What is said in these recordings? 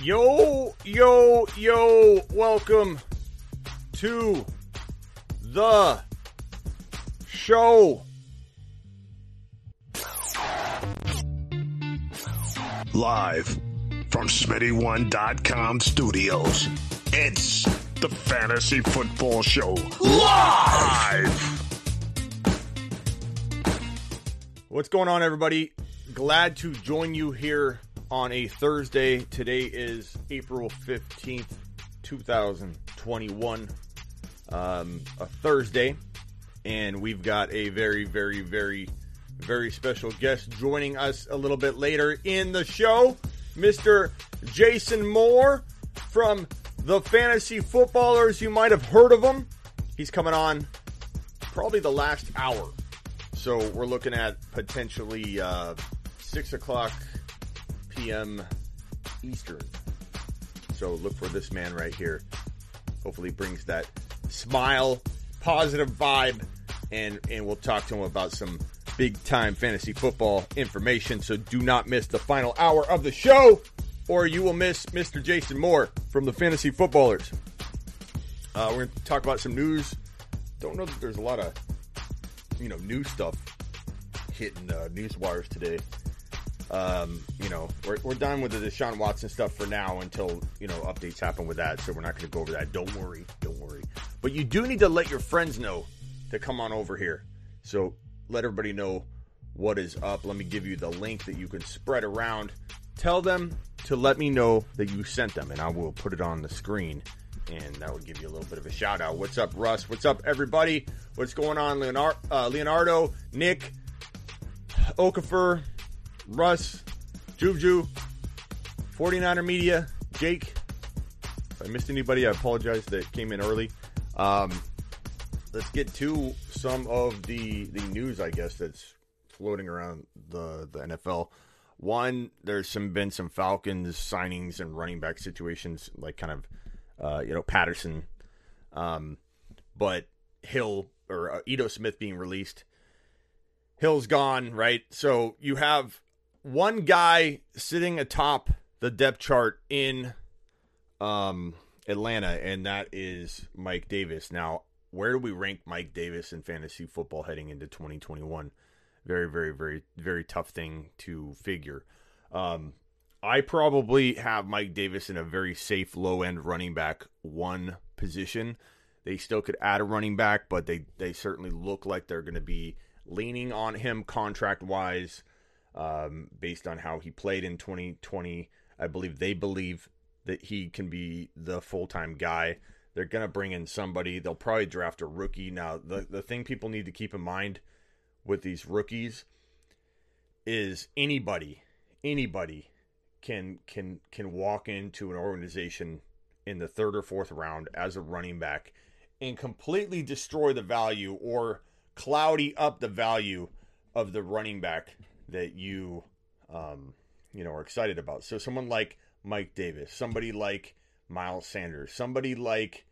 Yo, yo, yo, welcome to the show. Live from Smitty1.com studios, it's the Fantasy Football Show. Live! What's going on, everybody? Glad to join you here on a Thursday. Today is April 15th, 2021. Um, a Thursday. And we've got a very, very, very, very special guest joining us a little bit later in the show. Mr. Jason Moore from the Fantasy Footballers. You might have heard of him. He's coming on probably the last hour. So we're looking at potentially uh, 6 o'clock p.m. Eastern. So look for this man right here. Hopefully brings that smile, positive vibe, and and we'll talk to him about some big time fantasy football information. So do not miss the final hour of the show, or you will miss Mr. Jason Moore from the Fantasy Footballers. Uh, we're going to talk about some news. Don't know that there's a lot of you know new stuff hitting uh, news wires today. Um, you know, we're, we're done with the Deshaun Watson stuff for now until, you know, updates happen with that. So we're not going to go over that. Don't worry. Don't worry. But you do need to let your friends know to come on over here. So let everybody know what is up. Let me give you the link that you can spread around. Tell them to let me know that you sent them, and I will put it on the screen. And that would give you a little bit of a shout out. What's up, Russ? What's up, everybody? What's going on, Leonardo, uh, Leonardo Nick, Okafor, Russ, Juju, 49er Media, Jake. If I missed anybody, I apologize that came in early. Um, let's get to some of the the news, I guess, that's floating around the the NFL. One, there's some been some Falcons signings and running back situations, like kind of, uh, you know, Patterson, um, but Hill or uh, Ito Smith being released. Hill's gone, right? So you have one guy sitting atop the depth chart in um, Atlanta, and that is Mike Davis. Now, where do we rank Mike Davis in fantasy football heading into 2021? Very, very, very, very tough thing to figure. Um, I probably have Mike Davis in a very safe low end running back one position. They still could add a running back, but they, they certainly look like they're going to be leaning on him contract wise um, based on how he played in 2020. I believe they believe that he can be the full time guy. They're going to bring in somebody. They'll probably draft a rookie. Now, the, the thing people need to keep in mind with these rookies is anybody, anybody can can can walk into an organization in the third or fourth round as a running back and completely destroy the value or cloudy up the value of the running back that you um, you know are excited about. So someone like Mike Davis, somebody like Miles Sanders, somebody like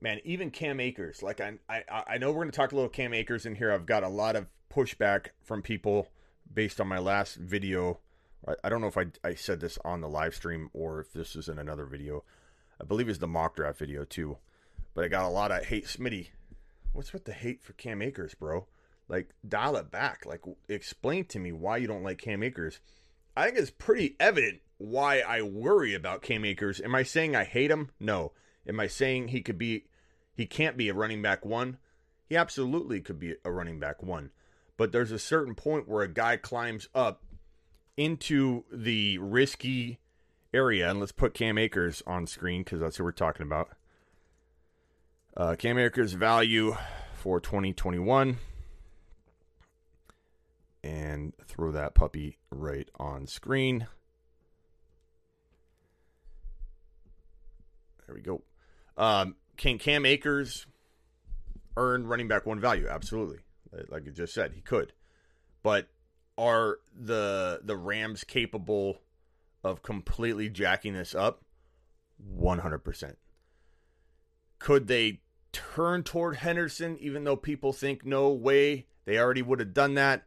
man, even Cam Akers. Like I I, I know we're going to talk a little Cam Akers in here. I've got a lot of pushback from people based on my last video. I, I don't know if I I said this on the live stream or if this is in another video. I believe it's the mock draft video too. But I got a lot of hate Smitty. What's with the hate for Cam Akers, bro? Like, dial it back. Like, explain to me why you don't like Cam Akers. I think it's pretty evident why I worry about Cam Akers. Am I saying I hate him? No. Am I saying he could be, he can't be a running back one? He absolutely could be a running back one. But there's a certain point where a guy climbs up into the risky area. And let's put Cam Akers on screen because that's what we're talking about. Uh, Cam Akers value for 2021 and throw that puppy right on screen. There we go. Um, can Cam Akers earn running back one value? Absolutely. Like I just said, he could. But are the the Rams capable of completely jacking this up? 100%. Could they turn toward Henderson even though people think no way they already would have done that?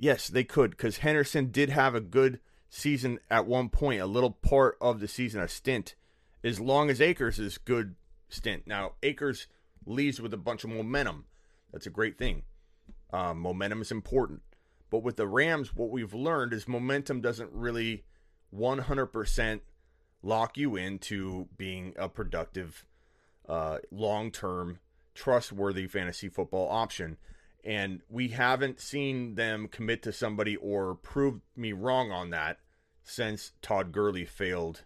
Yes, they could because Henderson did have a good season at one point, a little part of the season, a stint, as long as Akers is good stint. Now Akers leaves with a bunch of momentum. That's a great thing. Um, momentum is important, but with the Rams, what we've learned is momentum doesn't really 100% lock you into being a productive, uh, long-term, trustworthy fantasy football option and we haven't seen them commit to somebody or prove me wrong on that since Todd Gurley failed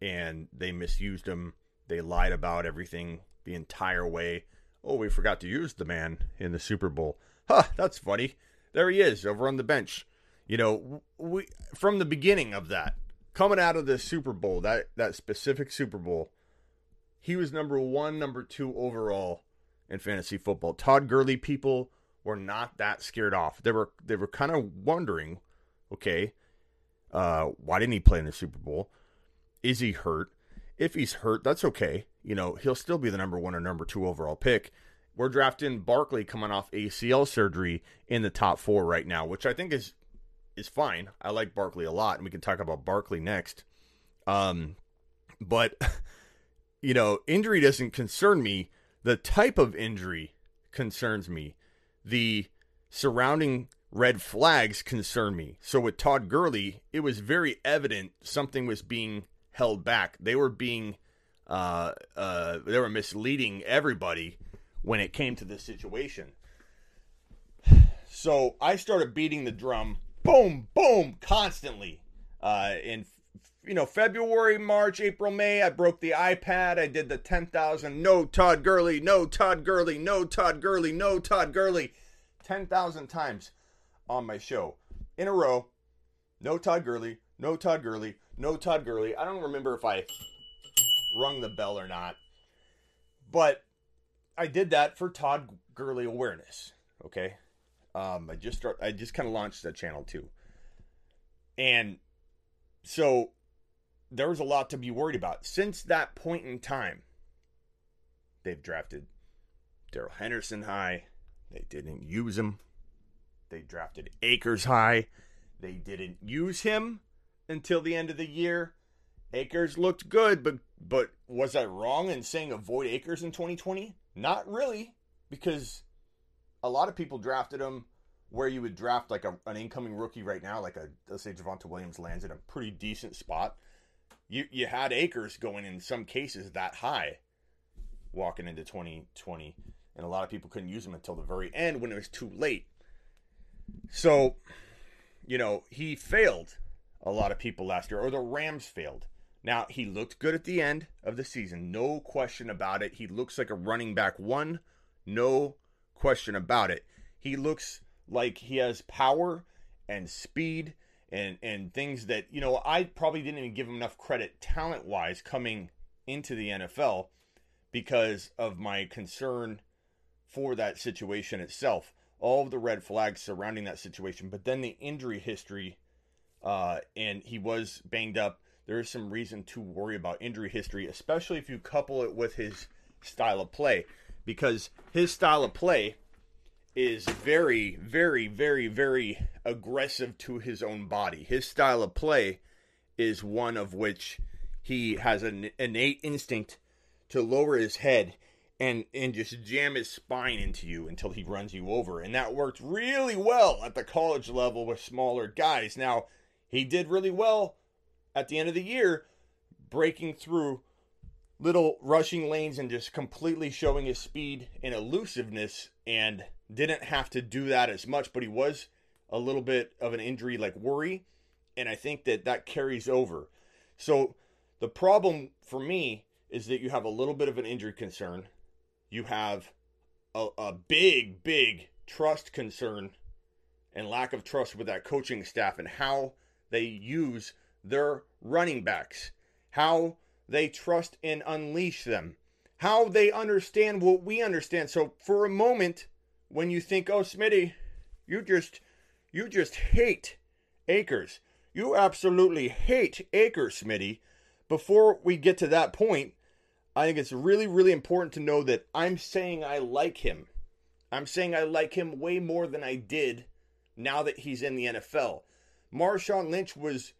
and they misused him. They lied about everything the entire way. Oh, we forgot to use the man in the Super Bowl. Huh, that's funny. There he is over on the bench. You know, we from the beginning of that, coming out of the Super Bowl, that that specific Super Bowl, he was number 1, number 2 overall in fantasy football. Todd Gurley people were not that scared off. They were they were kind of wondering, okay, uh, why didn't he play in the Super Bowl? Is he hurt? If he's hurt, that's okay. You know, he'll still be the number one or number two overall pick. We're drafting Barkley coming off ACL surgery in the top four right now, which I think is is fine. I like Barkley a lot, and we can talk about Barkley next. Um, but you know, injury doesn't concern me. The type of injury concerns me the surrounding red flags concern me. So with Todd Gurley, it was very evident something was being held back. They were being uh, uh, they were misleading everybody when it came to this situation. So I started beating the drum, boom, boom, constantly. Uh, in you know February, March, April, May, I broke the iPad. I did the ten thousand. No Todd Gurley. No Todd Gurley. No Todd Gurley. No Todd Gurley. Ten thousand times on my show in a row. No Todd Gurley. No Todd Gurley. No Todd Gurley. I don't remember if I rung the bell or not, but I did that for Todd Gurley awareness. Okay, um, I just start. I just kind of launched that channel too, and so there was a lot to be worried about. Since that point in time, they've drafted Darrell Henderson high. They didn't use him. They drafted Akers high. They didn't use him until the end of the year. Akers looked good, but but was I wrong in saying avoid Akers in 2020? Not really, because a lot of people drafted him where you would draft like a, an incoming rookie right now, like a let's say Javonte Williams lands in a pretty decent spot you you had Akers going in some cases that high walking into 2020 and a lot of people couldn't use them until the very end when it was too late. So you know he failed a lot of people last year or the rams failed. Now he looked good at the end of the season no question about it. He looks like a running back one no question about it. He looks like he has power and speed and and things that you know I probably didn't even give him enough credit talent wise coming into the NFL because of my concern for that situation itself. All of the red flags surrounding that situation, but then the injury history, uh, and he was banged up. There is some reason to worry about injury history, especially if you couple it with his style of play, because his style of play is very, very, very, very aggressive to his own body. His style of play is one of which he has an innate instinct to lower his head and and just jam his spine into you until he runs you over. And that worked really well at the college level with smaller guys. Now, he did really well at the end of the year breaking through little rushing lanes and just completely showing his speed and elusiveness and didn't have to do that as much, but he was a little bit of an injury like worry, and I think that that carries over. So the problem for me is that you have a little bit of an injury concern. You have a, a big, big trust concern and lack of trust with that coaching staff and how they use their running backs, how they trust and unleash them, how they understand what we understand. So for a moment, when you think, "Oh, Smitty, you just you just hate Akers. You absolutely hate Akers, Smitty." Before we get to that point, I think it's really, really important to know that I'm saying I like him. I'm saying I like him way more than I did now that he's in the NFL. Marshawn Lynch was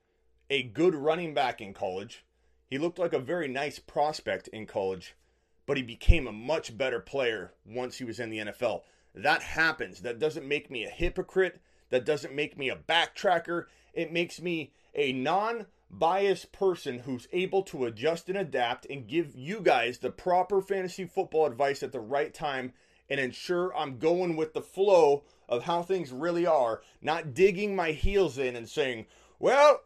a good running back in college. He looked like a very nice prospect in college, but he became a much better player once he was in the NFL. That happens. That doesn't make me a hypocrite. That doesn't make me a backtracker. It makes me a non biased person who's able to adjust and adapt and give you guys the proper fantasy football advice at the right time and ensure I'm going with the flow of how things really are, not digging my heels in and saying, well,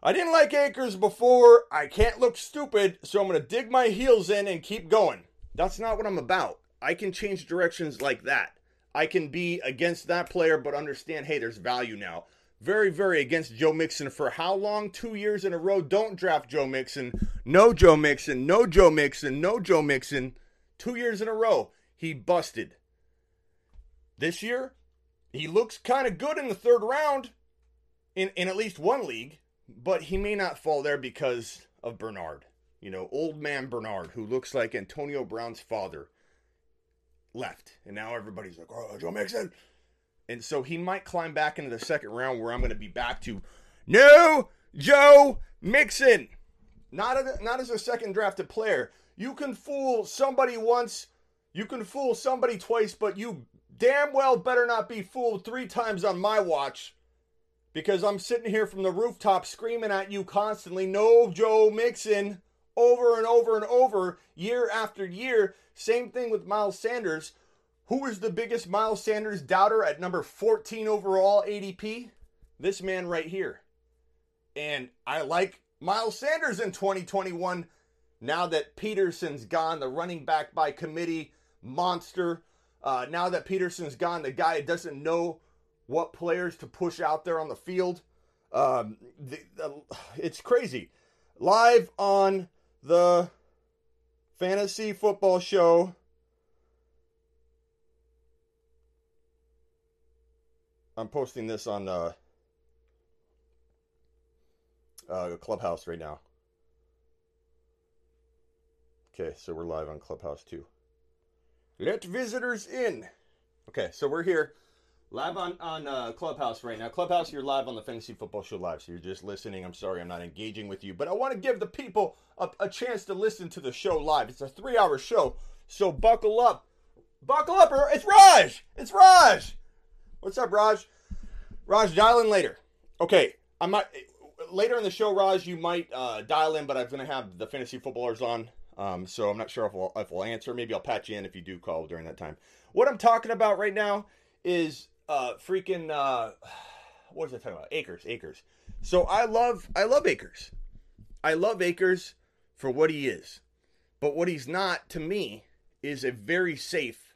I didn't like Akers before. I can't look stupid, so I'm going to dig my heels in and keep going. That's not what I'm about. I can change directions like that. I can be against that player, but understand, hey, there's value now. Very, very against Joe Mixon for how long? Two years in a row. Don't draft Joe Mixon. No Joe Mixon. No Joe Mixon. No Joe Mixon. Two years in a row. He busted. This year, he looks kind of good in the third round in, in at least one league, but he may not fall there because of Bernard. You know, old man Bernard, who looks like Antonio Brown's father, left. And now everybody's like, oh, Joe Mixon. And so he might climb back into the second round where I'm going to be back to no Joe Mixon. Not, a, not as a second drafted player. You can fool somebody once, you can fool somebody twice, but you damn well better not be fooled three times on my watch because I'm sitting here from the rooftop screaming at you constantly, no Joe Mixon, over and over and over, year after year. Same thing with Miles Sanders. Who is the biggest Miles Sanders doubter at number 14 overall ADP? This man right here. And I like Miles Sanders in 2021 now that Peterson's gone, the running back by committee monster. Uh, now that Peterson's gone, the guy doesn't know what players to push out there on the field. Um, the, the, it's crazy. Live on the fantasy football show. I'm posting this on uh, uh, Clubhouse right now. Okay, so we're live on Clubhouse too. Let visitors in. Okay, so we're here live on on uh, Clubhouse right now. Clubhouse, you're live on the Fantasy Football Show live, so you're just listening. I'm sorry, I'm not engaging with you, but I want to give the people a, a chance to listen to the show live. It's a three-hour show, so buckle up, buckle up. It's Raj. It's Raj. What's up, Raj? Raj, dial in later. Okay, I might later in the show, Raj. You might uh, dial in, but I'm to have the fantasy footballers on um, so I'm not sure if we'll, if we'll answer. Maybe I'll patch you in if you do call during that time. What I'm talking about right now is uh, freaking uh, what was I talking about? Akers, Akers. So I love I love Akers. I love Akers for what he is, but what he's not to me is a very safe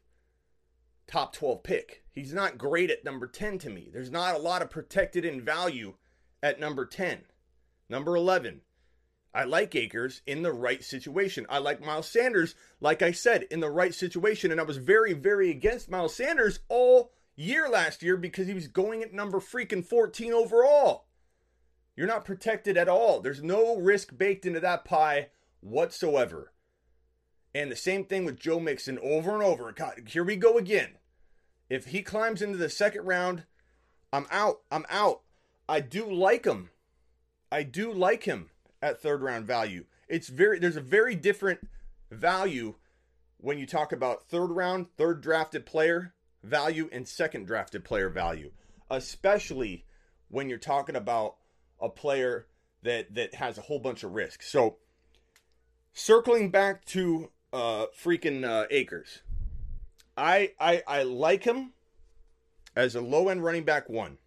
top 12 pick. He's not great at number 10 to me. There's not a lot of protected in value at number 10. Number 11, I like Akers in the right situation. I like Miles Sanders, like I said, in the right situation. And I was very, very against Miles Sanders all year last year because he was going at number freaking 14 overall. You're not protected at all. There's no risk baked into that pie whatsoever. And the same thing with Joe Mixon over and over. God, here we go again. If he climbs into the second round, I'm out. I'm out. I do like him. I do like him at third round value. It's very there's a very different value when you talk about third round, third drafted player value and second drafted player value, especially when you're talking about a player that that has a whole bunch of risk. So circling back to uh freaking uh, Akers. I I I like him as a low end running back one.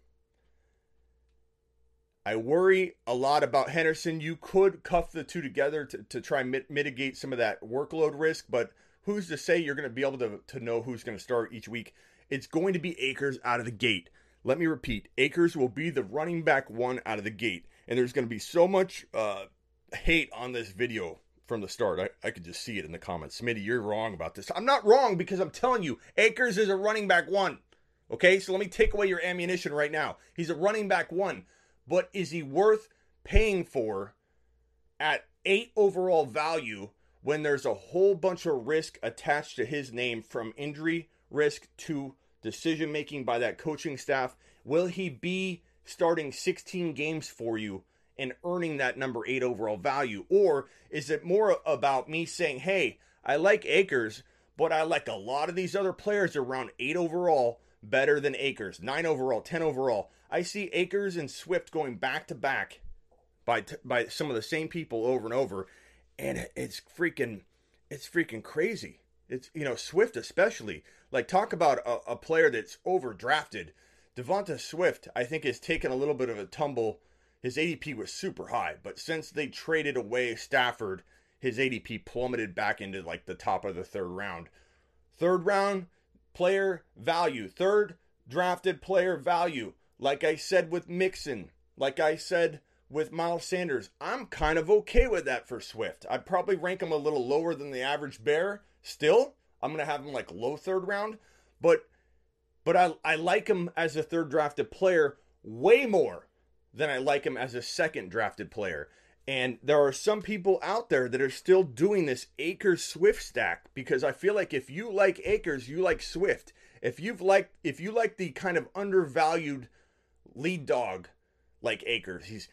I worry a lot about Henderson. You could cuff the two together to, to try and mit- mitigate some of that workload risk, but who's to say you're going to be able to, to know who's going to start each week? It's going to be Akers out of the gate. Let me repeat Akers will be the running back one out of the gate. And there's going to be so much uh, hate on this video from the start. I, I could just see it in the comments. Smitty, you're wrong about this. I'm not wrong because I'm telling you, Akers is a running back one. Okay, so let me take away your ammunition right now. He's a running back one, but is he worth paying for at eight overall value when there's a whole bunch of risk attached to his name from injury risk to decision making by that coaching staff? Will he be starting 16 games for you and earning that number eight overall value? Or is it more about me saying, hey, I like Akers, but I like a lot of these other players around eight overall better than Akers, nine overall, 10 overall? I see Akers and Swift going back to back by t- by some of the same people over and over, and it's freaking it's freaking crazy. It's you know Swift especially like talk about a, a player that's overdrafted. Devonta Swift I think has taken a little bit of a tumble. His ADP was super high, but since they traded away Stafford, his ADP plummeted back into like the top of the third round. Third round player value, third drafted player value. Like I said with Mixon, like I said with Miles Sanders. I'm kind of okay with that for Swift. I'd probably rank him a little lower than the average bear. Still, I'm gonna have him like low third round, but but I I like him as a third drafted player way more than I like him as a second drafted player. And there are some people out there that are still doing this Akers Swift stack because I feel like if you like Akers, you like Swift. If you've liked if you like the kind of undervalued lead dog like Akers, he's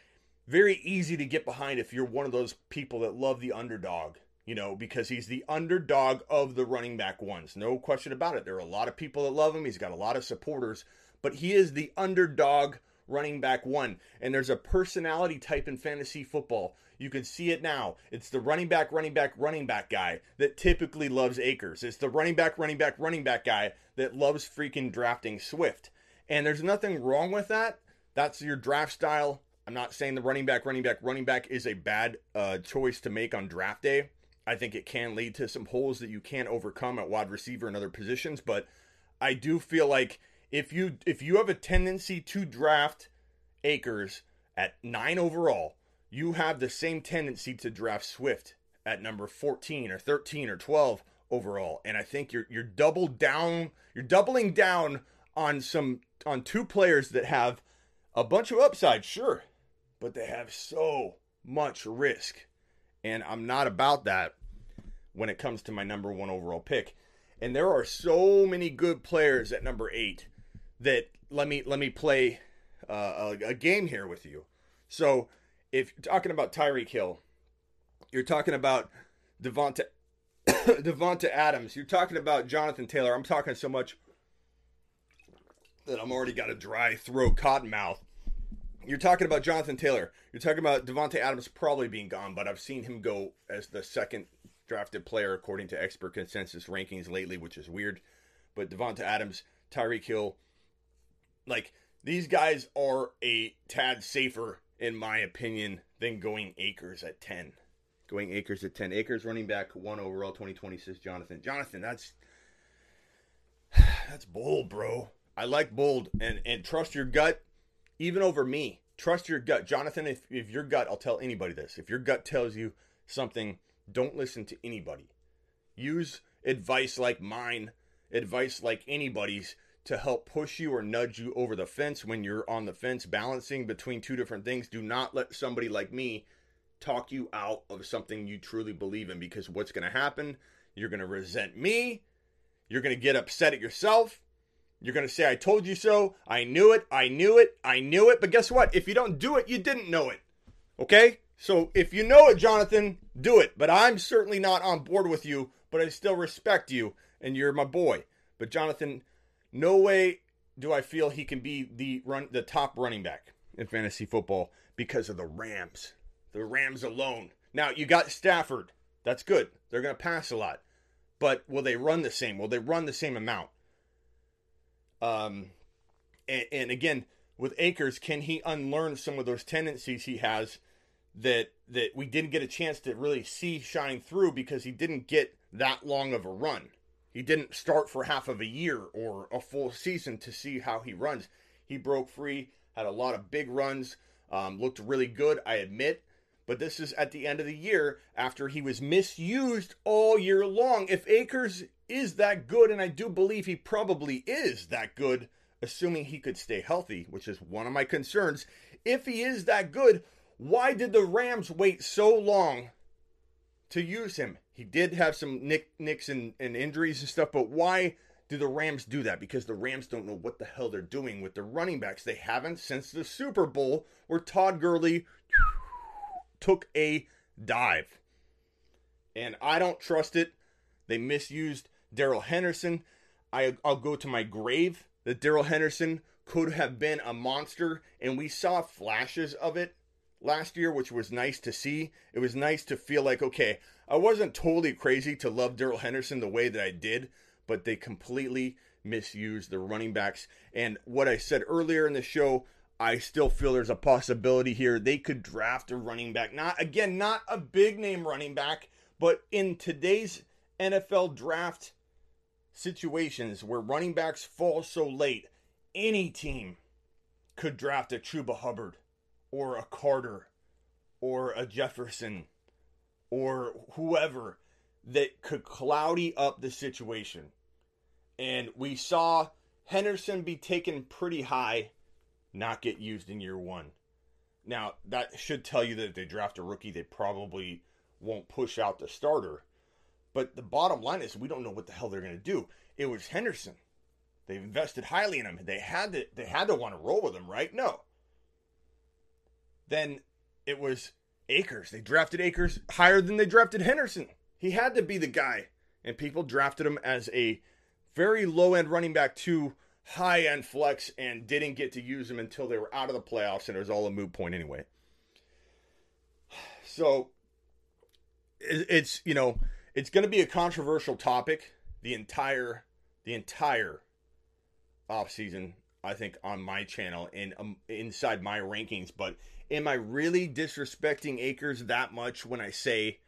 very easy to get behind if you're one of those people that love the underdog, you know, because he's the underdog of the running back ones. No question about it. There are a lot of people that love him. He's got a lot of supporters, but he is the underdog running back one. And there's a personality type in fantasy football. You can see it now. It's the running back, running back, running back guy that typically loves Akers. It's the running back, running back, running back guy that loves freaking drafting Swift. And there's nothing wrong with that. That's your draft style. I'm not saying the running back, running back, running back is a bad uh, choice to make on draft day. I think it can lead to some holes that you can't overcome at wide receiver and other positions. But I do feel like if you if you have a tendency to draft Akers at nine overall, you have the same tendency to draft Swift at number 14 or 13 or 12 overall. And I think you're you're double down, you're doubling down on some on two players that have a bunch of upside, sure but they have so much risk. And I'm not about that when it comes to my number one overall pick. And there are so many good players at number eight that let me let me play uh, a, a, game here with you. So if you're talking about Tyreek Hill, you're talking about Davante Davante Adams, you're talking about Jonathan Taylor. I'm talking so much that I'm already got a dry throat, cotton mouth. You're talking about Jonathan Taylor. You're talking about Davante Adams probably being gone, but I've seen him go as the second drafted player according to expert consensus rankings lately, which is weird. But Davante Adams, Tyreek Hill, like these guys are a tad safer in my opinion than going Akers at 10. Going Akers at 10. Akers running back one overall 2020 says Jonathan. Jonathan, that's that's bold, bro. I like bold and and trust your gut even over me. Trust your gut. Jonathan, if, if your gut, I'll tell anybody this. If your gut tells you something, don't listen to anybody. Use advice like mine, advice like anybody's to help push you or nudge you over the fence when you're on the fence balancing between two different things. Do not let somebody like me talk you out of something you truly believe in because what's going to happen? You're going to resent me. You're going to get upset at yourself. You're going to say, I told you so. I knew it. I knew it. I knew it. But guess what? If you don't do it, you didn't know it. Okay? So if you know it, Jonathan, do it. But I'm certainly not on board with you, but I still respect you and you're my boy. But Jonathan, no way do I feel he can be the run the top running back in fantasy football because of the Rams. The Rams alone. Now, you got Stafford. That's good. They're going to pass a lot. But will they run the same? Will they run the same amount? Um, and, and again, with Akers, can he unlearn some of those tendencies he has that that we didn't get a chance to really see shine through because he didn't get that long of a run. He didn't start for half of a year or a full season to see how he runs. He broke free, had a lot of big runs, um, looked really good, I admit. But this is at the end of the year after he was misused all year long. If Akers is that good, and I do believe he probably is that good, assuming he could stay healthy, which is one of my concerns. If he is that good, why did the Rams wait so long to use him? He did have some nick, nicks and, and injuries and stuff, but why do the Rams do that? Because the Rams don't know what the hell they're doing with the running backs. They haven't since the Super Bowl where Todd Gurley took a dive. And I don't trust it. They misused Darrell Henderson. I, I'll go to my grave that Darrell Henderson could have been a monster, and we saw flashes of it last year, which was nice to see. It was nice to feel like, okay, I wasn't totally crazy to love Darrell Henderson the way that I did, but they completely misused the running backs. And what I said earlier in the show, I still feel there's a possibility here they could draft a running back. Not again, not a big name running back, but in today's NFL draft situations where running backs fall so late, any team could draft a Chuba Hubbard or a Carter or a Jefferson or whoever that could cloudy up the situation. And we saw Henderson be taken pretty high, not get used in year one. Now, that should tell you that if they draft a rookie, they probably won't push out the starter. But the bottom line is we don't know what the hell they're going to do. It was Henderson. They've invested highly in him. They had to they had to want to roll with him, right? No. Then it was Akers. They drafted Akers higher than they drafted Henderson. He had to be the guy. And people drafted him as a very low end running back to high end flex and didn't get to use him until they were out of the playoffs and it was all a moot point anyway. So it's, you know, it's going to be a controversial topic the entire the entire off season I think on my channel and um, inside my rankings but am I really disrespecting Akers that much when I say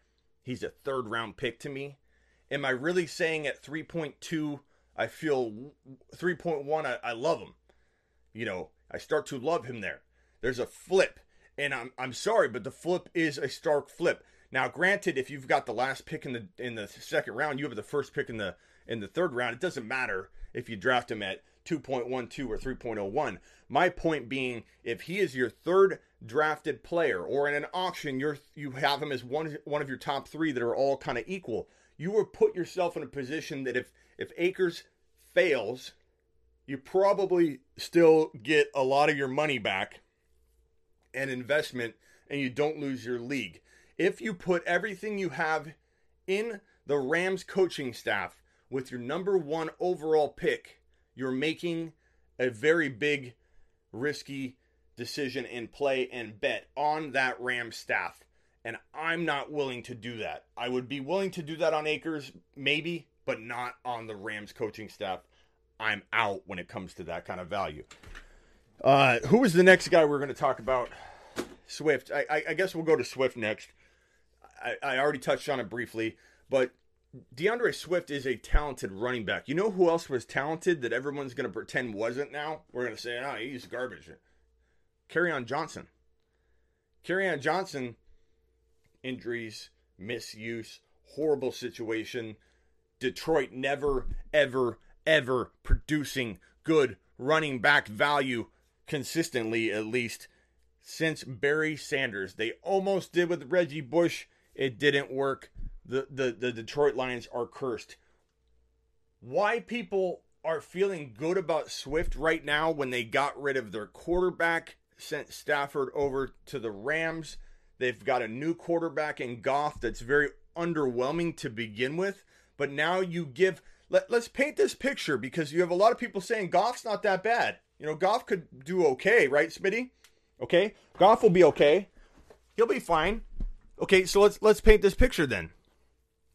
he's a third round pick to me am I really saying at 3.2 I feel 3.1 I, I love him you know I start to love him there there's a flip and I'm I'm sorry but the flip is a stark flip now, granted, if you've got the last pick in the in the second round, you have the first pick in the in the third round. It doesn't matter if you draft him at 2.12 or 3.01. My point being, if he is your third drafted player, or in an auction, you're you have him as one one of your top three that are all kind of equal, you will put yourself in a position that if if Akers fails, you probably still get a lot of your money back and investment, and you don't lose your league. If you put everything you have in the Rams coaching staff with your number one overall pick, you're making a very big, risky decision and play and bet on that Rams staff. And I'm not willing to do that. I would be willing to do that on Akers, maybe, but not on the Rams coaching staff. I'm out when it comes to that kind of value. Uh, who is the next guy we're going to talk about? Swift. I, I, I guess we'll go to Swift next. I, I already touched on it briefly, but D'Andre Swift is a talented running back. You know who else was talented that everyone's going to pretend wasn't now? We're going to say, oh, he's garbage. Kerryon Johnson. Kerryon Johnson, injuries, misuse, horrible situation. Detroit never, ever, ever producing good running back value consistently, at least since Barry Sanders. They almost did with Reggie Bush it didn't work. The, the, the Detroit Lions are cursed. Why people are feeling good about Swift right now when they got rid of their quarterback, sent Stafford over to the Rams. They've got a new quarterback in Goff that's very underwhelming to begin with. But now you give. Let, let's paint this picture because you have a lot of people saying Goff's not that bad. You know, Goff could do okay, right, Smitty? Okay? Goff will be okay. He'll be fine. Okay, so let's let's paint this picture then.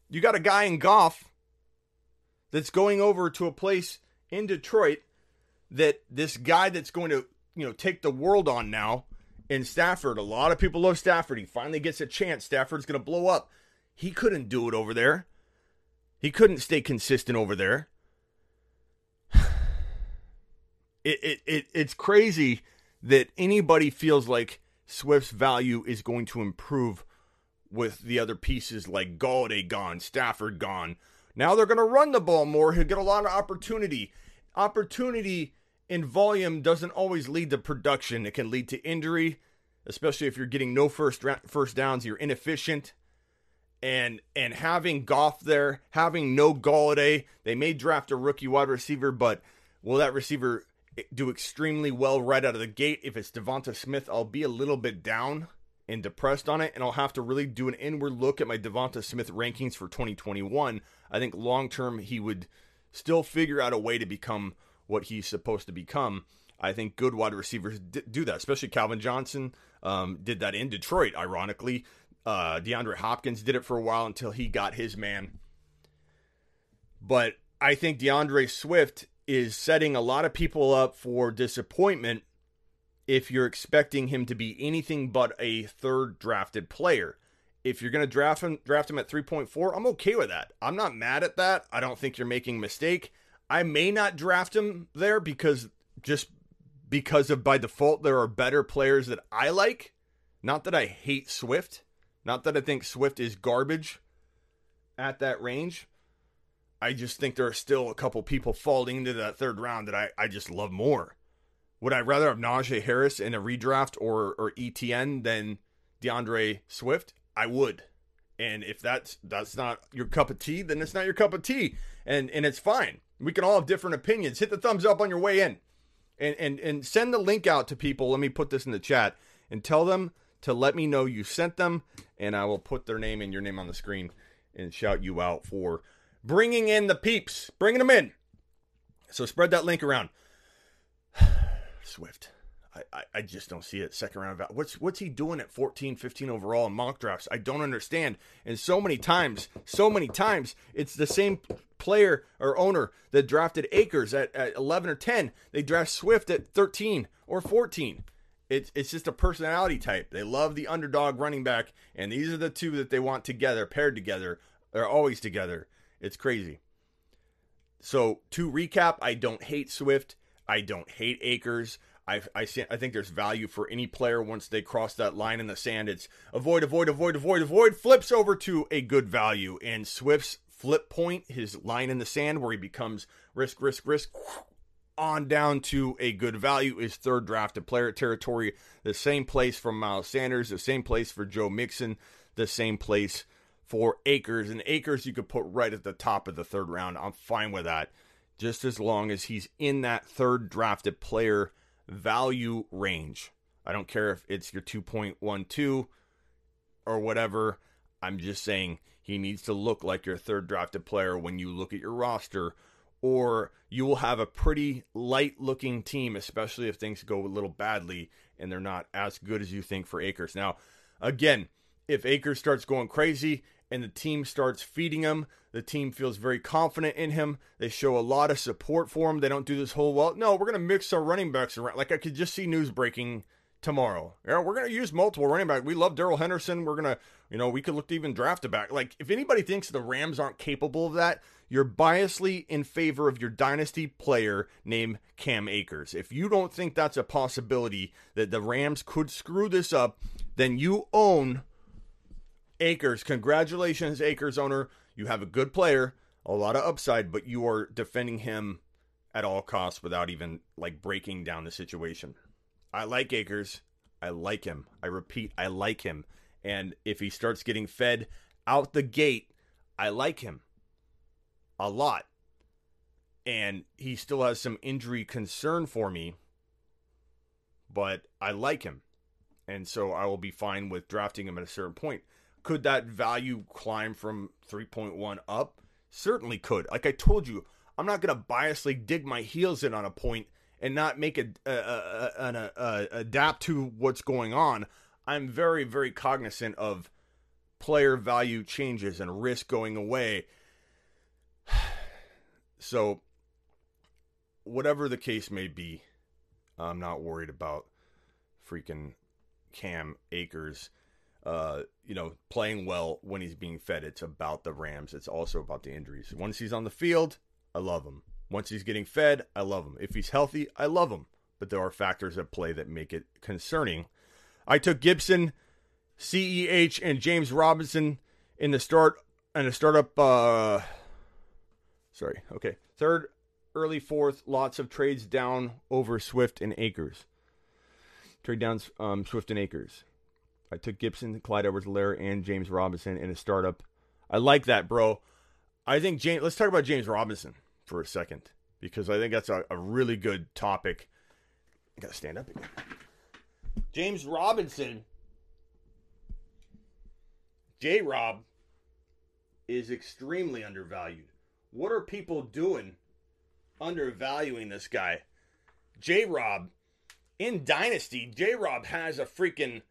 You got a guy in Goff that's going over to a place in Detroit that this guy that's going to, you know, take the world on now in Stafford. A lot of people love Stafford. He finally gets a chance. Stafford's going to blow up. He couldn't do it over there. He couldn't stay consistent over there. It, it, it it's crazy that anybody feels like Swift's value is going to improve with the other pieces like Golladay gone, Stafford gone. Now they're going to run the ball more. He'll get a lot of opportunity. Opportunity in volume doesn't always lead to production. It can lead to injury, especially if you're getting no first first downs. You're inefficient, and and having Goff there, having no Golladay, they may draft a rookie wide receiver, but will that receiver do extremely well right out of the gate? If it's Devonta Smith, I'll be a little bit down and depressed on it, and I'll have to really do an inward look at my Devonta Smith rankings for 2021. I think long term he would still figure out a way to become what he's supposed to become. I think good wide receivers do that, especially Calvin Johnson um, did that in Detroit. Ironically, uh, DeAndre Hopkins did it for a while until he got his man. But I think DeAndre Swift is setting a lot of people up for disappointment if you're expecting him to be anything but a third drafted player. If you're going to draft him draft him at 3.4, I'm okay with that. I'm not mad at that. I don't think you're making a mistake. I may not draft him there because just because of by default there are better players that I like. Not that I hate Swift, not that I think Swift is garbage at that range. I just think there are still a couple people falling into that third round that I, I just love more. Would I rather have Najee Harris in a redraft or or ETN than DeAndre Swift? I would. And if that's that's not your cup of tea, then it's not your cup of tea. And and it's fine. We can all have different opinions. Hit the thumbs up on your way in. And and and send the link out to people. Let me put this in the chat and tell them to let me know you sent them and I will put their name and your name on the screen and shout you out for bringing in the peeps, bringing them in. So spread that link around. Swift. I, I, just don't see it. Second round of what's what's he doing at 14, 15 overall in mock drafts? I don't understand. And so many times, so many times, it's the same player or owner that drafted Akers at, at 11 or 10. They draft Swift at 13 or 14. It's it's just a personality type. They love the underdog running back, and these are the two that they want together, paired together. They're always together. It's crazy. So to recap, I don't hate Swift. I don't hate Akers. I, I, I think there's value for any player once they cross that line in the sand. It's avoid, avoid, avoid, avoid, avoid, flips over to a good value. And Swift's flip point, his line in the sand where he becomes risk, risk, risk, on down to a good value is third drafted player territory. The same place for Miles Sanders, the same place for Joe Mixon, the same place for Akers. And Akers you could put right at the top of the third round. I'm fine with that. Just as long as he's in that third drafted player value range. I don't care if it's your 2.12 or whatever. I'm just saying he needs to look like your third drafted player when you look at your roster, or you will have a pretty light looking team, especially if things go a little badly and they're not as good as you think for Akers. Now, again, if Akers starts going crazy and the team starts feeding him. The team feels very confident in him. They show a lot of support for him. They don't do this whole, well, no, we're going to mix our running backs around. Like I could just see news breaking tomorrow. Yeah, we're going to use multiple running back. We love Darrell Henderson. We're going to, you know, we could look to even draft a back. Like if anybody thinks the Rams aren't capable of that, you're biasly in favor of your dynasty player named Cam Akers. If you don't think that's a possibility that the Rams could screw this up, then you own Akers, congratulations, Akers owner. You have a good player, a lot of upside, but you are defending him at all costs without even like breaking down the situation. I like Akers. I like him. I repeat, I like him. And if he starts getting fed out the gate, I like him a lot. And he still has some injury concern for me, but I like him. And so I will be fine with drafting him at a certain point. Could that value climb from 3.1 up? Certainly could. Like I told you, I'm not going to biasly dig my heels in on a point and not make a, a, a, an a, adapt to what's going on. I'm very, very cognizant of player value changes and risk going away. So, whatever the case may be, I'm not worried about freaking Cam Akers uh, you know, playing well when he's being fed. It's about the Rams. It's also about the injuries. Once he's on the field, I love him. Once he's getting fed, I love him. If he's healthy, I love him. But there are factors at play that make it concerning. I took Gibson, CEH, and James Robinson in the start and a startup. Uh, sorry, okay, third, early fourth. Lots of trades down over Swift and Akers. Trade down um, Swift and Akers. I took Gibson, Clyde Edwards-Helaire, and James Robinson in a startup. I like that, bro. I think James. Let's talk about James Robinson for a second because I think that's a, a really good topic. I gotta stand up again. James Robinson, J Rob, is extremely undervalued. What are people doing undervaluing this guy? J Rob, in Dynasty, J Rob has a freaking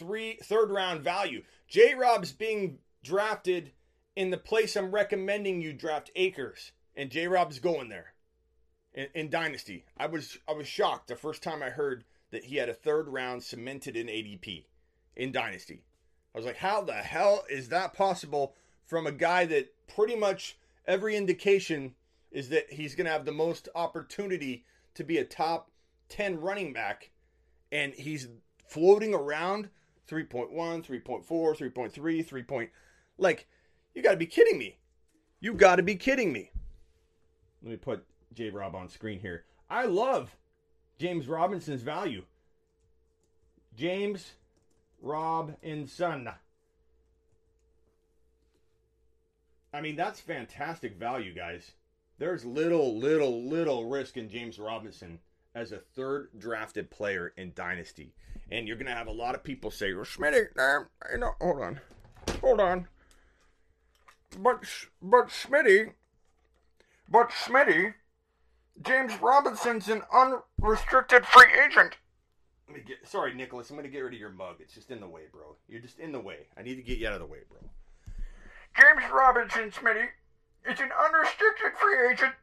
three third round value. J Rob's being drafted in the place I'm recommending you draft Akers, and J Rob's going there in, in Dynasty. I was I was shocked the first time I heard that he had a third round cemented in ADP in Dynasty. I was like, how the hell is that possible from a guy that pretty much every indication is that he's going to have the most opportunity to be a top 10 running back and he's floating around 3.1, 3.4, 3.3, 3. Point, like you got to be kidding me. You got to be kidding me. Let me put J Rob on screen here. I love James Robinson's value. James Robinson. I mean, that's fantastic value, guys. There's little, little, little risk in James Robinson as a third drafted player in Dynasty. And you're going to have a lot of people say, well, Smitty, know, hold on. Hold on. But, but Smitty, but Smitty, James Robinson's an unrestricted free agent. Let me get, sorry, Nicholas, I'm going to get rid of your mug. It's just in the way, bro. You're just in the way. I need to get you out of the way, bro. James Robinson, Smitty, is an unrestricted free agent,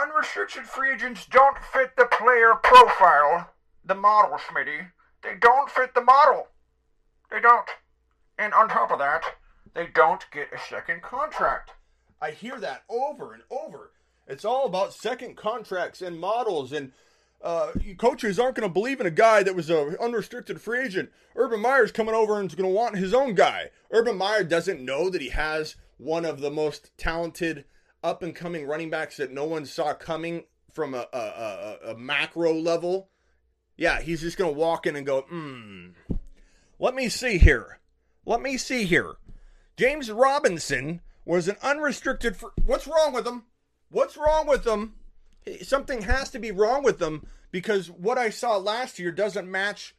unrestricted free agents don't fit the player profile, the model, Smitty. They don't fit the model. They don't. And on top of that, they don't get a second contract. I hear that over and over. It's all about second contracts and models, and uh, coaches aren't going to believe in a guy that was a unrestricted free agent. Urban Meyer's coming over and is going to want his own guy. Urban Meyer doesn't know that he has one of the most talented up and coming running backs that no one saw coming from a, a, a, a macro level. Yeah, he's just going to walk in and go, hmm, let me see here. Let me see here. James Robinson was an unrestricted. Fr- What's wrong with him? What's wrong with him? Something has to be wrong with them because what I saw last year doesn't match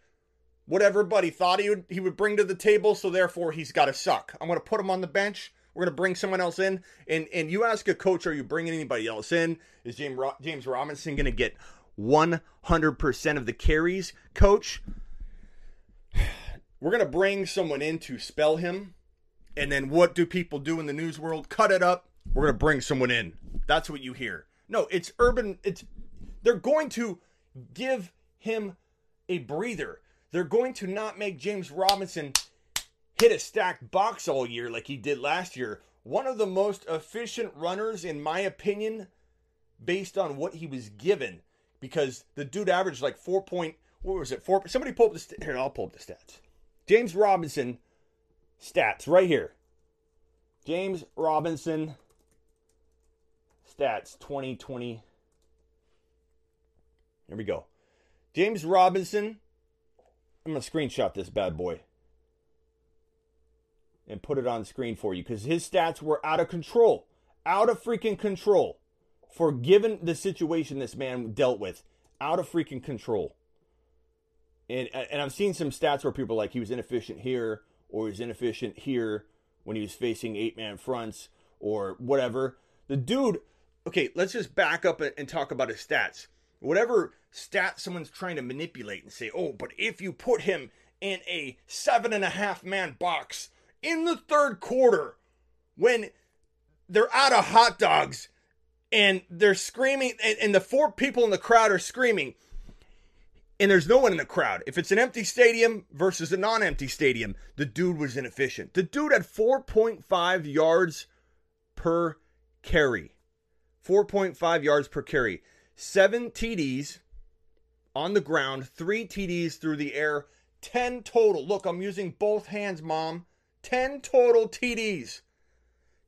what everybody thought he would he would bring to the table. So therefore, he's got to suck. I'm going to put him on the bench. We're going to bring someone else in, and and you ask a coach, are you bringing anybody else in? Is James James Robinson going to get 100% of the carries, coach? We're going to bring someone in to spell him and then what do people do in the news world? Cut it up. We're going to bring someone in. That's what you hear. No, it's urban. It's they're going to give him a breather. They're going to not make James Robinson hit a stacked box all year like he did last year. One of the most efficient runners, in my opinion, based on what he was given, because the dude averaged like four point. What was it? Four. Somebody pull up the st- here. I'll pull up the stats. James Robinson stats right here. James Robinson stats 2020. Here we go. James Robinson. I'm to screenshot this bad boy and put it on screen for you because his stats were out of control. Out of freaking control. For given the situation this man dealt with, out of freaking control. And, and I've seen some stats where people like he was inefficient here or he's inefficient here when he was facing eight man fronts or whatever. The dude, okay, let's just back up and talk about his stats. Whatever stat someone's trying to manipulate and say, oh, but if you put him in a seven and a half man box in the third quarter when they're out of hot dogs and they're screaming, and, and the four people in the crowd are screaming, and there's no one in the crowd. If it's an empty stadium versus a non empty stadium, the dude was inefficient. The dude had 4.5 yards per carry. 4.5 yards per carry. Seven TDs on the ground, three TDs through the air, 10 total. Look, I'm using both hands, mom. 10 total TDs.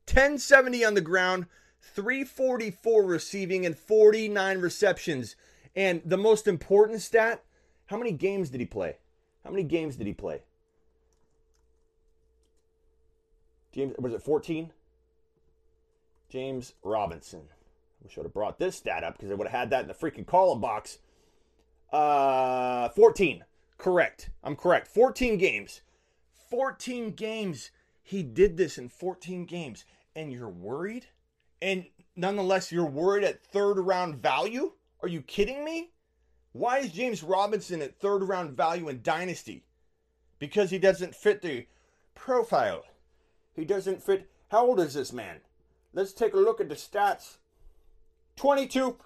1070 on the ground, 344 receiving, and 49 receptions. And the most important stat how many games did he play? How many games did he play? James, was it 14? James Robinson. We should have brought this stat up because I would have had that in the freaking column box. Uh, 14. Correct. I'm correct. 14 games. 14 games. He did this in 14 games. And you're worried? And nonetheless, you're worried at third round value? Are you kidding me? Why is James Robinson at third round value in Dynasty? Because he doesn't fit the profile. He doesn't fit. How old is this man? Let's take a look at the stats. 22.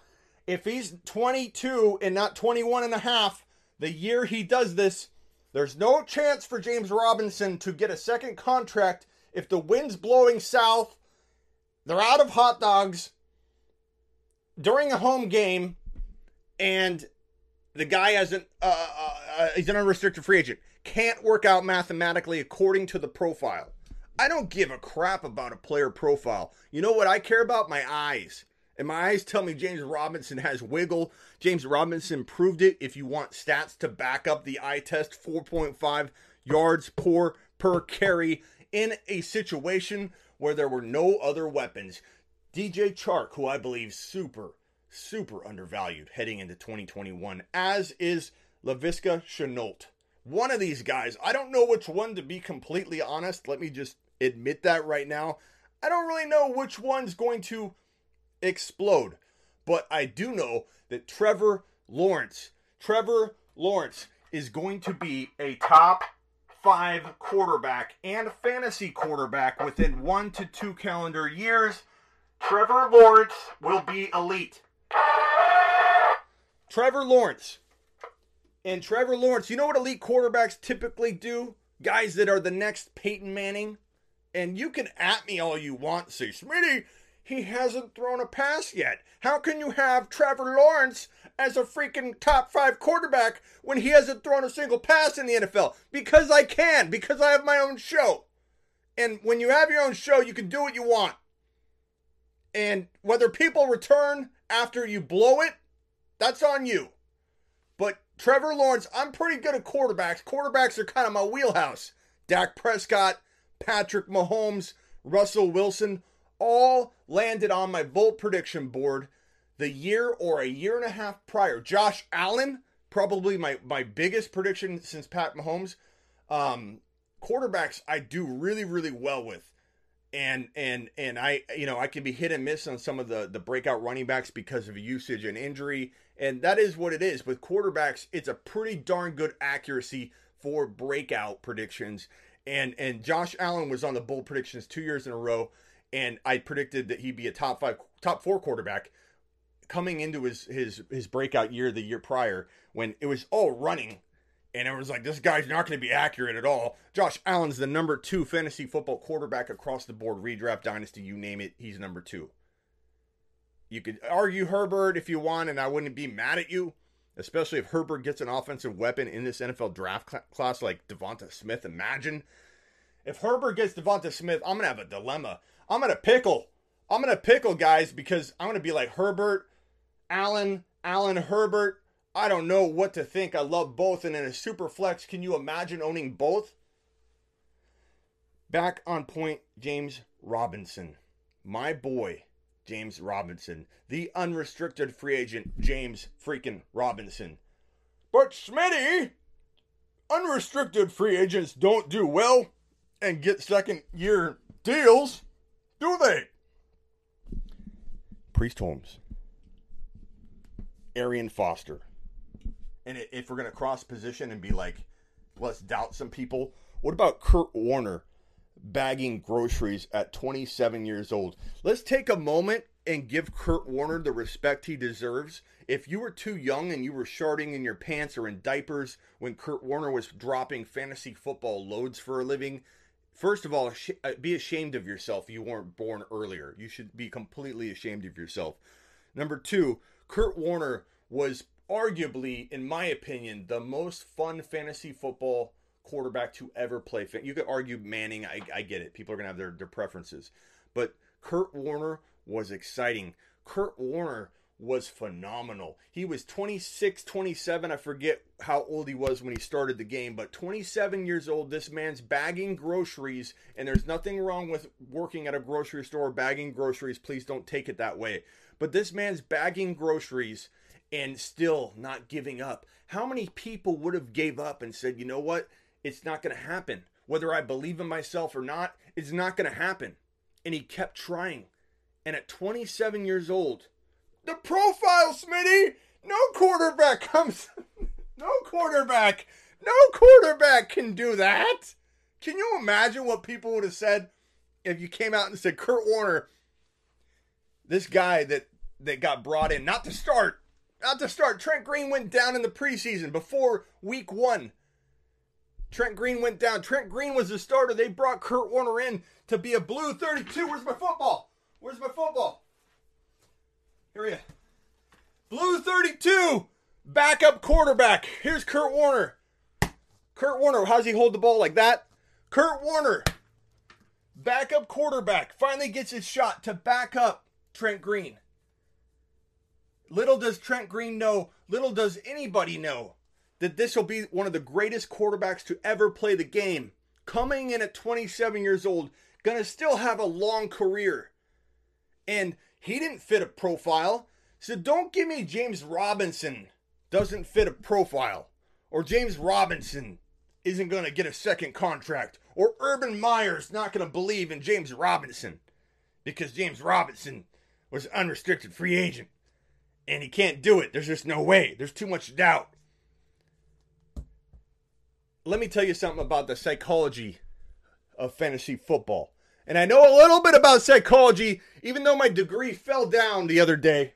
If he's 22 and not 21 and a half, the year he does this, there's no chance for James Robinson to get a second contract if the wind's blowing south, they're out of hot dogs during a home game, and the guy hasn't, uh, uh, uh, he's an unrestricted free agent. Can't work out mathematically according to the profile. I don't give a crap about a player profile. You know what I care about? My eyes. And my eyes tell me James Robinson has wiggle. James Robinson proved it. If you want stats to back up the eye test, 4.5 yards per per carry in a situation where there were no other weapons. DJ Chark, who I believe super, super undervalued heading into 2021, as is Laviska Shenault. One of these guys, I don't know which one to be completely honest. Let me just admit that right now. I don't really know which one's going to explode. But I do know that Trevor Lawrence, Trevor Lawrence is going to be a top five quarterback and fantasy quarterback within one to two calendar years. Trevor Lawrence will be elite. Trevor Lawrence. And Trevor Lawrence, you know what elite quarterbacks typically do? Guys that are the next Peyton Manning. And you can at me all you want, say, Smitty, he hasn't thrown a pass yet. How can you have Trevor Lawrence as a freaking top five quarterback when he hasn't thrown a single pass in the NFL? Because I can, because I have my own show. And when you have your own show, you can do what you want. And whether people return after you blow it, that's on you. But Trevor Lawrence, I'm pretty good at quarterbacks. Quarterbacks are kind of my wheelhouse. Dak Prescott, Patrick Mahomes, Russell Wilson, all landed on my Volt prediction board the year or a year and a half prior. Josh Allen, probably my, my biggest prediction since Pat Mahomes. Um, quarterbacks I do really, really well with. And and and I you know I can be hit and miss on some of the the breakout running backs because of usage and injury, and that is what it is. With quarterbacks, it's a pretty darn good accuracy for breakout predictions. And and Josh Allen was on the bold predictions two years in a row and I predicted that he'd be a top five, top four quarterback coming into his his his breakout year the year prior when it was all running and it was like this guy's not going to be accurate at all. Josh Allen's the number 2 fantasy football quarterback across the board, redraft dynasty, you name it, he's number 2. You could argue Herbert if you want and I wouldn't be mad at you, especially if Herbert gets an offensive weapon in this NFL draft cl- class like Devonta Smith. Imagine if Herbert gets Devonta Smith, I'm going to have a dilemma. I'm gonna pickle. I'm gonna pickle, guys, because I'm gonna be like Herbert, Allen, Allen, Herbert. I don't know what to think. I love both, and in a super flex, can you imagine owning both? Back on point, James Robinson, my boy, James Robinson, the unrestricted free agent, James freaking Robinson. But Smitty, unrestricted free agents don't do well and get second year deals. Do they? Priest Holmes, Arian Foster. And if we're going to cross position and be like, let's doubt some people, what about Kurt Warner bagging groceries at 27 years old? Let's take a moment and give Kurt Warner the respect he deserves. If you were too young and you were sharding in your pants or in diapers when Kurt Warner was dropping fantasy football loads for a living, First of all, uh, be ashamed of yourself. You weren't born earlier. You should be completely ashamed of yourself. Number two, Kurt Warner was arguably, in my opinion, the most fun fantasy football quarterback to ever play. You could argue Manning. I, I get it. People are gonna have their, their preferences, but Kurt Warner was exciting. Kurt Warner was phenomenal. He was 26, 27. I forget how old he was when he started the game, but 27 years old. This man's bagging groceries, and there's nothing wrong with working at a grocery store bagging groceries. Please don't take it that way. But this man's bagging groceries and still not giving up. How many people would have gave up and said, "You know what? It's not going to happen. Whether I believe in myself or not, it's not going to happen." And he kept trying. And at 27 years old, the profile, Smitty. No quarterback comes. no quarterback. No quarterback can do that. Can you imagine what people would have said if you came out and said Kurt Warner, this guy that that got brought in, not to start, not to start. Trent Green went down in the preseason before week one. Trent Green went down. Trent Green was the starter. They brought Kurt Warner in to be a blue 32. Where's my football? Where's my football? Here we. Blue 32, backup quarterback. Here's Kurt Warner. Kurt Warner, how's he hold the ball like that? Kurt Warner, backup quarterback, finally gets his shot to back up Trent Green. Little does Trent Green know, little does anybody know that this will be one of the greatest quarterbacks to ever play the game. Coming in at 27 years old, gonna still have a long career. And he didn't fit a profile. So don't give me James Robinson doesn't fit a profile. Or James Robinson isn't going to get a second contract. Or Urban Meyer's not going to believe in James Robinson because James Robinson was unrestricted free agent. And he can't do it. There's just no way. There's too much doubt. Let me tell you something about the psychology of fantasy football. And I know a little bit about psychology, even though my degree fell down the other day.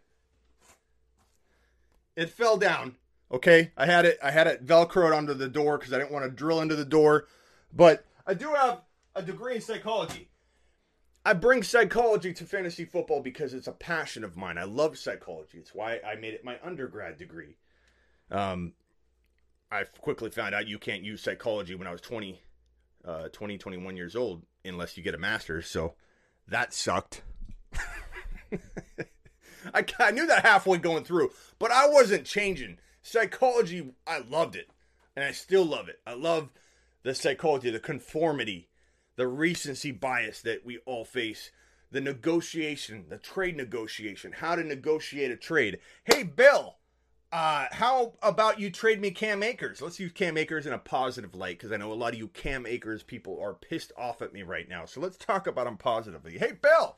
It fell down. Okay, I had it. I had it velcroed under the door because I didn't want to drill into the door. But I do have a degree in psychology. I bring psychology to fantasy football because it's a passion of mine. I love psychology. It's why I made it my undergrad degree. Um, I quickly found out you can't use psychology when I was 20, uh, 20, 21 years old unless you get a master's. So that sucked. I, I knew that halfway going through, but I wasn't changing. Psychology, I loved it. And I still love it. I love the psychology, the conformity, the recency bias that we all face, the negotiation, the trade negotiation, how to negotiate a trade. Hey, Bill, uh, how about you trade me Cam Akers? Let's use Cam Akers in a positive light because I know a lot of you Cam Akers people are pissed off at me right now. So let's talk about him positively. Hey, Bill,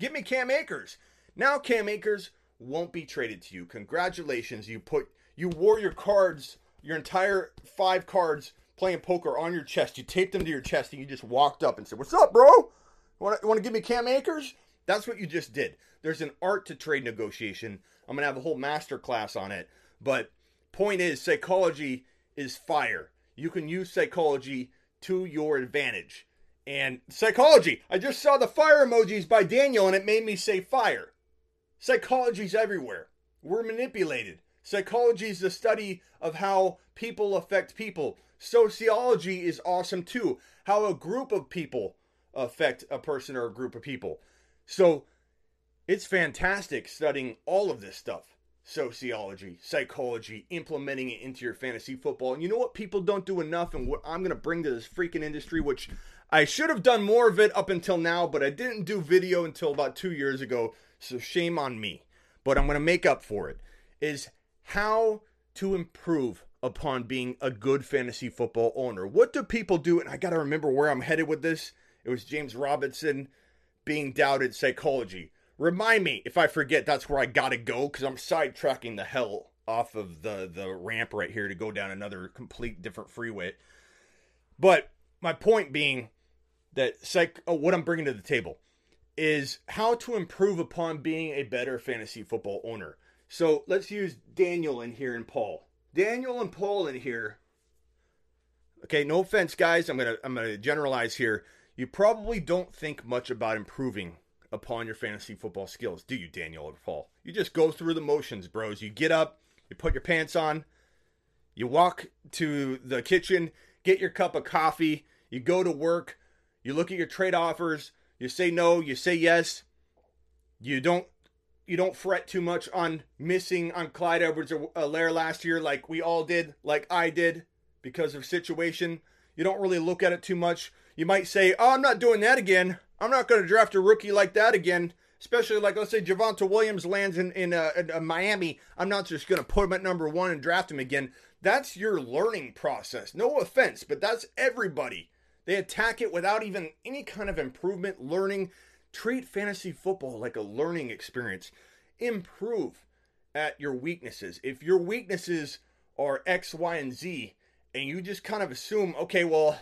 give me Cam Akers. Now Cam Akers won't be traded to you. Congratulations, you put you wore your cards, your entire five cards playing poker on your chest. You taped them to your chest and you just walked up and said, "What's up, bro? Want to give me Cam Akers?" That's what you just did. There's an art to trade negotiation. I'm gonna have a whole master class on it. But point is, psychology is fire. You can use psychology to your advantage. And psychology, I just saw the fire emojis by Daniel and it made me say fire. Psychology's everywhere. We're manipulated. Psychology is the study of how people affect people. Sociology is awesome too. How a group of people affect a person or a group of people. So it's fantastic studying all of this stuff sociology, psychology, implementing it into your fantasy football. And you know what people don't do enough, and what I'm going to bring to this freaking industry, which I should have done more of it up until now, but I didn't do video until about two years ago so shame on me. But I'm going to make up for it. Is how to improve upon being a good fantasy football owner. What do people do? And I got to remember where I'm headed with this. It was James Robinson being doubted psychology. Remind me if I forget that's where I got to go because I'm sidetracking the hell off of the, the ramp right here to go down another complete different freeway. But my point being that psych, oh, what I'm bringing to the table is how to improve upon being a better fantasy football owner. So let's use Daniel in here and Paul. Daniel and Paul in here. Okay, no offense, guys. I'm gonna I'm gonna generalize here. You probably don't think much about improving upon your fantasy football skills, do you, Daniel or Paul? You just go through the motions, bros. You get up, you put your pants on, you walk to the kitchen, get your cup of coffee, you go to work, you look at your trade offers, you say no, you say yes. You don't you don't fret too much on missing on Clyde Edwards Helaire last year like we all did, like I did because of situation. You don't really look at it too much. You might say, "Oh, I'm not doing that again. I'm not going to draft a rookie like that again." Especially like let's say Javonte Williams lands in in, uh, in uh, Miami. I'm not just going to put him at number one and draft him again. That's your learning process. No offense, but that's everybody. They attack it without even any kind of improvement, learning. Treat fantasy football like a learning experience. Improve at your weaknesses. If your weaknesses are X, Y, and Z, and you just kind of assume, okay, well,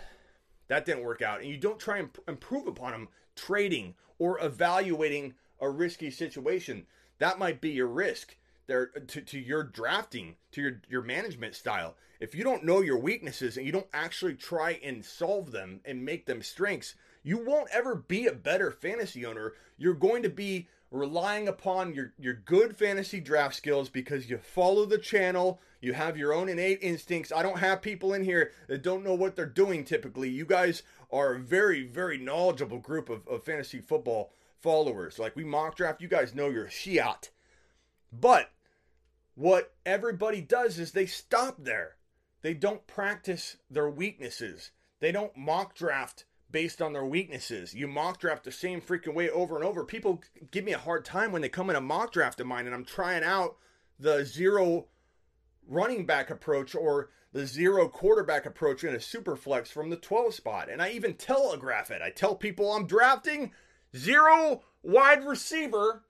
that didn't work out, and you don't try and improve upon them trading or evaluating a risky situation, that might be your risk there to, to your drafting, to your, your management style. If you don't know your weaknesses and you don't actually try and solve them and make them strengths, you won't ever be a better fantasy owner. You're going to be relying upon your, your good fantasy draft skills because you follow the channel, you have your own innate instincts. I don't have people in here that don't know what they're doing typically. You guys are a very, very knowledgeable group of, of fantasy football followers. Like we mock draft, you guys know your shiat. But what everybody does is they stop there. They don't practice their weaknesses. They don't mock draft based on their weaknesses. You mock draft the same freaking way over and over. People give me a hard time when they come in a mock draft of mine and I'm trying out the zero running back approach or the zero quarterback approach in a super flex from the 12 spot. And I even telegraph it. I tell people I'm drafting zero wide receiver.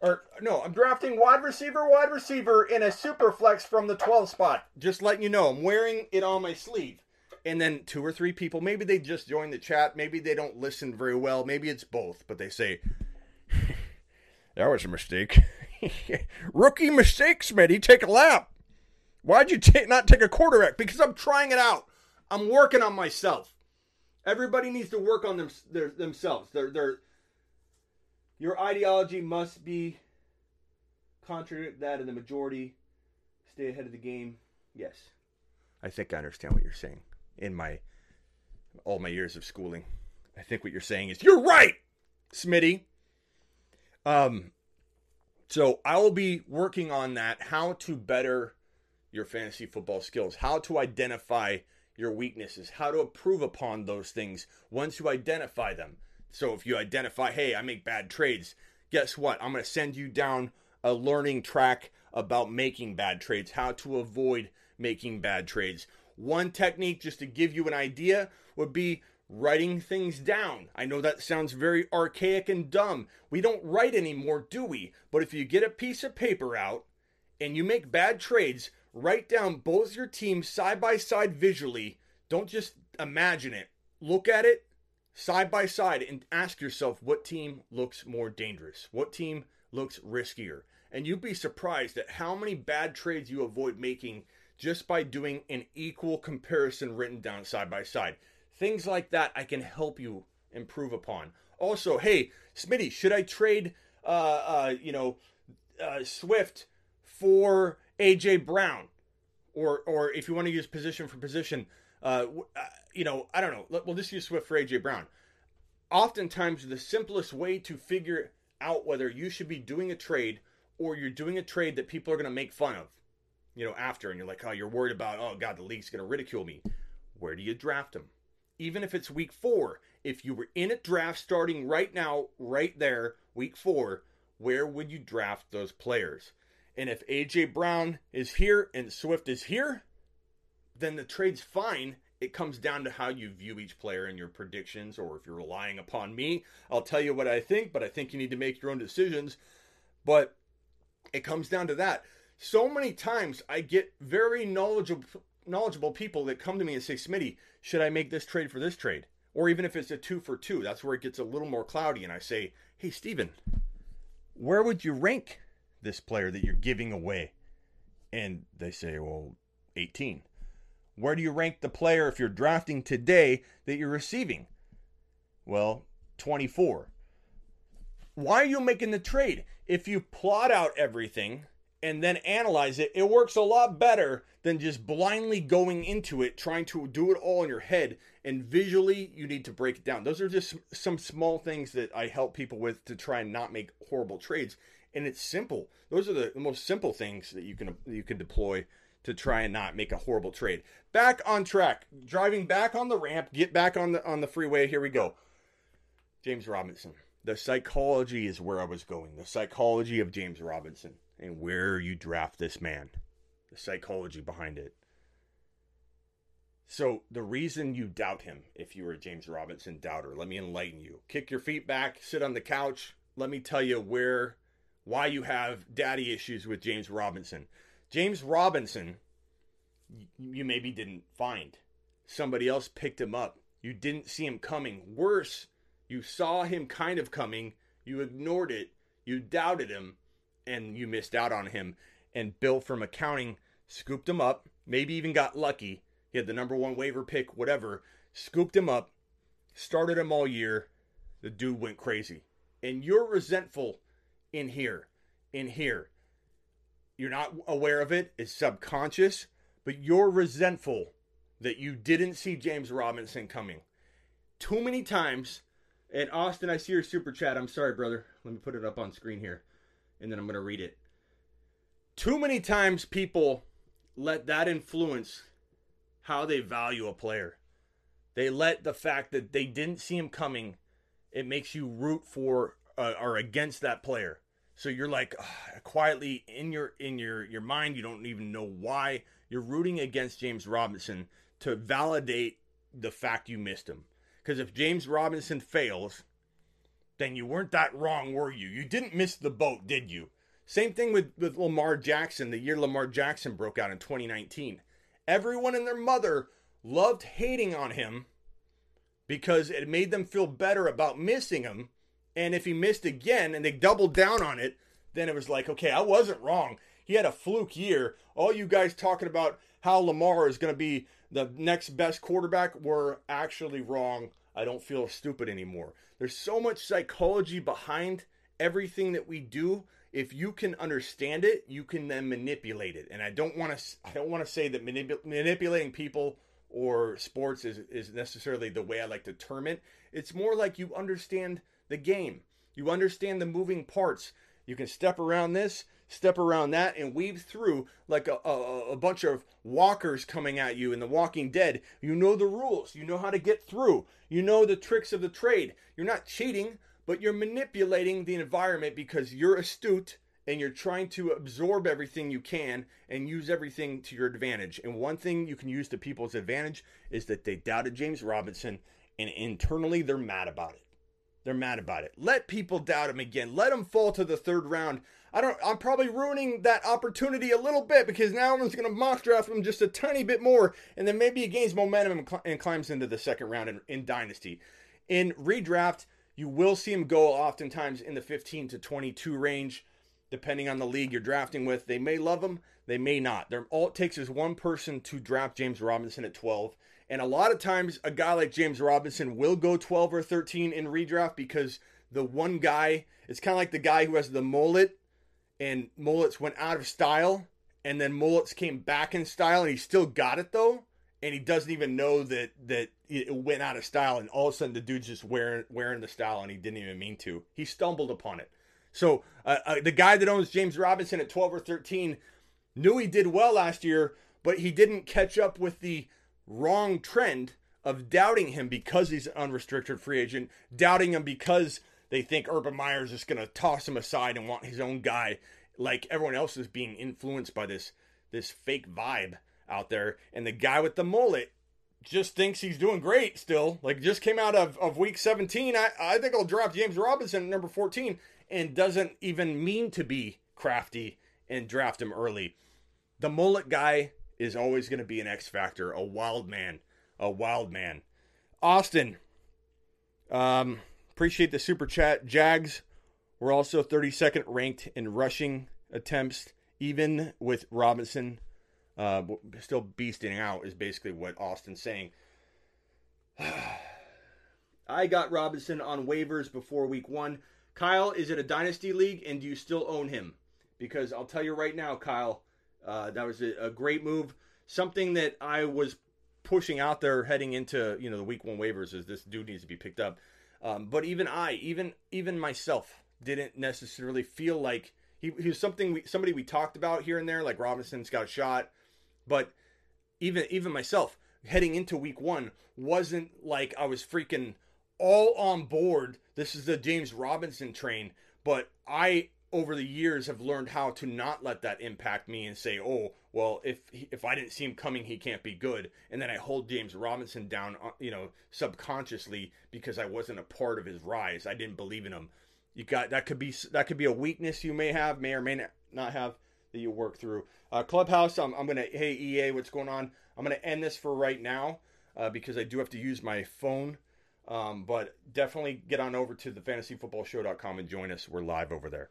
Or no, I'm drafting wide receiver, wide receiver in a super flex from the 12 spot. Just letting you know, I'm wearing it on my sleeve. And then two or three people, maybe they just joined the chat, maybe they don't listen very well, maybe it's both, but they say, That was a mistake. Rookie mistake, Smitty. Take a lap. Why'd you t- not take a quarterback? Because I'm trying it out. I'm working on myself. Everybody needs to work on them, their, themselves. Their, their, your ideology must be contrary to that of the majority. Stay ahead of the game. Yes. I think I understand what you're saying in my all my years of schooling. I think what you're saying is you're right, Smitty. Um so I will be working on that how to better your fantasy football skills, how to identify your weaknesses, how to improve upon those things once you identify them. So if you identify, hey, I make bad trades, guess what? I'm going to send you down a learning track about making bad trades, how to avoid making bad trades. One technique, just to give you an idea, would be writing things down. I know that sounds very archaic and dumb. We don't write anymore, do we? But if you get a piece of paper out and you make bad trades, write down both your teams side by side visually. Don't just imagine it. Look at it side by side and ask yourself what team looks more dangerous, what team looks riskier. And you'd be surprised at how many bad trades you avoid making just by doing an equal comparison written down side by side. Things like that I can help you improve upon. Also, hey, Smitty, should I trade, uh, uh, you know, uh, Swift for AJ Brown, or or if you want to use position for position, uh, uh, you know, I don't know. We'll just use Swift for AJ Brown. Oftentimes, the simplest way to figure out whether you should be doing a trade or you're doing a trade that people are going to make fun of, you know, after, and you're like, oh, you're worried about, oh God, the league's going to ridicule me. Where do you draft them? Even if it's week four, if you were in a draft starting right now, right there, week four, where would you draft those players? And if AJ Brown is here and Swift is here, then the trade's fine. It comes down to how you view each player and your predictions, or if you're relying upon me, I'll tell you what I think, but I think you need to make your own decisions. But it comes down to that. So many times I get very knowledgeable knowledgeable people that come to me and say, Smitty, should I make this trade for this trade? Or even if it's a two for two, that's where it gets a little more cloudy. And I say, Hey, Steven, where would you rank this player that you're giving away? And they say, Well, 18. Where do you rank the player if you're drafting today that you're receiving? Well, 24. Why are you making the trade? If you plot out everything and then analyze it, it works a lot better than just blindly going into it, trying to do it all in your head. And visually, you need to break it down. Those are just some small things that I help people with to try and not make horrible trades. And it's simple. Those are the, most simple things that you can you can deploy to try and not make a horrible trade. Back on track, driving back on the ramp, get back on the on the freeway. Here we go. James Robinson. The psychology is where I was going. The psychology of James Robinson and where you draft this man. The psychology behind it. So, the reason you doubt him, if you were a James Robinson doubter, let me enlighten you. Kick your feet back, sit on the couch. Let me tell you where, why you have daddy issues with James Robinson. James Robinson, you maybe didn't find. Somebody else picked him up. You didn't see him coming. Worse, you saw him kind of coming, you ignored it, you doubted him, and you missed out on him. And Bill from accounting scooped him up, maybe even got lucky. He had the number one waiver pick, whatever. Scooped him up, started him all year. The dude went crazy. And you're resentful in here, in here. You're not aware of it, it's subconscious, but you're resentful that you didn't see James Robinson coming. Too many times and Austin, I see your super chat. I'm sorry, brother. Let me put it up on screen here, and then I'm going to read it. Too many times people let that influence how they value a player. They let the fact that they didn't see him coming, it makes you root for uh, or against that player. So you're like quietly in your in your your mind, you don't even know why you're rooting against James Robinson to validate the fact you missed him. Because if James Robinson fails, then you weren't that wrong, were you? You didn't miss the boat, did you? Same thing with, with Lamar Jackson, the year Lamar Jackson broke out in 2019. Everyone and their mother loved hating on him because it made them feel better about missing him. And if he missed again and they doubled down on it, then it was like, okay, I wasn't wrong. He had a fluke year. All you guys talking about how Lamar is going to be the next best quarterback were actually wrong. I don't feel stupid anymore. There's so much psychology behind everything that we do. If you can understand it, you can then manipulate it. And I don't want to I don't want to say that manip- manipulating people or sports is is necessarily the way I like to term it. It's more like you understand the game. You understand the moving parts. You can step around this, step around that and weave through like a, a, a, bunch of walkers coming at you in The Walking Dead. You know the rules. You know how to get through. You know the tricks of the trade. You're not cheating, but you're manipulating the environment because you're astute and you're trying to absorb everything you can and use everything to your advantage. And one thing you can use to people's advantage is that they doubted James Robinson and internally they're mad about it. They're mad about it. Let people doubt him again. Let him fall to the third round. I don't. I'm probably ruining that opportunity a little bit because now everyone's going to mock draft him just a tiny bit more, and then maybe he gains momentum and climbs into the second round in, in dynasty. In redraft, you will see him go oftentimes in the 15 to 22 range, depending on the league you're drafting with. They may love him, they may not. They're, all it takes is one person to draft James Robinson at 12 and a lot of times, a guy like James Robinson will go 12 or 13 in redraft because the one guy, it's kind of like the guy who has the mullet, and mullets went out of style, and then mullets came back in style, and he still got it though, and he doesn't even know that that it went out of style, and all of a sudden the dude's just wearing wearing the style, and he didn't even mean to. He stumbled upon it. So uh, uh, the guy that owns James Robinson at 12 or 13 knew he did well last year, but he didn't catch up with the wrong trend of doubting him because he's an unrestricted free agent, doubting him because they think Urban Meyer is just going to toss him aside and want his own guy, like everyone else is being influenced by this this fake vibe out there. And the guy with the mullet just thinks he's doing great still. Like just came out of, of week 17. I, I think I'll drop James Robinson at number 14 and doesn't even mean to be crafty and draft him early. The mullet guy is always going to be an X factor, a wild man, a wild man. Austin, um, appreciate the super chat. Jags were also 32nd ranked in rushing attempts, even with Robinson uh, still beasting out is basically what Austin's saying. I got Robinson on waivers before week one. Kyle, is it a dynasty league, and do you still own him? Because I'll tell you right now, Kyle, uh, that was a, a great move. Something that I was pushing out there heading into you know the week one waivers is this dude needs to be picked up. Um, but even I, even even myself, didn't necessarily feel like he, he was something we, somebody we talked about here and there. Like Robinson's got a shot, but even even myself heading into week one wasn't like I was freaking all on board. This is the James Robinson train, but I over the years have learned how to not let that impact me and say, "Oh, well, if if I didn't see him coming, he can't be good." And then I hold James Robinson down, uh, you know, subconsciously because I wasn't a part of his rise. I didn't believe in him. You got that could be that could be a weakness you may have, may or may not have that you work through. Uh, Clubhouse, I'm, I'm gonna hey EA, what's going on? I'm gonna end this for right now uh, because I do have to use my phone. Um, but definitely get on over to the fantasyfootballshow.com and join us. We're live over there.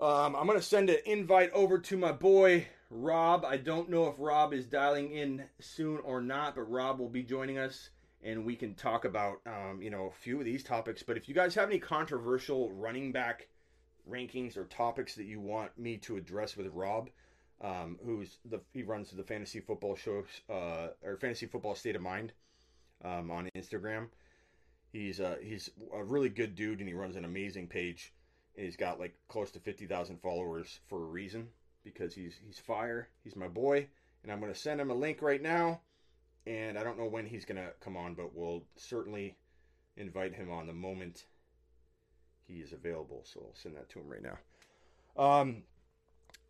Um, I'm going to send an invite over to my boy Rob. I don't know if Rob is dialing in soon or not, but Rob will be joining us and we can talk about um, you know a few of these topics. But if you guys have any controversial running back rankings or topics that you want me to address with Rob, um, who's the he runs the fantasy football show uh, or fantasy football state of mind um, on Instagram. He's uh, he's a really good dude and he runs an amazing page. And he's got like close to fifty thousand followers for a reason because he's he's fire. He's my boy, and I'm gonna send him a link right now and I don't know when he's going to come on, but we'll certainly invite him on the moment he is available. So I'll send that to him right now. Um,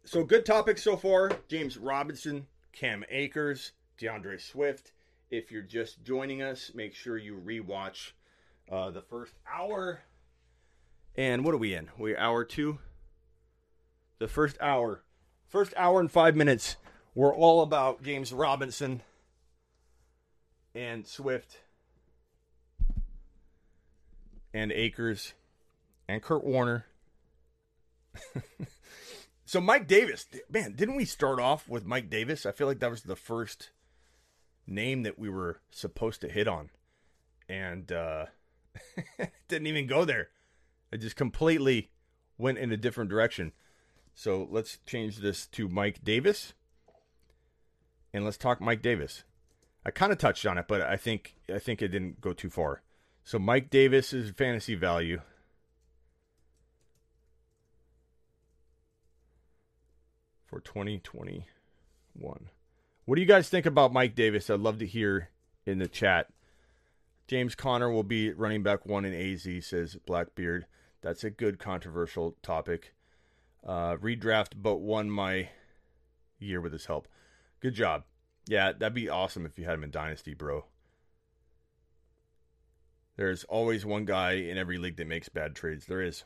so good topics so far. James Robinson, Cam Akers, D'Andre Swift. If you're just joining us, make sure you rewatch uh, the first hour. And what are we in? We're hour two. The first hour, first hour and five minutes, we're all about James Robinson and Swift and Akers and Kurt Warner. so Mike Davis, man, didn't we start off with Mike Davis? I feel like that was the first name that we were supposed to hit on. And uh didn't even go there. It just completely went in a different direction. So let's change this to Mike Davis. And let's talk Mike Davis. I kind of touched on it, but I think I think it didn't go too far. So Mike Davis's fantasy value. For 2021. What do you guys think about Mike Davis? I'd love to hear in the chat. James Conner will be running back one in AZ, says Blackbeard. That's a good controversial topic. Uh, redraft, but won my year with his help. Good job. Yeah, that'd be awesome if you had him in Dynasty, bro. There's always one guy in every league that makes bad trades. There is.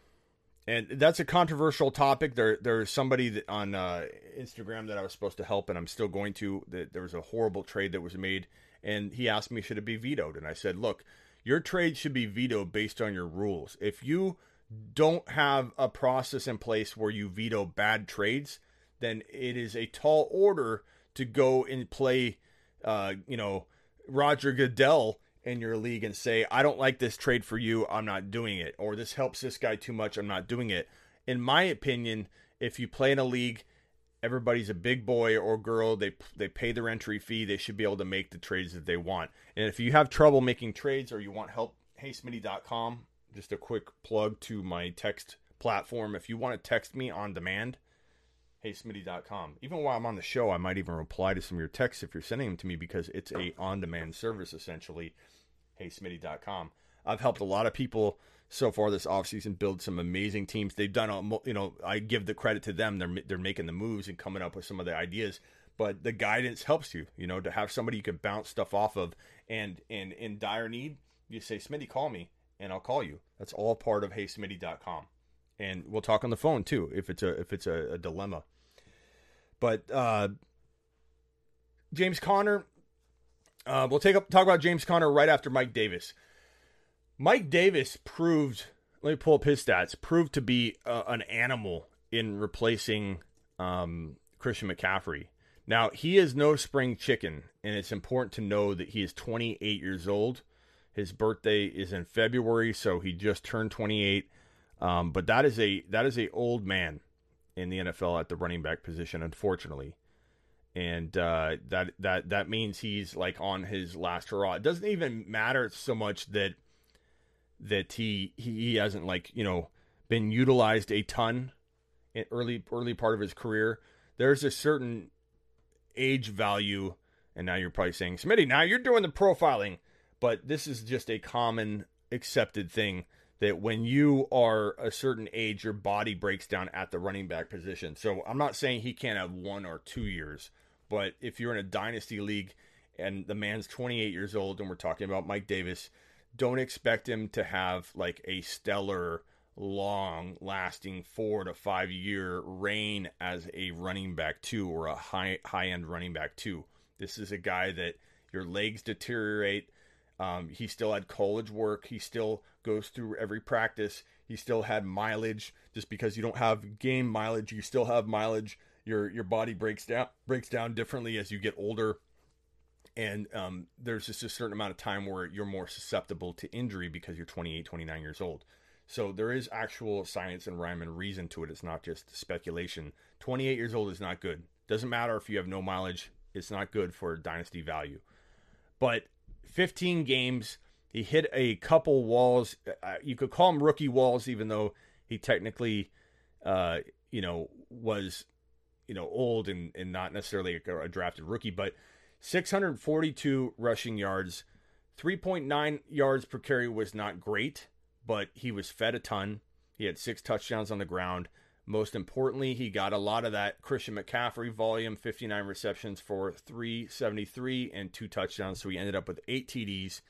And that's a controversial topic. There, there's somebody that on uh, Instagram that I was supposed to help, and I'm still going to. That there was a horrible trade that was made, and he asked me should it be vetoed, and I said, look, your trade should be vetoed based on your rules. If you don't have a process in place where you veto bad trades, then it is a tall order to go and play, uh, you know, Roger Goodell in your league and say, I don't like this trade for you, I'm not doing it, or this helps this guy too much, I'm not doing it. In my opinion, if you play in a league, everybody's a big boy or girl, they they pay their entry fee, they should be able to make the trades that they want. And if you have trouble making trades or you want help, heysmitty.com, just a quick plug to my text platform. If you want to text me on demand, heysmitty.com. Even while I'm on the show, I might even reply to some of your texts if you're sending them to me because it's a on-demand service essentially. heysmitty.com. I've helped a lot of people so far this offseason build some amazing teams. They've done, uh, a, you know, I give the credit to them. They're they're making the moves and coming up with some of the ideas, but the guidance helps you. You know, to have somebody you can bounce stuff off of, and and in dire need, you say, Smitty, call me, and I'll call you. That's all part of heysmitty.com and we'll talk on the phone too if it's a if it's a, a dilemma. But uh, James Conner, uh, we'll take up talk about James Conner right after Mike Davis. Mike Davis proved. Let me pull up his stats. Proved to be uh, an animal in replacing um, Christian McCaffrey. Now, he is no spring chicken, and it's important to know that he is 28 years old. His birthday is in February, so he just turned 28. Um, but that is a that is a old man in the NFL at the running back position, unfortunately. And uh, that that that means he's like on his last hurrah. It doesn't even matter so much that that he he hasn't like you know been utilized a ton in early early part of his career. There's a certain age value, and now you're probably saying, Smitty, now you're doing the profiling, but this is just a common accepted thing that when you are a certain age, your body breaks down at the running back position. So I'm not saying he can't have one or two years, but if you're in a dynasty league and the man's 28 years old, and we're talking about Mike Davis, don't expect him to have like a stellar long lasting four to five year reign as a running back two or a high high end running back two. This is a guy that your legs deteriorate. Um, he still had college work. He still goes through every practice. He still had mileage. Just because you don't have game mileage, you still have mileage. Your your body breaks down breaks down differently as you get older and um, there's just a certain amount of time where you're more susceptible to injury because you're 28 29 years old so there is actual science and rhyme and reason to it. It's not just speculation. 28 years old is not good. Doesn't matter if you have no mileage. It's not good for dynasty value. But 15 games, he hit a couple walls. Uh, you could call them rookie walls, even though he technically, uh, you know, was, you know, old and, and not necessarily a drafted rookie. But 642 rushing yards, 3.9 yards per carry was not great but he was fed a ton. He had six touchdowns on the ground. Most importantly, he got a lot of that Christian McCaffrey volume 59 receptions for 373 and two touchdowns. So he ended up with eight TDs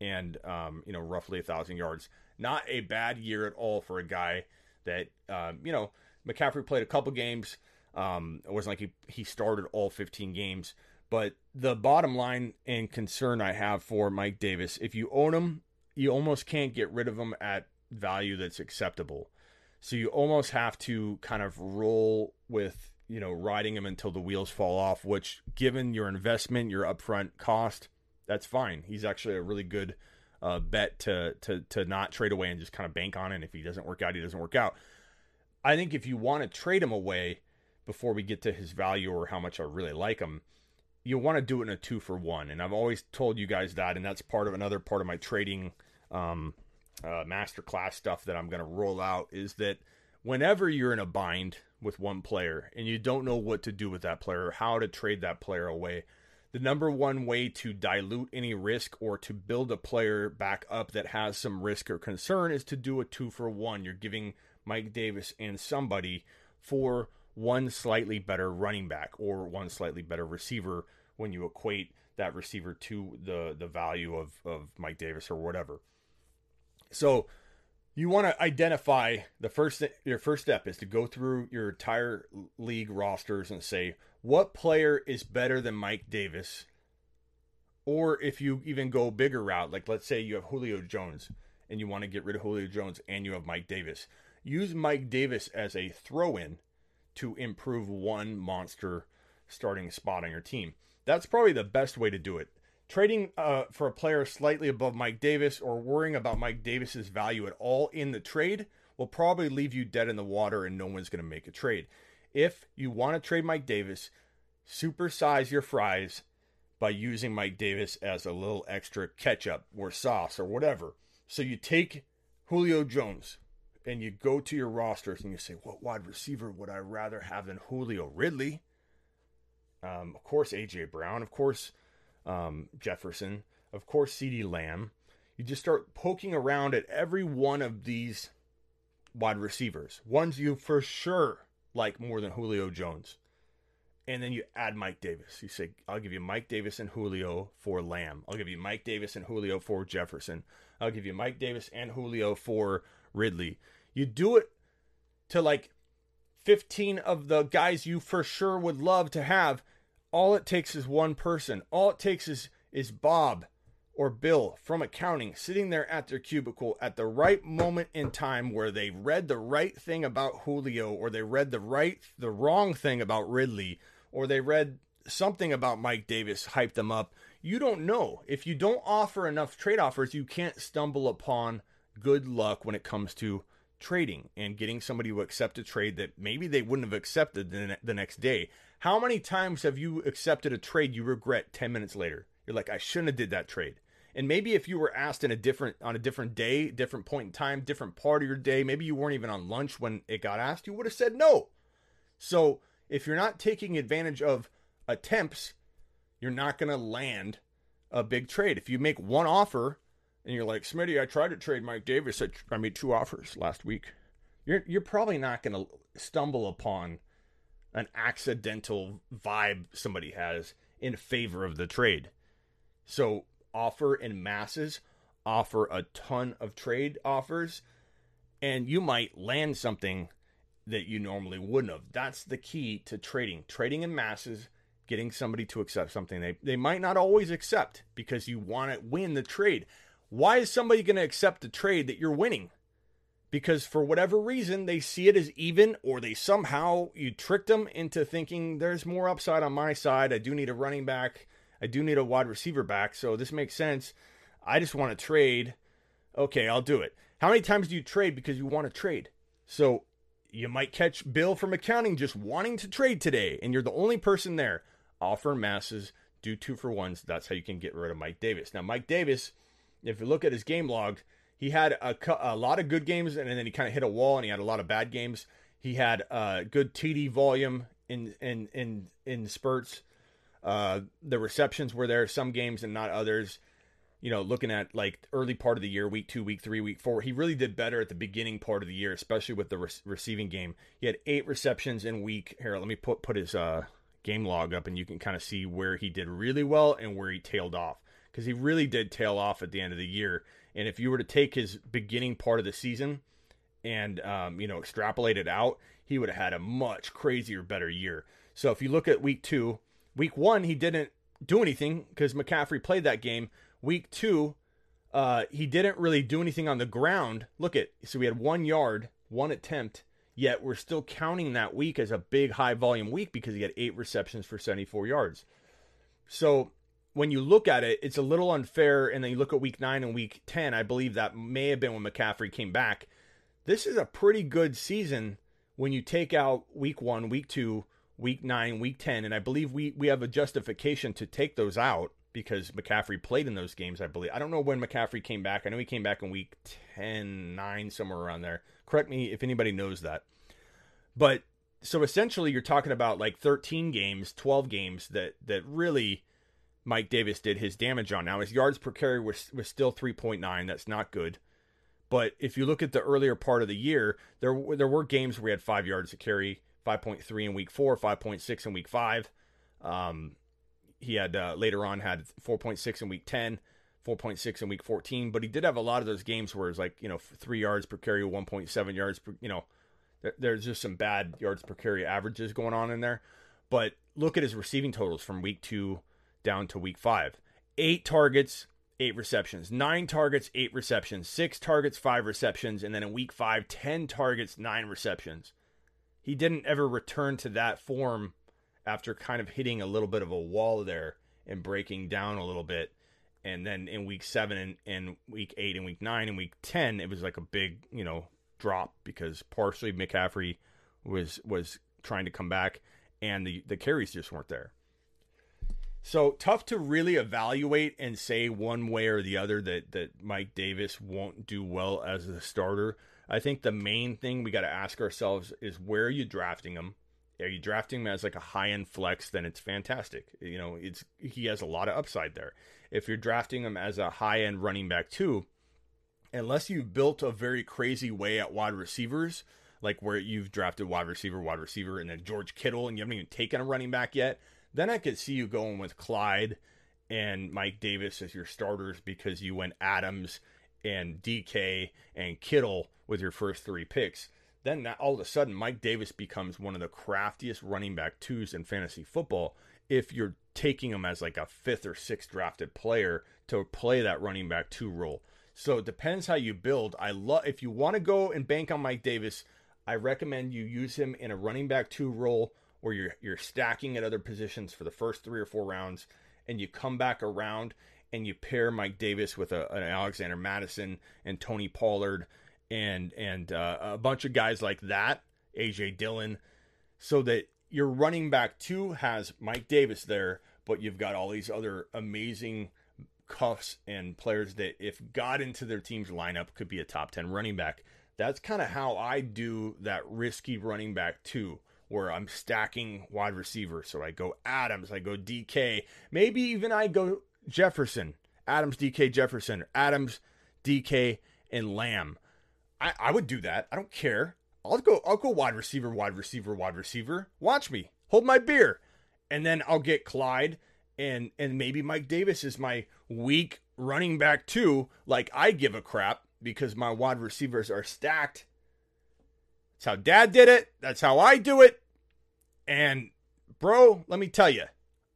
and, um, you know, roughly a thousand yards. Not a bad year at all for a guy that, um, you know, McCaffrey played a couple games. Um, it wasn't like he, he started all 15 games. But the bottom line and concern I have for Mike Davis, if you own him, you almost can't get rid of him at value that's acceptable. So you almost have to kind of roll with, you know, riding him until the wheels fall off, which given your investment, your upfront cost, that's fine. He's actually a really good uh, bet to, to, to not trade away and just kind of bank on it. If he doesn't work out, he doesn't work out. I think if you want to trade him away before we get to his value or how much I really like him, you want to do it in a two for one. And I've always told you guys that, and that's part of another part of my trading um, uh, masterclass stuff that I'm going to roll out is that whenever you're in a bind with one player and you don't know what to do with that player, how to trade that player away, the number one way to dilute any risk or to build a player back up that has some risk or concern is to do a two for one. You're giving Mike Davis and somebody for one slightly better running back or one slightly better receiver when you equate that receiver to the the value of, of Mike Davis or whatever. So you want to identify the first your first step is to go through your entire league rosters and say what player is better than Mike Davis or if you even go bigger route like let's say you have Julio Jones and you want to get rid of Julio Jones and you have Mike Davis use Mike Davis as a throw in to improve one monster starting spot on your team. That's probably the best way to do it. Trading uh, for a player slightly above Mike Davis or worrying about Mike Davis's value at all in the trade will probably leave you dead in the water and no one's going to make a trade. If you want to trade Mike Davis, supersize your fries by using Mike Davis as a little extra ketchup or sauce or whatever. So you take Julio Jones, and you go to your rosters and you say, what wide receiver would I rather have than Julio Ridley? Um, of course, AJ Brown. Of course, um, Jefferson. Of course, CeeDee Lamb. You just start poking around at every one of these wide receivers, ones you for sure like more than Julio Jones. And then you add Mike Davis. You say, I'll give you Mike Davis and Julio for Lamb. I'll give you Mike Davis and Julio for Jefferson. I'll give you Mike Davis and Julio for Ridley. You do it to like 15 of the guys you for sure would love to have. All it takes is one person. All it takes is is Bob or Bill from accounting sitting there at their cubicle at the right moment in time where they read the right thing about Julio or they read the right the wrong thing about Ridley or they read something about Mike Davis hyped them up. You don't know. If you don't offer enough trade offers, you can't stumble upon good luck when it comes to trading and getting somebody to accept a trade that maybe they wouldn't have accepted the, the next day. How many times have you accepted a trade you regret 10 minutes later? You're like, I shouldn't have did that trade. And maybe if you were asked in a different on a different day, different point in time, different part of your day, maybe you weren't even on lunch when it got asked, you would have said no. So if you're not taking advantage of attempts, you're not going to land a big trade. If you make one offer and you're like, Smitty, I tried to trade Mike Davis. I made two offers last week. You're you're probably not going to stumble upon an accidental vibe somebody has in favor of the trade. So offer in masses, offer a ton of trade offers, and you might land something that you normally wouldn't have. That's the key to trading. Trading in masses, getting somebody to accept something they, they might not always accept because you want to win the trade. Why is somebody going to accept a trade that you're winning? Because for whatever reason, they see it as even, or they somehow, you tricked them into thinking there's more upside on my side. I do need a running back. I do need a wide receiver back. So this makes sense. I just want to trade. Okay, I'll do it. How many times do you trade because you want to trade? So you might catch Bill from accounting just wanting to trade today, and you're the only person there. Offer masses, do two for ones. That's how you can get rid of Mike Davis. Now, Mike Davis, if you look at his game log, he had a, a lot of good games, and then he kind of hit a wall, and he had a lot of bad games. He had uh, good TD volume in in in in spurts. Uh, the receptions were there some games and not others you know, looking at like early part of the year, week two, week three, week four, he really did better at the beginning part of the year, especially with the re- receiving game. He had eight receptions in week. Here, let me put put his uh, game log up, and you can kind of see where he did really well and where he tailed off because he really did tail off at the end of the year. And if you were to take his beginning part of the season and um, you know extrapolate it out, he would have had a much crazier, better year. So if you look at week two, week one, he didn't do anything because McCaffrey played that game Week two, uh, he didn't really do anything on the ground. Look at so we had one yard, one attempt, yet we're still counting that week as a big high volume week because he had eight receptions for 74 yards. So when you look at it, it's a little unfair. And then you look at week nine and week 10, I believe that may have been when McCaffrey came back. This is a pretty good season when you take out week one, week two, week nine, week 10. And I believe we, we have a justification to take those out because McCaffrey played in those games, I believe. I don't know when McCaffrey came back. I know he came back in week 10, 9, somewhere around there. Correct me if anybody knows that. But so essentially you're talking about like 13 games, 12 games that that really Mike Davis did his damage on. Now his yards per carry was was still 3.9. That's not good. But if you look at the earlier part of the year, there there were games where he had 5 yards to carry, 5.3 in week 4, 5.6 in week 5. Um, he had uh, later on had 4.6 in week 10 4.6 in week 14 but he did have a lot of those games where it's like you know three yards per carry 1.7 yards per you know there, there's just some bad yards per carry averages going on in there but look at his receiving totals from week two down to week five. Eight targets eight receptions. Nine targets eight receptions. Six targets five receptions. And then in week five 10 targets nine receptions. He didn't ever return to that form after kind of hitting a little bit of a wall there and breaking down a little bit. And then in week seven and, and week eight and week nine and week 10, it was like a big, you know, drop because partially McCaffrey was, was trying to come back and the, the carries just weren't there. So tough to really evaluate and say one way or the other that, that Mike Davis won't do well as a starter. I think the main thing we got to ask ourselves is where are you drafting him? Are you drafting him as like a high end flex? Then it's fantastic. You know, it's he has a lot of upside there. If you're drafting him as a high end running back too, unless you've built a very crazy way at wide receivers, like where you've drafted wide receiver, wide receiver, and then George Kittle, and you haven't even taken a running back yet, then I could see you going with Clyde and Mike Davis as your starters because you went Adams and DK and Kittle with your first three picks then all of a sudden Mike Davis becomes one of the craftiest running back twos in fantasy football if you're taking him as like a fifth or sixth drafted player to play that running back two role. So it depends how you build. I love if you want to go and bank on Mike Davis, I recommend you use him in a running back two role or you're you're stacking at other positions for the first three or four rounds, and you come back around and you pair Mike Davis with a, an Alexander Mattison and Tony Pollard and and uh, a bunch of guys like that, AJ Dillon, so that your running back two has Mike Davis there, but you've got all these other amazing cuffs and players that if got into their team's lineup could be a top 10 running back. That's kind of how I do that risky running back too, where I'm stacking wide receiver. So I go Adams, I go DK, maybe even I go Jefferson, Adams, DK, Jefferson, Adams, DK, and Lamb. I, I would do that. I don't care. I'll go I'll go wide receiver, wide receiver, wide receiver. Watch me. Hold my beer. And then I'll get Clyde and and maybe Mike Davis is my weak running back too. Like I give a crap because my wide receivers are stacked. That's how dad did it. That's how I do it. And bro, let me tell you,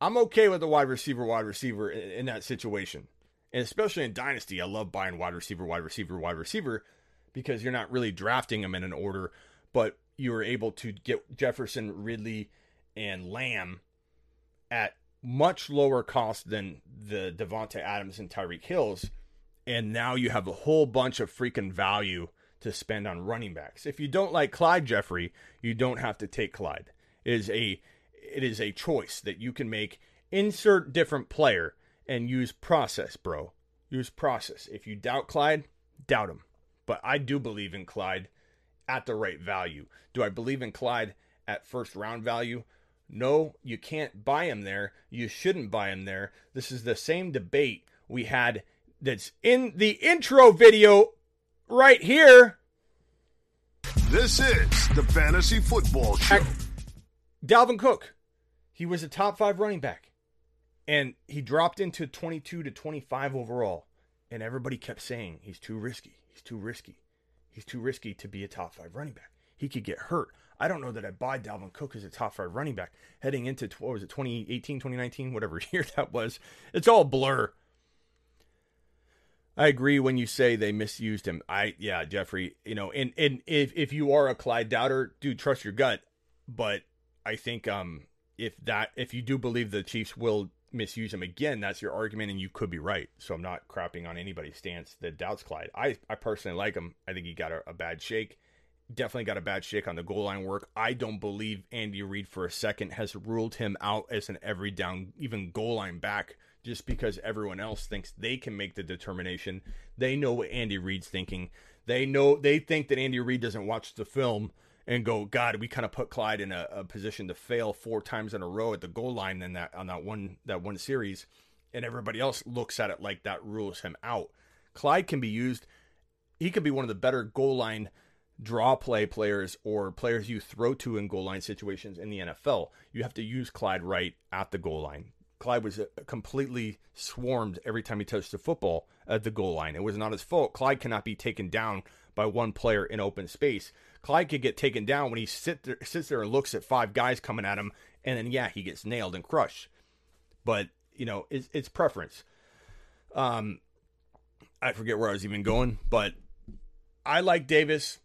I'm okay with the wide receiver, wide receiver in, in that situation. And especially in Dynasty, I love buying wide receiver, wide receiver, wide receiver because you're not really drafting them in an order, but you were able to get Jefferson, Ridley, and Lamb at much lower cost than the Davante Adams and Tyreek Hills. And now you have a whole bunch of freaking value to spend on running backs. If you don't like Clyde Jeffrey, you don't have to take Clyde. It is a it is a choice that you can make. Insert different player and use process, bro. Use process. If you doubt Clyde, doubt him. But I do believe in Clyde at the right value. Do I believe in Clyde at first round value? No, you can't buy him there. You shouldn't buy him there. This is the same debate we had that's in the intro video right here. This is the Fantasy Football Show. Dalvin Cook, he was a top five running back, and he dropped into 22 to 25 overall. And everybody kept saying he's too risky. He's too risky. He's too risky to be a top five running back. He could get hurt. I don't know that I buy Dalvin Cook as a top five running back heading into what was it 2018, 2019, whatever year that was. It's all blur. I agree when you say they misused him. I yeah, Jeffrey, you know, and and if if you are a Clyde doubter, dude, trust your gut. But I think um if that if you do believe the Chiefs will misuse him again, that's your argument, and you could be right. So I'm not crapping on anybody's stance that doubts Clyde. I I personally like him. I think he got a, a bad shake definitely got a bad shake on the goal line work. I don't believe Andy Reid for a second has ruled him out as an every down, even goal line back, just because everyone else thinks they can make the determination. They know what Andy Reid's thinking. They know they think that Andy Reid doesn't watch the film and go, God, we kind of put Clyde in a, a position to fail four times in a row at the goal line in that on that one that one series, and everybody else looks at it like that rules him out. Clyde can be used. He could be one of the better goal line draw play players or players you throw to in goal line situations in the NFL. You have to use Clyde right at the goal line. Clyde was uh, completely swarmed every time he touched the football at the goal line. It was not his fault. Clyde cannot be taken down by one player in open space. Clyde could get taken down when he sit there, sits there and looks at five guys coming at him, and then yeah, he gets nailed and crushed. But you know, it's, it's preference. Um, I forget where I was even going, but I like Davis.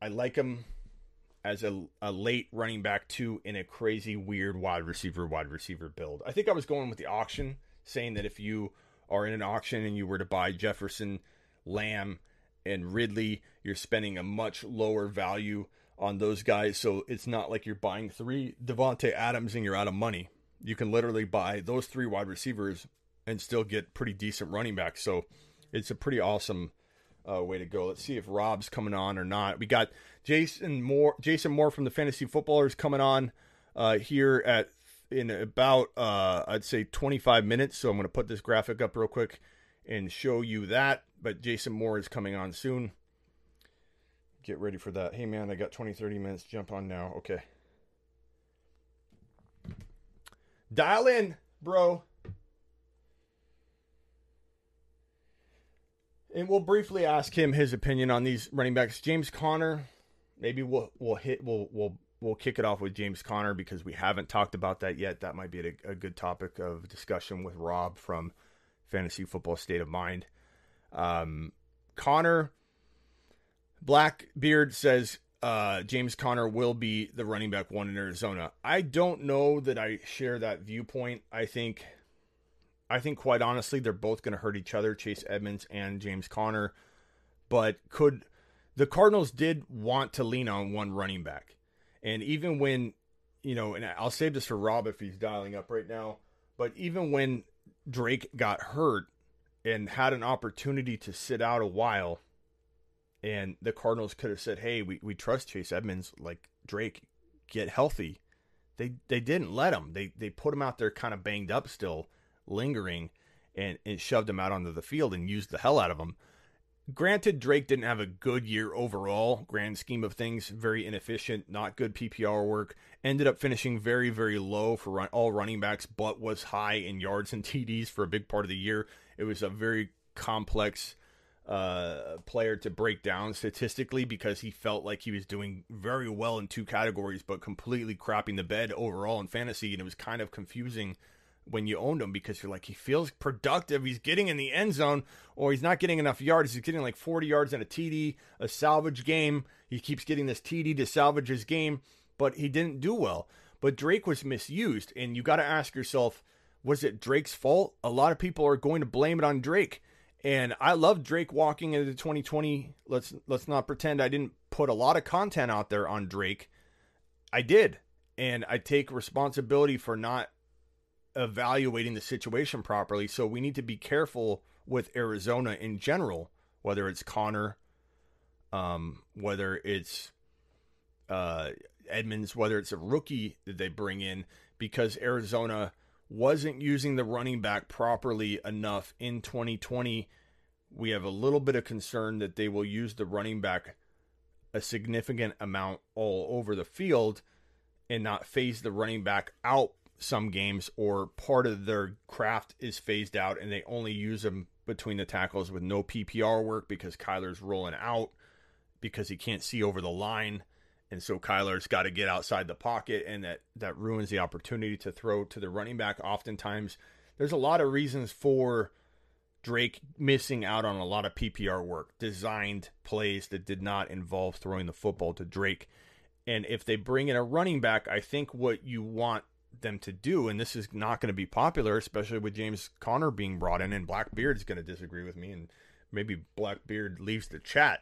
I like him as a, a late running back too in a crazy weird wide receiver wide receiver build. I think I was going with the auction, saying that if you are in an auction and you were to buy Jefferson, Lamb, and Ridley, you're spending a much lower value on those guys. So it's not like you're buying three Davante Adams and you're out of money. You can literally buy those three wide receivers and still get pretty decent running backs. So it's a pretty awesome uh, way to go. Let's see if Rob's coming on or not. We got Jason Moore, Jason Moore from the Fantasy Footballers coming on uh, here at in about uh, I'd say 25 minutes. So I'm going to put this graphic up real quick and show you that. But Jason Moore is coming on soon. Get ready for that. Hey man, I got 20 30 minutes. Jump on now. Okay. Dial in, bro. And we'll briefly ask him his opinion on these running backs. James Conner, maybe we'll we'll hit we'll we'll we'll kick it off with James Conner because we haven't talked about that yet. That might be a, a good topic of discussion with Rob from Fantasy Football State of Mind. Um, Connor Blackbeard says uh, James Conner will be the running back one in Arizona. I don't know that I share that viewpoint. I think, I think quite honestly, they're both going to hurt each other, Chase Edmonds and James Conner. But could the Cardinals did want to lean on one running back, and even when, you know, and I'll save this for Rob if he's dialing up right now. But even when Drake got hurt and had an opportunity to sit out a while and the Cardinals could have said, "Hey, we, we trust Chase Edmonds, like Drake, get healthy." They they didn't let him. They they put him out there kind of banged up still, lingering, and and shoved him out onto the field and used the hell out of him. Granted, Drake didn't have a good year overall, grand scheme of things, very inefficient, not good PPR work. Ended up finishing very, very low for run, all running backs, but was high in yards and TDs for a big part of the year. It was a very complex uh, player to break down statistically because he felt like he was doing very well in two categories, but completely crapping the bed overall in fantasy. And it was kind of confusing when you owned him because you're like, he feels productive. He's getting in the end zone, or he's not getting enough yards. He's getting like 40 yards in a TD, a salvage game. He keeps getting this TD to salvage his game, but he didn't do well. But Drake was misused, and you got to ask yourself, was it Drake's fault? A lot of people are going to blame it on Drake. And I love Drake walking into 2020. Let's let's not pretend I didn't put a lot of content out there on Drake. I did. And I take responsibility for not evaluating the situation properly. So we need to be careful with Arizona in general, whether it's Conner, um, whether it's uh, Edmonds, whether it's a rookie that they bring in, because Arizona wasn't using the running back properly enough in 2020. We have a little bit of concern that they will use the running back a significant amount all over the field and not phase the running back out some games or part of their craft is phased out and they only use them between the tackles with no PPR work because Kyler's rolling out because he can't see over the line and so Kyler's got to get outside the pocket, and that that ruins the opportunity to throw to the running back. Oftentimes, there's a lot of reasons for Drake missing out on a lot of PPR work, designed plays that did not involve throwing the football to Drake. And if they bring in a running back, I think what you want them to do, and this is not going to be popular, especially with James Conner being brought in, and Blackbeard's going to disagree with me, and maybe Blackbeard leaves the chat.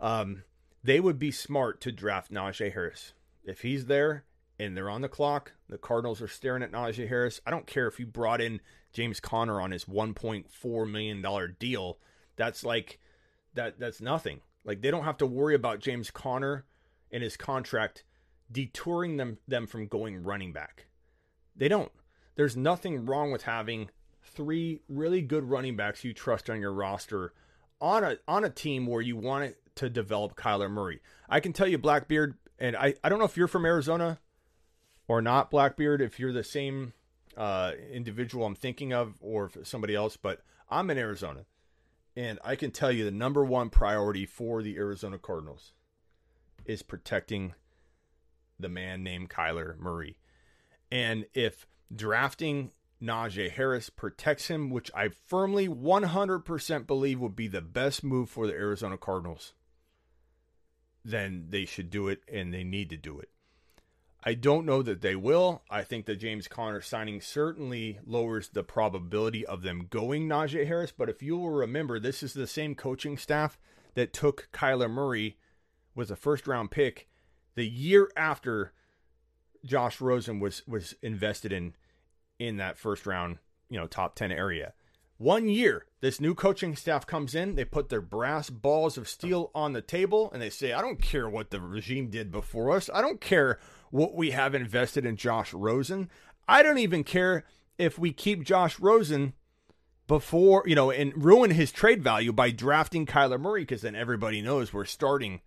Um, they would be smart to draft Najee Harris. If he's there and they're on the clock, the Cardinals are staring at Najee Harris. I don't care if you brought in James Conner on his $1.4 million deal. That's like that that's nothing. Like they don't have to worry about James Conner and his contract detouring them them from going running back. They don't. There's nothing wrong with having three really good running backs you trust on your roster on a on a team where you want it to develop Kyler Murray. I can tell you, Blackbeard, and I, I don't know if you're from Arizona or not, Blackbeard, if you're the same uh, individual I'm thinking of or somebody else, but I'm in Arizona. And I can tell you the number one priority for the Arizona Cardinals is protecting the man named Kyler Murray. And if drafting Najee Harris protects him, which I firmly 100% believe would be the best move for the Arizona Cardinals, then they should do it and they need to do it. I don't know that they will. I think that James Conner signing certainly lowers the probability of them going Najee Harris. But if you will remember, this is the same coaching staff that took Kyler Murray with a first round pick the year after Josh Rosen was was invested in in that first round, you know, top 10 area. One year, this new coaching staff comes in, they put their brass balls of steel on the table, and they say, I don't care what the regime did before us. I don't care what we have invested in Josh Rosen. I don't even care if we keep Josh Rosen before, you know, and ruin his trade value by drafting Kyler Murray, because then everybody knows we're starting.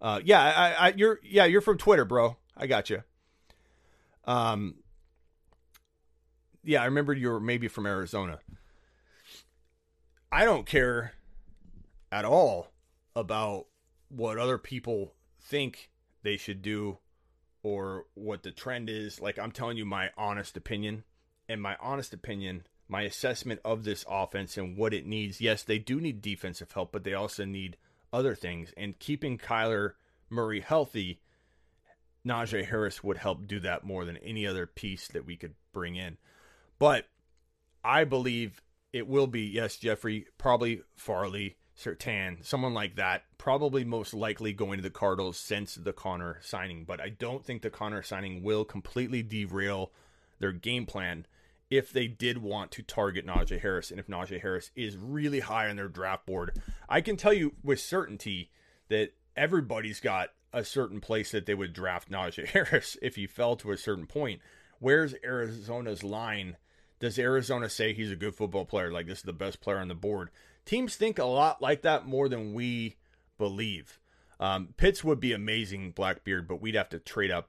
Uh, yeah, I, I, you're, yeah, you're from Twitter, bro. I got you. Um, yeah, I remember you were maybe from Arizona. I don't care at all about what other people think they should do or what the trend is. Like, I'm telling you my honest opinion. And my honest opinion, my assessment of this offense and what it needs. Yes, they do need defensive help, but they also need other things. And keeping Kyler Murray healthy, Najee Harris would help do that more than any other piece that we could bring in. But I believe it will be, yes, Jeffrey, probably Farley, Surtain, someone like that, probably most likely going to the Cardinals since the Conner signing. But I don't think the Conner signing will completely derail their game plan if they did want to target Najee Harris and if Najee Harris is really high on their draft board. I can tell you with certainty that everybody's got a certain place that they would draft Najee Harris if he fell to a certain point. Where's Arizona's line? Does Arizona say he's a good football player? Like this is the best player on the board? Teams think a lot like that more than we believe. Um, Pitts would be amazing, Blackbeard, but we'd have to trade up,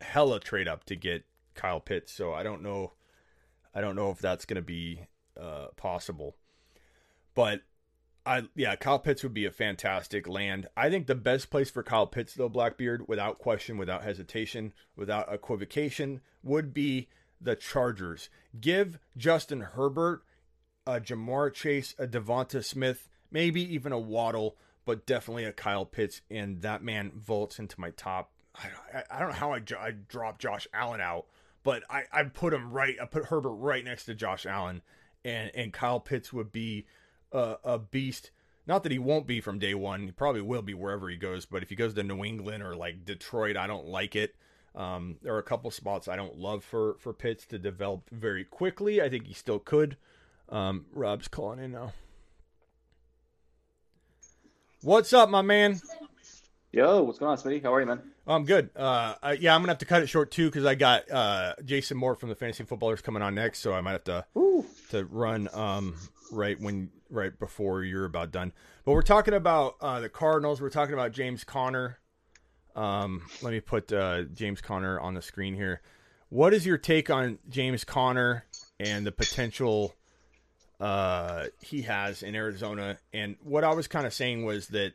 hella trade up to get Kyle Pitts. So I don't know, I don't know if that's going to be uh, possible. But I yeah, Kyle Pitts would be a fantastic land. I think the best place for Kyle Pitts though, Blackbeard, without question, without hesitation, without equivocation, would be the Chargers. Give Justin Herbert, a Ja'Marr Chase, a Devonta Smith, maybe even a Waddle, but definitely a Kyle Pitts, and that man vaults into my top. I, I don't know how I, I dropped Josh Allen out, but I, I put him right. I put Herbert right next to Josh Allen, and and Kyle Pitts would be a, a beast. Not that he won't be from day one. He probably will be wherever he goes. But if he goes to New England or like Detroit, I don't like it. Um, there are a couple spots I don't love for for Pitts to develop very quickly. I think he still could. Um, Rob's calling in now. What's up, my man? Yo, what's going on, Smitty? How are you, man? I'm good. Uh, I, yeah, I'm gonna have to cut it short too because I got uh, Jason Moore from the Fantasy Footballers coming on next, so I might have to Ooh. to run um, right when right before you're about done. But we're talking about uh, the Cardinals. We're talking about James Conner. Um, let me put uh, James Conner on the screen here. What is your take on James Conner and the potential uh, he has in Arizona? And what I was kind of saying was that,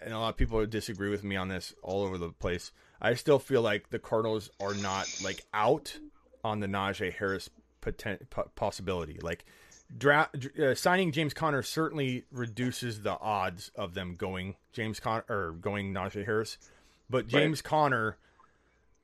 and a lot of people disagree with me on this all over the place. I still feel like the Cardinals are not like out on the Najee Harris poten- possibility. Like draft uh, signing James Conner certainly reduces the odds of them going James Conner or going Najee Harris, but James right. Conner,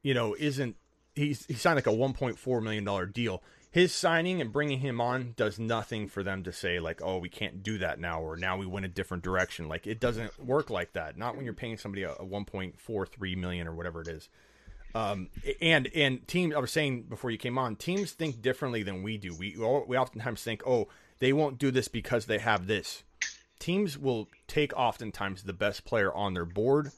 you know, isn't he's he signed like a 1.4 million dollar deal. His signing and bringing him on does nothing for them to say like, oh, we can't do that now, or now we went a different direction. Like it doesn't work like that. Not when you're paying somebody a, a 1.43 million or whatever it is. Um, and and teams, I was saying before you came on, teams think differently than we do. We we oftentimes think, oh, they won't do this because they have this. Teams will take oftentimes the best player on their board,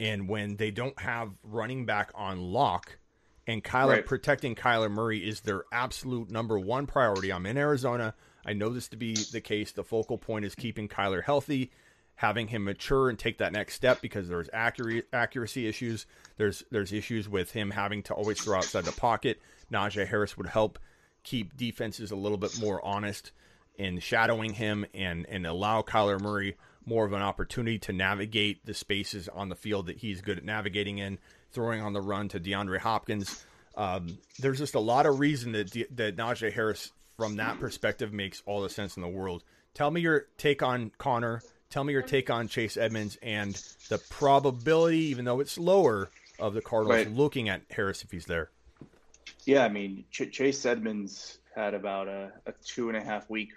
and when they don't have running back on lock, and Kyler right. protecting Kyler Murray is their absolute number one priority. I'm in Arizona. I know this to be the case. The focal point is keeping Kyler healthy having him mature and take that next step because there's accuracy accuracy issues. There's there's issues with him having to always throw outside the pocket. Najee Harris would help keep defenses a little bit more honest in shadowing him and and allow Kyler Murray more of an opportunity to navigate the spaces on the field that he's good at navigating in, throwing on the run to DeAndre Hopkins. Um, there's just a lot of reason that that Najee Harris, from that perspective, makes all the sense in the world. Tell me your take on Conner Tell me your take on Chase Edmonds and the probability, even though it's lower, of the Cardinals right. looking at Harris if he's there. Yeah, I mean, Ch- Chase Edmonds had about a, a two and a half week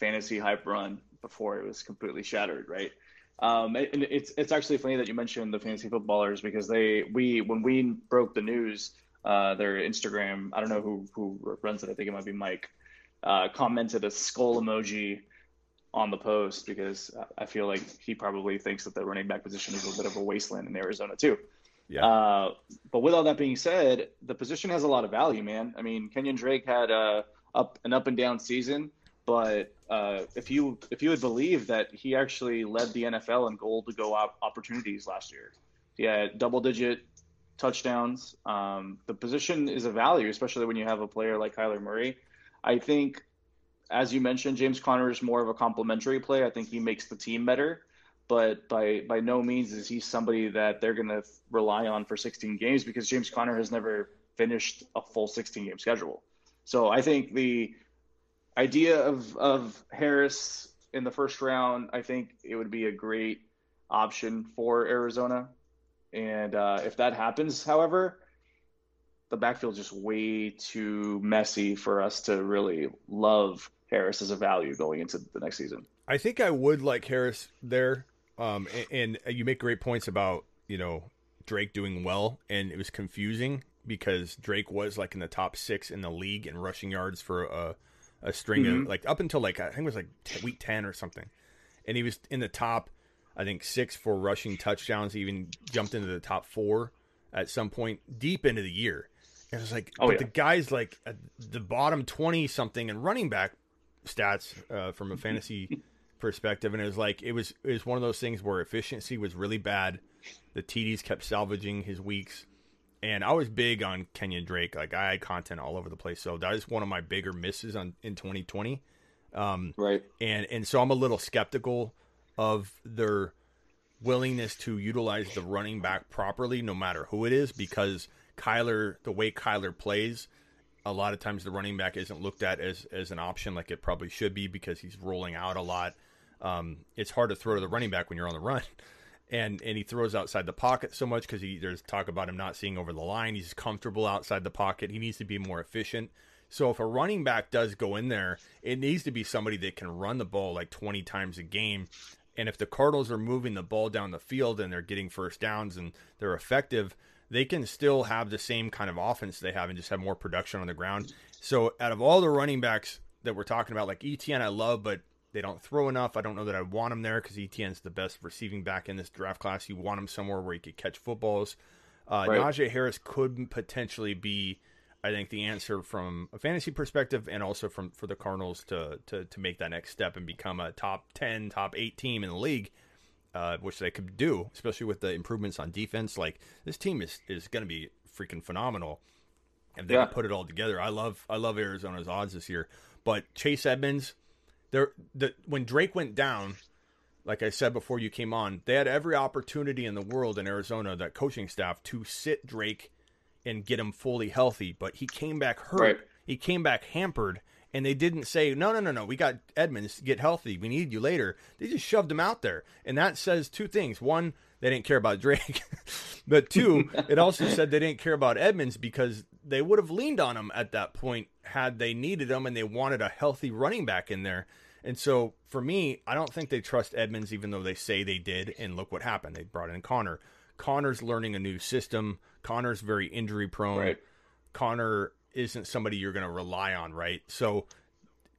fantasy hype run before it was completely shattered, right? Um, and it's it's actually funny that you mentioned the fantasy footballers because they we when we broke the news, uh, their Instagram I don't know who who runs it I think it might be Mike, uh, commented a skull emoji on the post because I feel like he probably thinks that the running back position is a bit of a wasteland in Arizona too. Yeah. Uh, but with all that being said, the position has a lot of value, man. I mean, Kenyan Drake had a up an up and down season, but uh, if you if you would believe that he actually led the NFL in goal to go op- opportunities last year, he had double digit touchdowns. Um, the position is a value, especially when you have a player like Kyler Murray. I think as you mentioned, James Conner is more of a complementary play. I think he makes the team better, but by by no means is he somebody that they're going to rely on for 16 games because James Conner has never finished a full 16 game schedule. So I think the idea of of Harris in the first round, I think it would be a great option for Arizona. And uh, if that happens, however, the backfield just way too messy for us to really love Harris as a value going into the next season. I think I would like Harris there. Um, and, and you make great points about you know Drake doing well, and it was confusing because Drake was like in the top six in the league in rushing yards for a, a string mm-hmm. of like up until like I think it was like t- week ten or something, and he was in the top I think six for rushing touchdowns. He even jumped into the top four at some point deep into the year. And it was like, oh, but yeah. the guy's like at the bottom twenty something and running back stats uh, from a fantasy perspective, and it was like it was it was one of those things where efficiency was really bad. The TDs kept salvaging his weeks, and I was big on Kenyan Drake. Like I had content all over the place, so that is one of my bigger misses on in 2020. Um, right, and and so I'm a little skeptical of their willingness to utilize the running back properly, no matter who it is, because Kyler, the way Kyler plays, a lot of times the running back isn't looked at as as an option like it probably should be because he's rolling out a lot. Um, it's hard to throw to the running back when you're on the run, and and he throws outside the pocket so much because he there's talk about him not seeing over the line. He's comfortable outside the pocket. He needs to be more efficient. So if a running back does go in there, it needs to be somebody that can run the ball like 20 times a game. And if the Cardinals are moving the ball down the field and they're getting first downs and they're effective, they can still have the same kind of offense they have and just have more production on the ground. So out of all the running backs that we're talking about, like Etienne, I love, but they don't throw enough. I don't know that I want him there because Etienne's the best receiving back in this draft class. You want him somewhere where he could catch footballs. Uh, right. Najee Harris could potentially be, I think, the answer from a fantasy perspective and also from for the Cardinals to to to make that next step and become a top ten, top eight team in the league uh, which they could do, especially with the improvements on defense. Like this team is is going to be freaking phenomenal if they yeah. put it all together. I love I love Arizona's odds this year, but Chase Edmonds, there the when Drake went down, like I said before you came on, they had every opportunity in the world in Arizona, that coaching staff, to sit Drake and get him fully healthy, but he came back hurt. Right. He came back hampered and they didn't say, no, no, no, no, we got Edmonds, get healthy, we need you later. They just shoved him out there. And that says two things. One, they didn't care about Drake. but two, it also said they didn't care about Edmonds because they would have leaned on him at that point had they needed him and they wanted a healthy running back in there. And so for me, I don't think they trust Edmonds, even though they say they did. And look what happened. They brought in conner conner's learning a new system. conner's very injury prone. Right. Conner isn't somebody you're going to rely on, right? So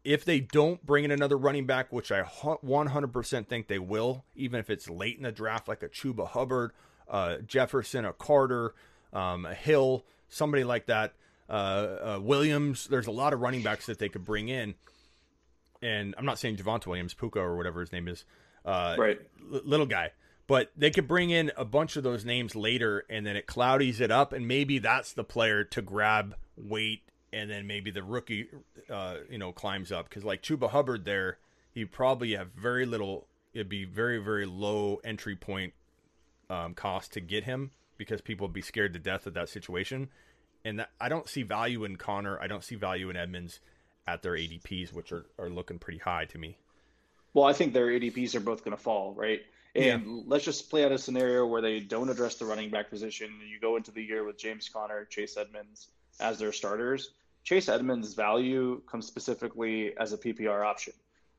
if they don't bring in another running back, which I 100% think they will, even if it's late in the draft, like a Chuba Hubbard, uh, Jefferson, a Carter, um, a Hill, somebody like that, uh, uh, Williams. There's a lot of running backs that they could bring in. And I'm not saying Javonte Williams, Pooka, or whatever his name is. Uh, right. L- little guy. But they could bring in a bunch of those names later, and then it cloudies it up, and maybe that's the player to grab weight, and then maybe the rookie, uh, you know, climbs up because like Chuba Hubbard there, he probably have very little. It'd be very very low entry point um, cost to get him because people would be scared to death of that situation. And that, I don't see value in Conner. I don't see value in Edmonds at their ADPs, which are, are looking pretty high to me. Well, I think their ADPs are both going to fall, right? And yeah. let's just play out a scenario where they don't address the running back position. You go into the year with James Conner, Chase Edmonds as their starters. Chase Edmonds' value comes specifically as a PPR option.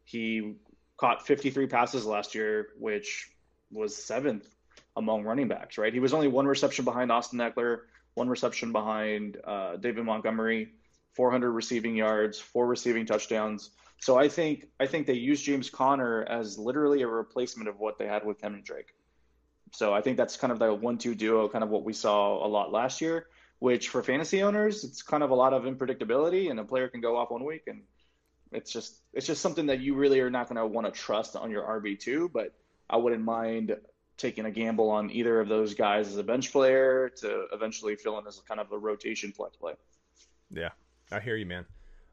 He caught 53 passes last year, which was seventh among running backs, right? He was only one reception behind Austin Ekeler, one reception behind uh, David Montgomery, 400 receiving yards, four receiving touchdowns. So I think I think they use James Conner as literally a replacement of what they had with Kenyan Drake. So I think that's kind of the one-two duo, kind of what we saw a lot last year. Which for fantasy owners, it's kind of a lot of unpredictability, and a player can go off one week, and it's just it's just something that you really are not going to want to trust on your RB two. But I wouldn't mind taking a gamble on either of those guys as a bench player to eventually fill in as kind of a rotation flex play. Yeah, I hear you, man.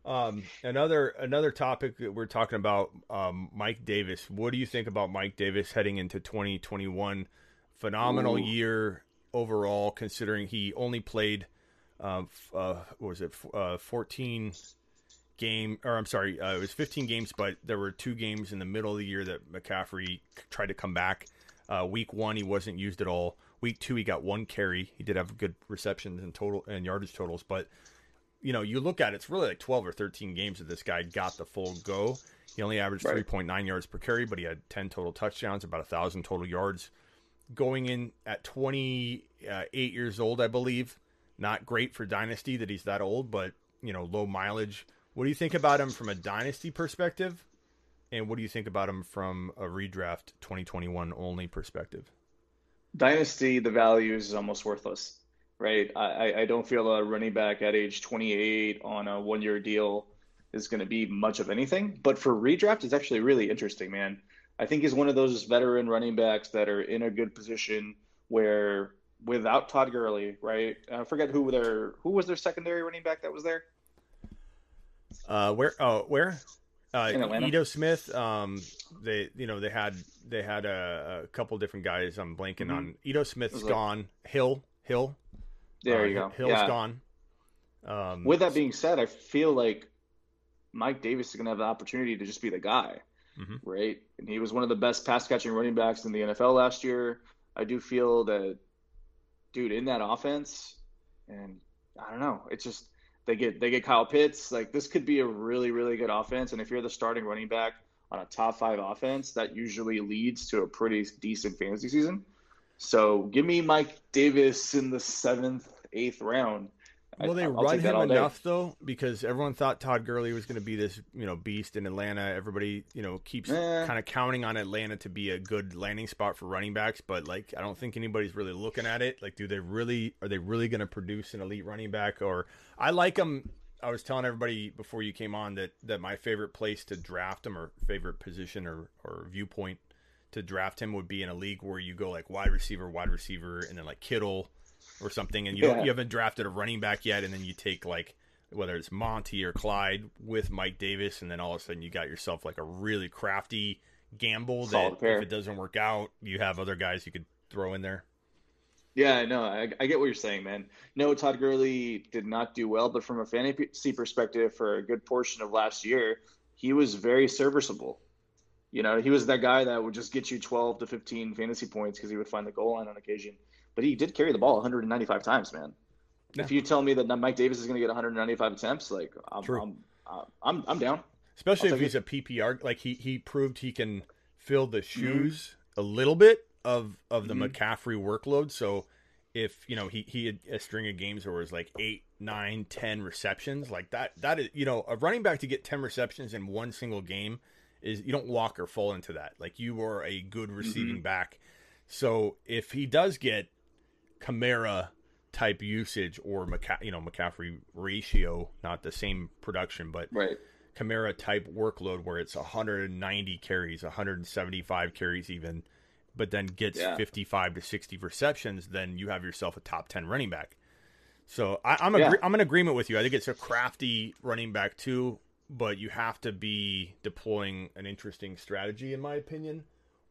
Um, another another topic that we're talking about, um, Mike Davis. What do you think about Mike Davis heading into 2021? Phenomenal Ooh. year overall, considering he only played, uh, uh, what was it, uh, 14 game, or I'm sorry, uh, it was 15 games, but there were two games in the middle of the year that McCaffrey tried to come back. Uh, week one, he wasn't used at all. Week two, he got one carry. He did have good receptions and total and yardage totals, but you know, you look at it, it's really like 12 or 13 games that this guy got the full go. He only averaged Right. 3.9 yards per carry, but he had 10 total touchdowns, about a thousand total yards. Going in at 28 years old, I believe. Not great for dynasty that he's that old, but you know, low mileage. What do you think about him from a dynasty perspective? And what do you think about him from a redraft 2021 only perspective? Dynasty, the value is almost worthless, right? I, I- don't feel a running back at age 28 on a one year deal is going to be much of anything. But for redraft, it's actually really interesting, man. I think he's one of those veteran running backs that are in a good position where without Todd Gurley, right? I forget who their who was their secondary running back that was there. Uh, where? Oh, where? Uh, In Atlanta? Ito Smith. Um, they, you know, they had they had a, a couple different guys. I'm blanking Mhm. on. Ito Smith's like- gone. Hill, Hill. There uh, you go. Hill's yeah. gone. Um, With that being said, I feel like Mike Davis is going to have the opportunity to just be the guy, Mhm. right? And he was one of the best pass catching running backs in the NFL last year. I do feel that, dude, in that offense, and I don't know, it's just they get they get Kyle Pitts. Like this could be a really really good offense, and if you're the starting running back on a top five offense, that usually leads to a pretty decent fantasy season. So give me Mike Davis in the seventh, eighth round. Will they I'll run him enough though? Because everyone thought Todd Gurley was going to be this, you know, beast in Atlanta. Everybody, you know, keeps Eh. kind of counting on Atlanta to be a good landing spot for running backs, but like I don't think anybody's really looking at it. Like, do they really? Are they really going to produce an elite running back? Or I like him. I was telling everybody before you came on that that my favorite place to draft him or favorite position or or viewpoint to draft him would be in a league where you go like wide receiver, wide receiver, and then like Kittle or something, and you Yeah. you haven't drafted a running back yet, and then you take like whether it's Monty or Clyde with Mike Davis, and then all of a sudden you got yourself like a really crafty gamble Solid that pair. if it doesn't work out, you have other guys you could throw in there. Yeah, no, I, I get what you're saying, man. No, Todd Gurley did not do well, but from a fantasy perspective, for a good portion of last year, he was very serviceable. You know, he was that guy that would just get you 12 to 15 fantasy points because he would find the goal line on occasion. But he did carry the ball 195 times, man. If you tell me that Mike Davis is going to get 195 attempts, like I'm, True. I'm, uh, I'm, I'm down. Especially if he's a PPR, like he he proved he can fill the shoes a little bit of of the Mhm. McCaffrey workload. So if you know he he had a string of games where it was like eight, nine, ten receptions, like that that is you know a running back to get ten receptions in one single game is you don't walk or fall into that. Like you are a good receiving back. So if he does get Kamara type usage or McCa- you know McCaffrey ratio, not the same production, but Right. Kamara type workload where it's 190 carries, 175 carries even, but then gets Yeah. 55 to 60 receptions, then you have yourself a top 10 running back. So I, I'm Yeah. agree- I'm in agreement with you. I think it's a crafty running back too, but you have to be deploying an interesting strategy, in my opinion,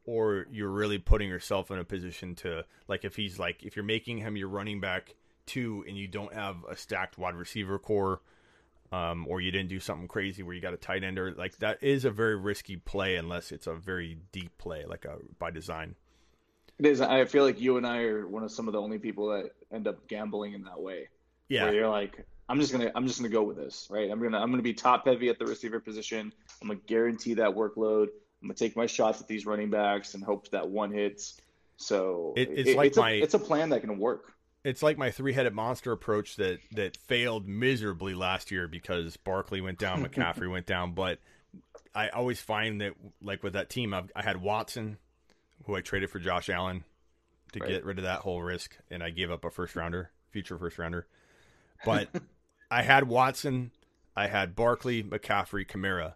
or you're really putting yourself in a position to like if he's like if you're making him your running back two and you don't have a stacked wide receiver core um, or you didn't do something crazy where you got a tight end or like that is a very risky play unless it's a very deep play like a by design It is. I feel like you and I are one of some of the only people that end up gambling in that way. yeah where you're like, I'm just gonna I'm just gonna go with this, right? I'm gonna I'm gonna be top heavy at the receiver position. I'm gonna guarantee that workload. I'm gonna take my shots at these running backs and hope that one hits. So It- it's like it's a, my- it's a plan that can work. it's like my three-headed monster approach that that failed miserably last year because Barkley went down, McCaffrey went down, but I always find that like with that team, I've, I had Watson, who I traded for Josh Allen to Right. get rid of that whole risk, and I gave up a first rounder, future first rounder, but I had Watson, I had Barkley, McCaffrey, Kamara,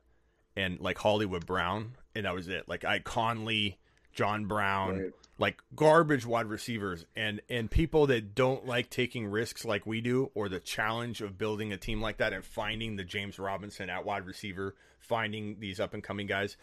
and like Hollywood Brown, and that was it. Like I Conley, John Brown, Right. like garbage wide receivers, and and people that don't like taking risks like we do, or the challenge of building a team like that and finding the James Robinson at wide receiver, finding these up and coming guys.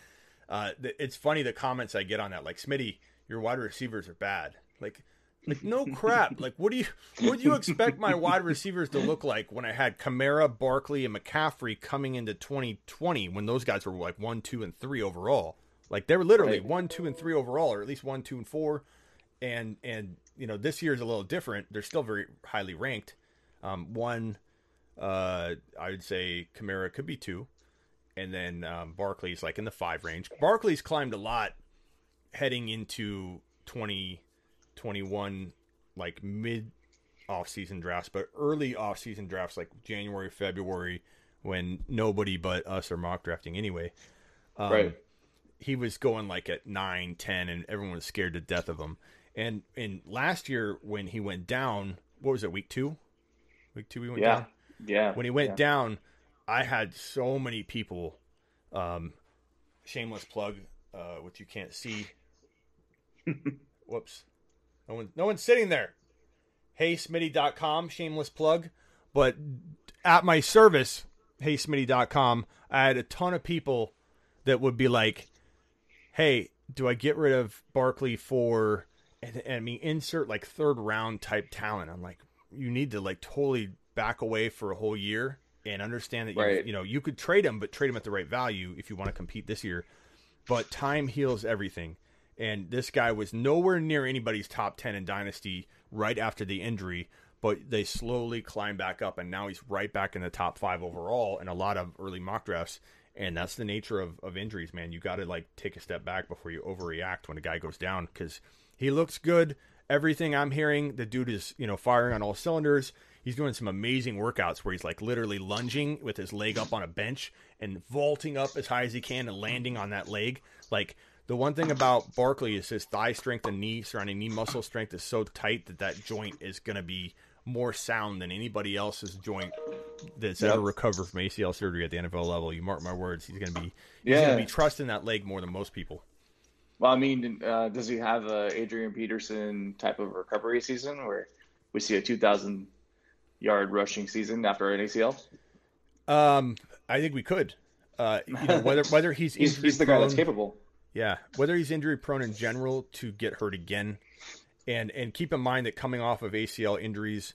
Uh, it's funny the comments I get on that, like Smitty, your wide receivers are bad. Like, like no crap. Like, what do you what do you expect my wide receivers to look like when I had Kamara, Barkley, and McCaffrey coming into 2020 when those guys were like one, two, and three overall? Like they were literally Right. one, two, and three overall, or at least one, two, and four. And and you know this year is a little different. They're still very highly ranked. Um, one, uh, I would say Kamara could be two, and then um, Barkley's like in the five range. Barkley's climbed a lot heading into 2021, like mid off-season drafts, but early off-season drafts like January, February, when nobody but us are mock drafting anyway. Um, right. He was going like at 9, 10, and everyone was scared to death of him. And and last year when he went down, what was it? Week two, week two, we went Yeah. down Yeah. when he went yeah. down, I had so many people. Um, shameless plug, uh, which you can't see. Whoops, no one, no one's sitting there. HeySmitty.com, shameless plug, but at my service, HeySmitty.com, I had a ton of people that would be like, "Hey, do I get rid of Barkley for?" And, and I mean, insert like third round type talent. I'm like, you need to like totally back away for a whole year and understand that you, Right. you know you could trade him, but trade him at the right value if you want to compete this year. But time heals everything, and this guy was nowhere near anybody's top ten in dynasty right after the injury. But they slowly climbed back up, and now he's right back in the top five overall in a lot of early mock drafts. And that's the nature of, of injuries, man. You got to like take a step back before you overreact when a guy goes down because he looks good. Everything I'm hearing, the dude is you know firing on all cylinders. He's doing some amazing workouts where he's like literally lunging with his leg up on a bench and vaulting up as high as he can and landing on that leg. Like the one thing about Barkley is his thigh strength and knee surrounding knee muscle strength is so tight that that joint is going to be more sound than anybody else's joint that's Yep. ever recovered from ACL surgery at the NFL level. You mark my words, he's going to be he's Yeah. going to be trusting that leg more than most people. Well, I mean, uh, does he have a Adrian Peterson type of recovery season where we see a 2,000 yard rushing season after an ACL? Um, I think we could. Uh, you know, whether whether he's He's, he's the guy that's capable. Yeah, whether he's injury prone in general to get hurt again, and and keep in mind that coming off of ACL injuries,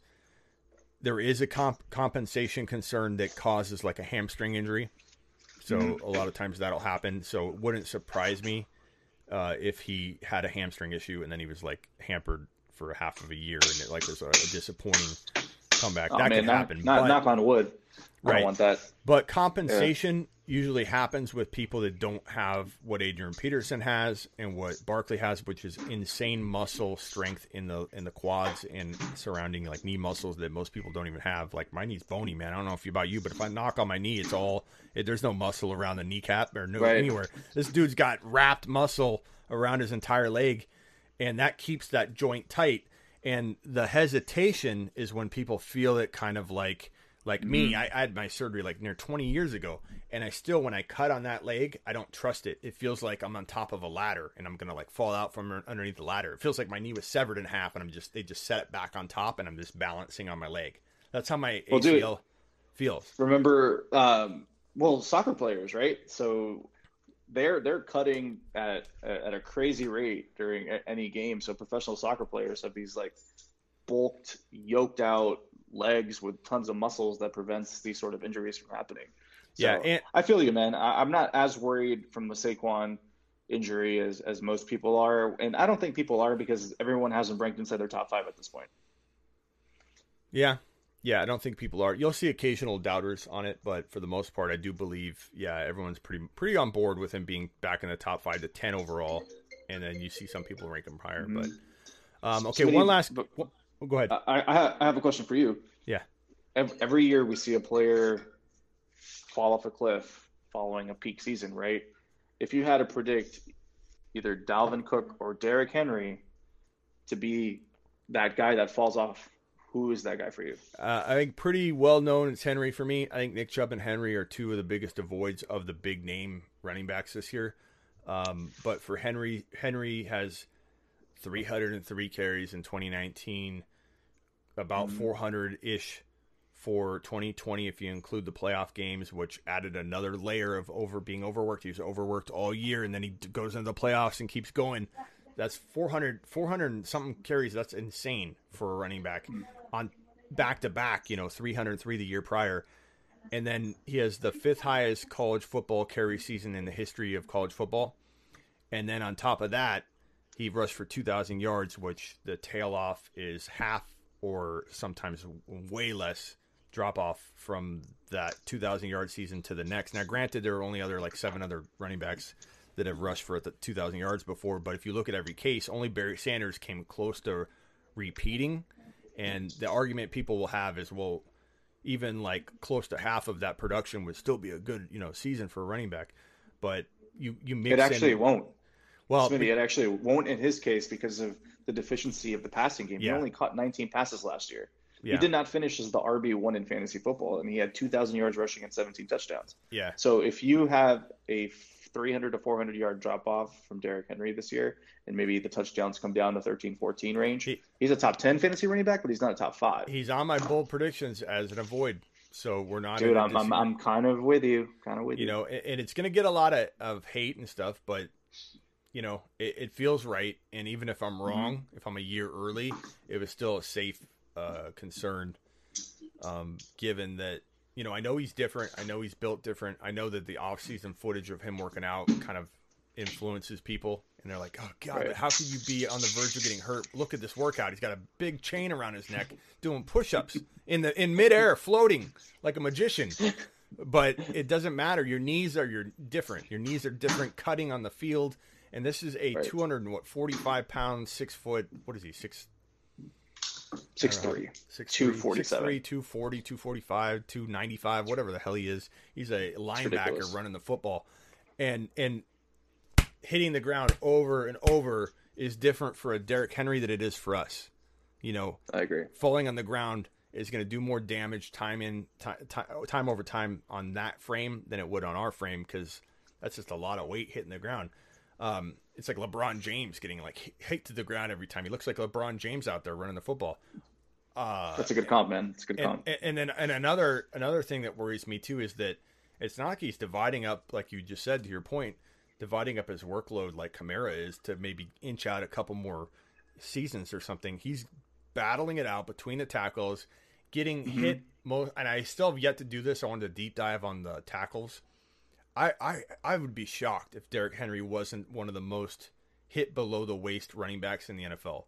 there is a comp- compensation concern that causes like a hamstring injury. So Mm-hmm. a lot of times that'll happen. So it wouldn't surprise me uh, if he had a hamstring issue and then he was like hampered for half of a year and it like was a, a disappointing comeback. Oh, that man, could knock, happen. knock, but- knock on wood. I Right. don't want that. but compensation usually happens with people that don't have what Adrian Peterson has and what Barkley has, which is insane muscle strength in the in the quads and surrounding like knee muscles that most people don't even have. Like my knee's bony, man. I don't know if you about you, but if I knock on my knee, it's all it, there's no muscle around the kneecap or no Right. anywhere. This dude's got wrapped muscle around his entire leg, and that keeps that joint tight. And the hesitation is when people feel it kind of like like me, I, I had my surgery like near 20 years ago, and I still, when I cut on that leg, I don't trust it. It feels like I'm on top of a ladder and I'm gonna like fall out from underneath the ladder. It feels like my knee was severed in half, and I'm just they just set it back on top, and I'm just balancing on my leg. That's how my Well, dude- ACL feels. Remember, um, well, soccer players, right? So they're they're cutting at at a crazy rate during any game. So professional soccer players have these like bulked, yoked out legs with tons of muscles that prevents these sort of injuries from happening. So Yeah, and- I feel you, man. I, I'm not as worried from the Saquon injury as as most people are, and I don't think people are because everyone has him ranked inside their top five at this point. Yeah. Yeah, I don't think people are. You'll see occasional doubters on it, but for the most part, I do believe, yeah, everyone's pretty pretty on board with him being back in the top five to ten overall, and then you see some people rank him higher. But um, okay, Smitty, one last. but- oh, go ahead. I, I, I have a question for you. Yeah. Every, every year we see a player fall off a cliff following a peak season, right? If you had to predict either Dalvin Cook or Derrick Henry to be that guy that falls off, who is that guy for you? Uh, I think pretty well known it's Henry for me. I think Nick Chubb and Henry are two of the biggest avoids of the big name running backs this year. Um, but for Henry, Henry has 303 carries in 2019, about mm-hmm. 400 ish for 2020 if you include the playoff games, which added another layer of over being overworked. He was overworked all year, and then he goes into the playoffs and keeps going. That's 400, 400 something carries. That's insane for a running back mm. on back to back. You know, 303 the year prior. And then he has the fifth highest college football carry season in the history of college football. And then on top of that, he rushed for 2,000 yards, which the tail off is half or sometimes way less drop off from that 2,000 yard season to the next. Now, granted, there are only other like seven other running backs that have rushed for the 2,000 yards before, but if you look at every case, only Barry Sanders came close to repeating. And the argument people will have is, well, even like close to half of that production would still be a good, you know, season for a running back. But you you mix it actually in, won't. Well, Smitty, it actually won't in his case because of the deficiency of the passing game. He only caught 19 passes last year. yeah, He did not finish as the RB one in fantasy football, and he had 2,000 yards rushing and 17 touchdowns. yeah, So if you have a 300 to 400 yard drop off from Derrick Henry this year, and maybe the touchdowns come down to 13, 14 range, He- he's a top 10 fantasy running back, but he's not a top five. he's on my bold predictions as an avoid. So we're not, Dude, I'm, I'm, I'm kind of with you. Kind of with you. you know, and, and it's going to get a lot of, of hate and stuff, but you know, it, it feels right. And even if I'm wrong, if I'm a year early, it was still a safe uh, concern, um, given that you know I know he's different. I know he's built different. I know that the off season footage of him working out kind of influences people. And they're like, "Oh God, Right. how could you be on the verge of getting hurt? Look at this workout. He's got a big chain around his neck, doing push-ups in the in midair, floating like a magician." but it doesn't matter. Your knees are your different. Your knees are different cutting on the field. And this is a Right. 200 and what 45 pound, six foot. What is he? Six Six three. six 247. 6'3", 240, 245, 295, whatever the hell he is. He's a linebacker running the football, and and hitting the ground over and over is different for a Derrick Henry than it is for us. You know, I agree. falling on the ground is going to do more damage time in time, time over time on that frame than it would on our frame because that's just a lot of weight hitting the ground. Um, it's like LeBron James getting like hit- to the ground every time. He looks like LeBron James out there running the football. Uh, That's a good comp, man. It's a good and, comp. and, and then and another another thing that worries me too is that it's not like he's dividing up like you just said to your point, dividing up his workload like Kamara is to maybe inch out a couple more seasons or something. He's battling it out between the tackles, getting Mm-hmm. hit most. And I still have yet to do this. I wanted to deep dive on the tackles. I, I I would be shocked if Derrick Henry wasn't one of the most hit below the waist running backs in the NFL.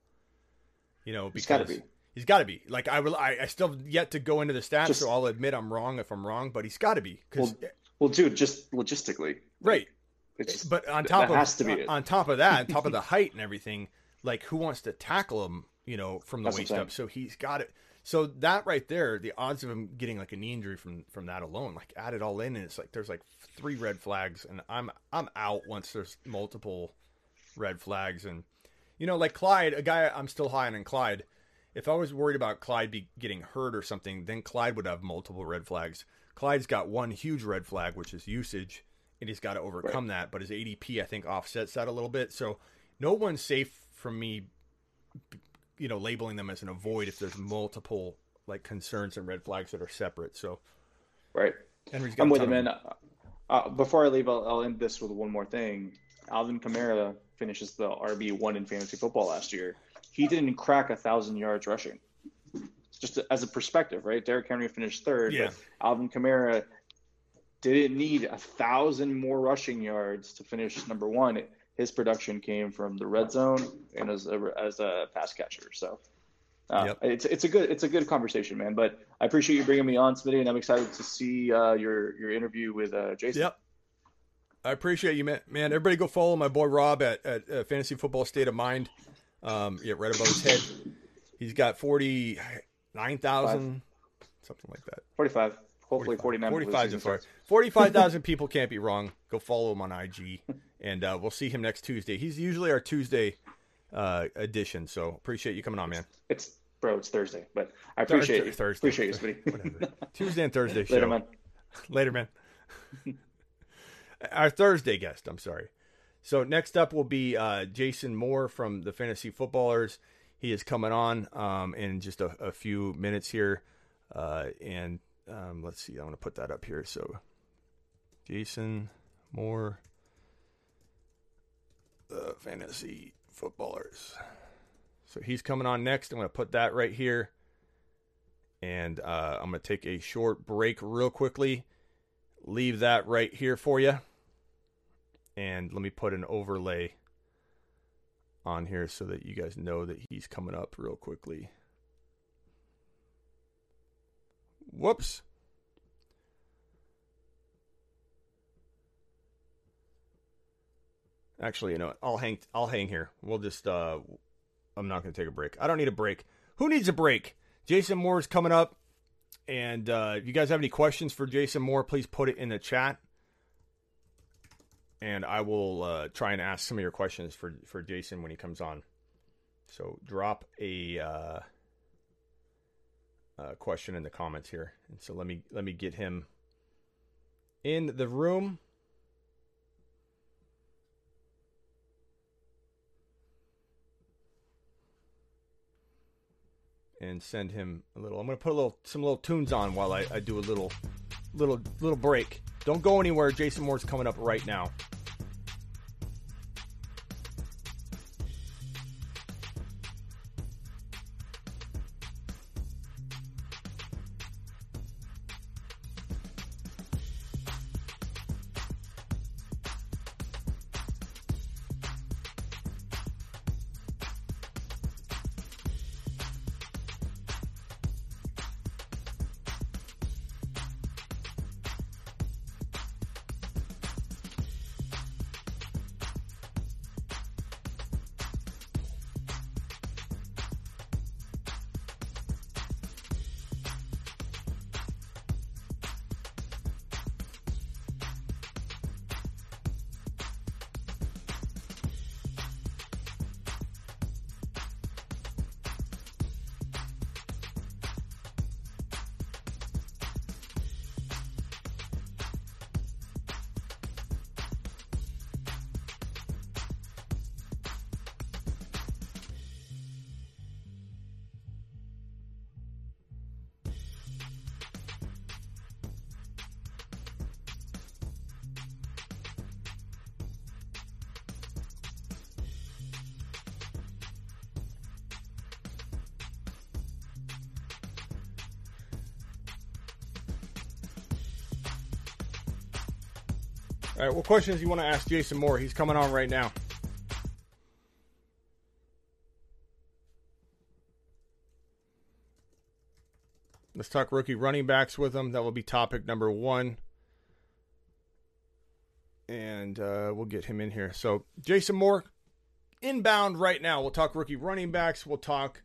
You know, because He's gotta be. He's got to be. Like I will. I, I still have yet to go into the stats, Just- so I'll admit I'm wrong if I'm wrong. But he's got to be because Well, well, dude, just logistically, right. just, But on top of has to be it. on top of that, on top of the height and everything, like who wants to tackle him? You know, from the That's waist up. So he's got it. So that right there, the odds of him getting like a knee injury from from that alone, like add it all in, and it's like there's like three red flags, and I'm I'm out once there's multiple red flags, and you know, like Clyde, a guy I'm still high on in Clyde. If I was worried about Clyde be getting hurt or something, then Clyde would have multiple red flags. Clyde's got one huge red flag, which is usage, and he's got to overcome that. But his ADP, I think, offsets that a little bit. So no one's safe from me, you know, labeling them as an avoid if there's multiple like concerns and red flags that are separate. So right. Henry's got I'm with him, of man. Uh, before I leave, I'll, I'll end this with one more thing. Alvin Kamara finishes the RB one in fantasy football last year. He didn't crack a thousand yards rushing. Just as a perspective, right? Derrick Henry finished third, Yeah. but Alvin Kamara didn't need a thousand more rushing yards to finish number one. His production came from the red zone and as a, as a pass catcher. So. Uh, Yep. It's it's a good it's a good conversation, man. But I appreciate you bringing me on, Smitty, and I'm excited to see uh, your your interview with uh, Jason. Yep. I appreciate you, man. Man, everybody go follow my boy Rob at, at uh, Fantasy Football State of Mind. Um, yeah, right above his head. He's got 49,000, something like that. 45, hopefully 49. 45 so far. 45,000 people can't be wrong. Go follow him on IG. And uh, we'll see him next Tuesday. He's usually our Tuesday uh, edition. So appreciate you coming on, man. It's bro, it's Thursday, but I appreciate you. Thursday. Appreciate you, Smitty. Whatever. Tuesday and Thursday show. Later, man. Later, man. Our Thursday guest, I'm sorry. So next up will be uh, Jason Moore from the Fantasy Footballers. He is coming on um, in just a, a few minutes here. Uh, and um, let's see, I'm going to put that up here. So Jason Moore, the Fantasy Footballers. So he's coming on next. I'm going to put that right here. And uh, I'm going to take a short break real quickly. Leave that right here for you. And let me put an overlay on here so that you guys know that he's coming up real quickly. Whoops. Actually, you know what? I'll hang I'll hang here. We'll just uh I'm not going to take a break. I don't need a break. Who needs a break? Jason Moore is coming up. And uh, if you guys have any questions for Jason Moore, please put it in the chat. And I will uh, try and ask some of your questions for, for Jason when he comes on. So drop a uh, uh, question in the comments here. And so let me let me get him in the room. And send him a little. I'm gonna put a little some little tunes on while I, I do a little little little break. Don't go anywhere. Jason Moore's coming up right now. All right, what questions you want to ask Jason Moore? He's coming on right now. Let's talk rookie running backs with him. That will be topic number one. And uh, we'll get him in here. So, Jason Moore, inbound right now. We'll talk rookie running backs. We'll talk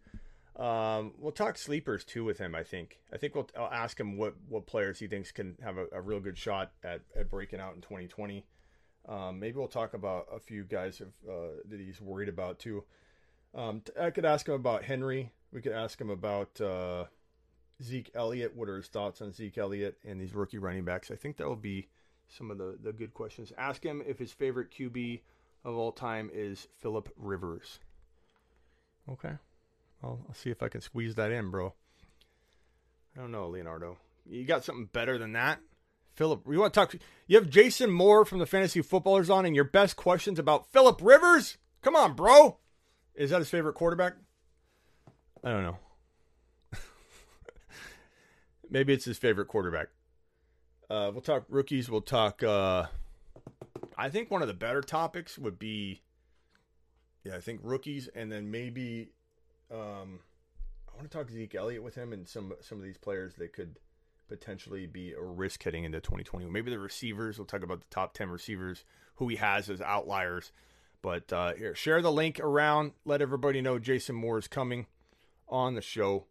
um, we'll talk sleepers too with him. I think. I think we'll I'll ask him what what players he thinks can have a, a real good shot at, at breaking out in 2020. Um, maybe we'll talk about a few guys have, uh, that he's worried about too. Um, I could ask him about Henry. We could ask him about uh, Zeke Elliott. What are his thoughts on Zeke Elliott and these rookie running backs? I think that will be some of the, the good questions. Ask him if his favorite QB of all time is Philip Rivers. Okay. I'll, I'll see if I can squeeze that in, bro. I don't know, Leonardo. You got something better than that? Philip, you want to talk? You have Jason Moore from the Fantasy Footballers on, and your best questions about Philip Rivers? Come on, bro. Is that his favorite quarterback? I don't know. Maybe it's his favorite quarterback. Uh, we'll talk rookies. We'll talk. Uh, I think one of the better topics would be, yeah, I think rookies, and then maybe um, I want to talk to Zeke Elliott with him and some some of these players that could potentially be a risk heading into 2020. Maybe the receivers. We'll talk about the top 10 receivers who he has as outliers. But uh, here, share the link around. Let everybody know Jason Moore is coming on the show.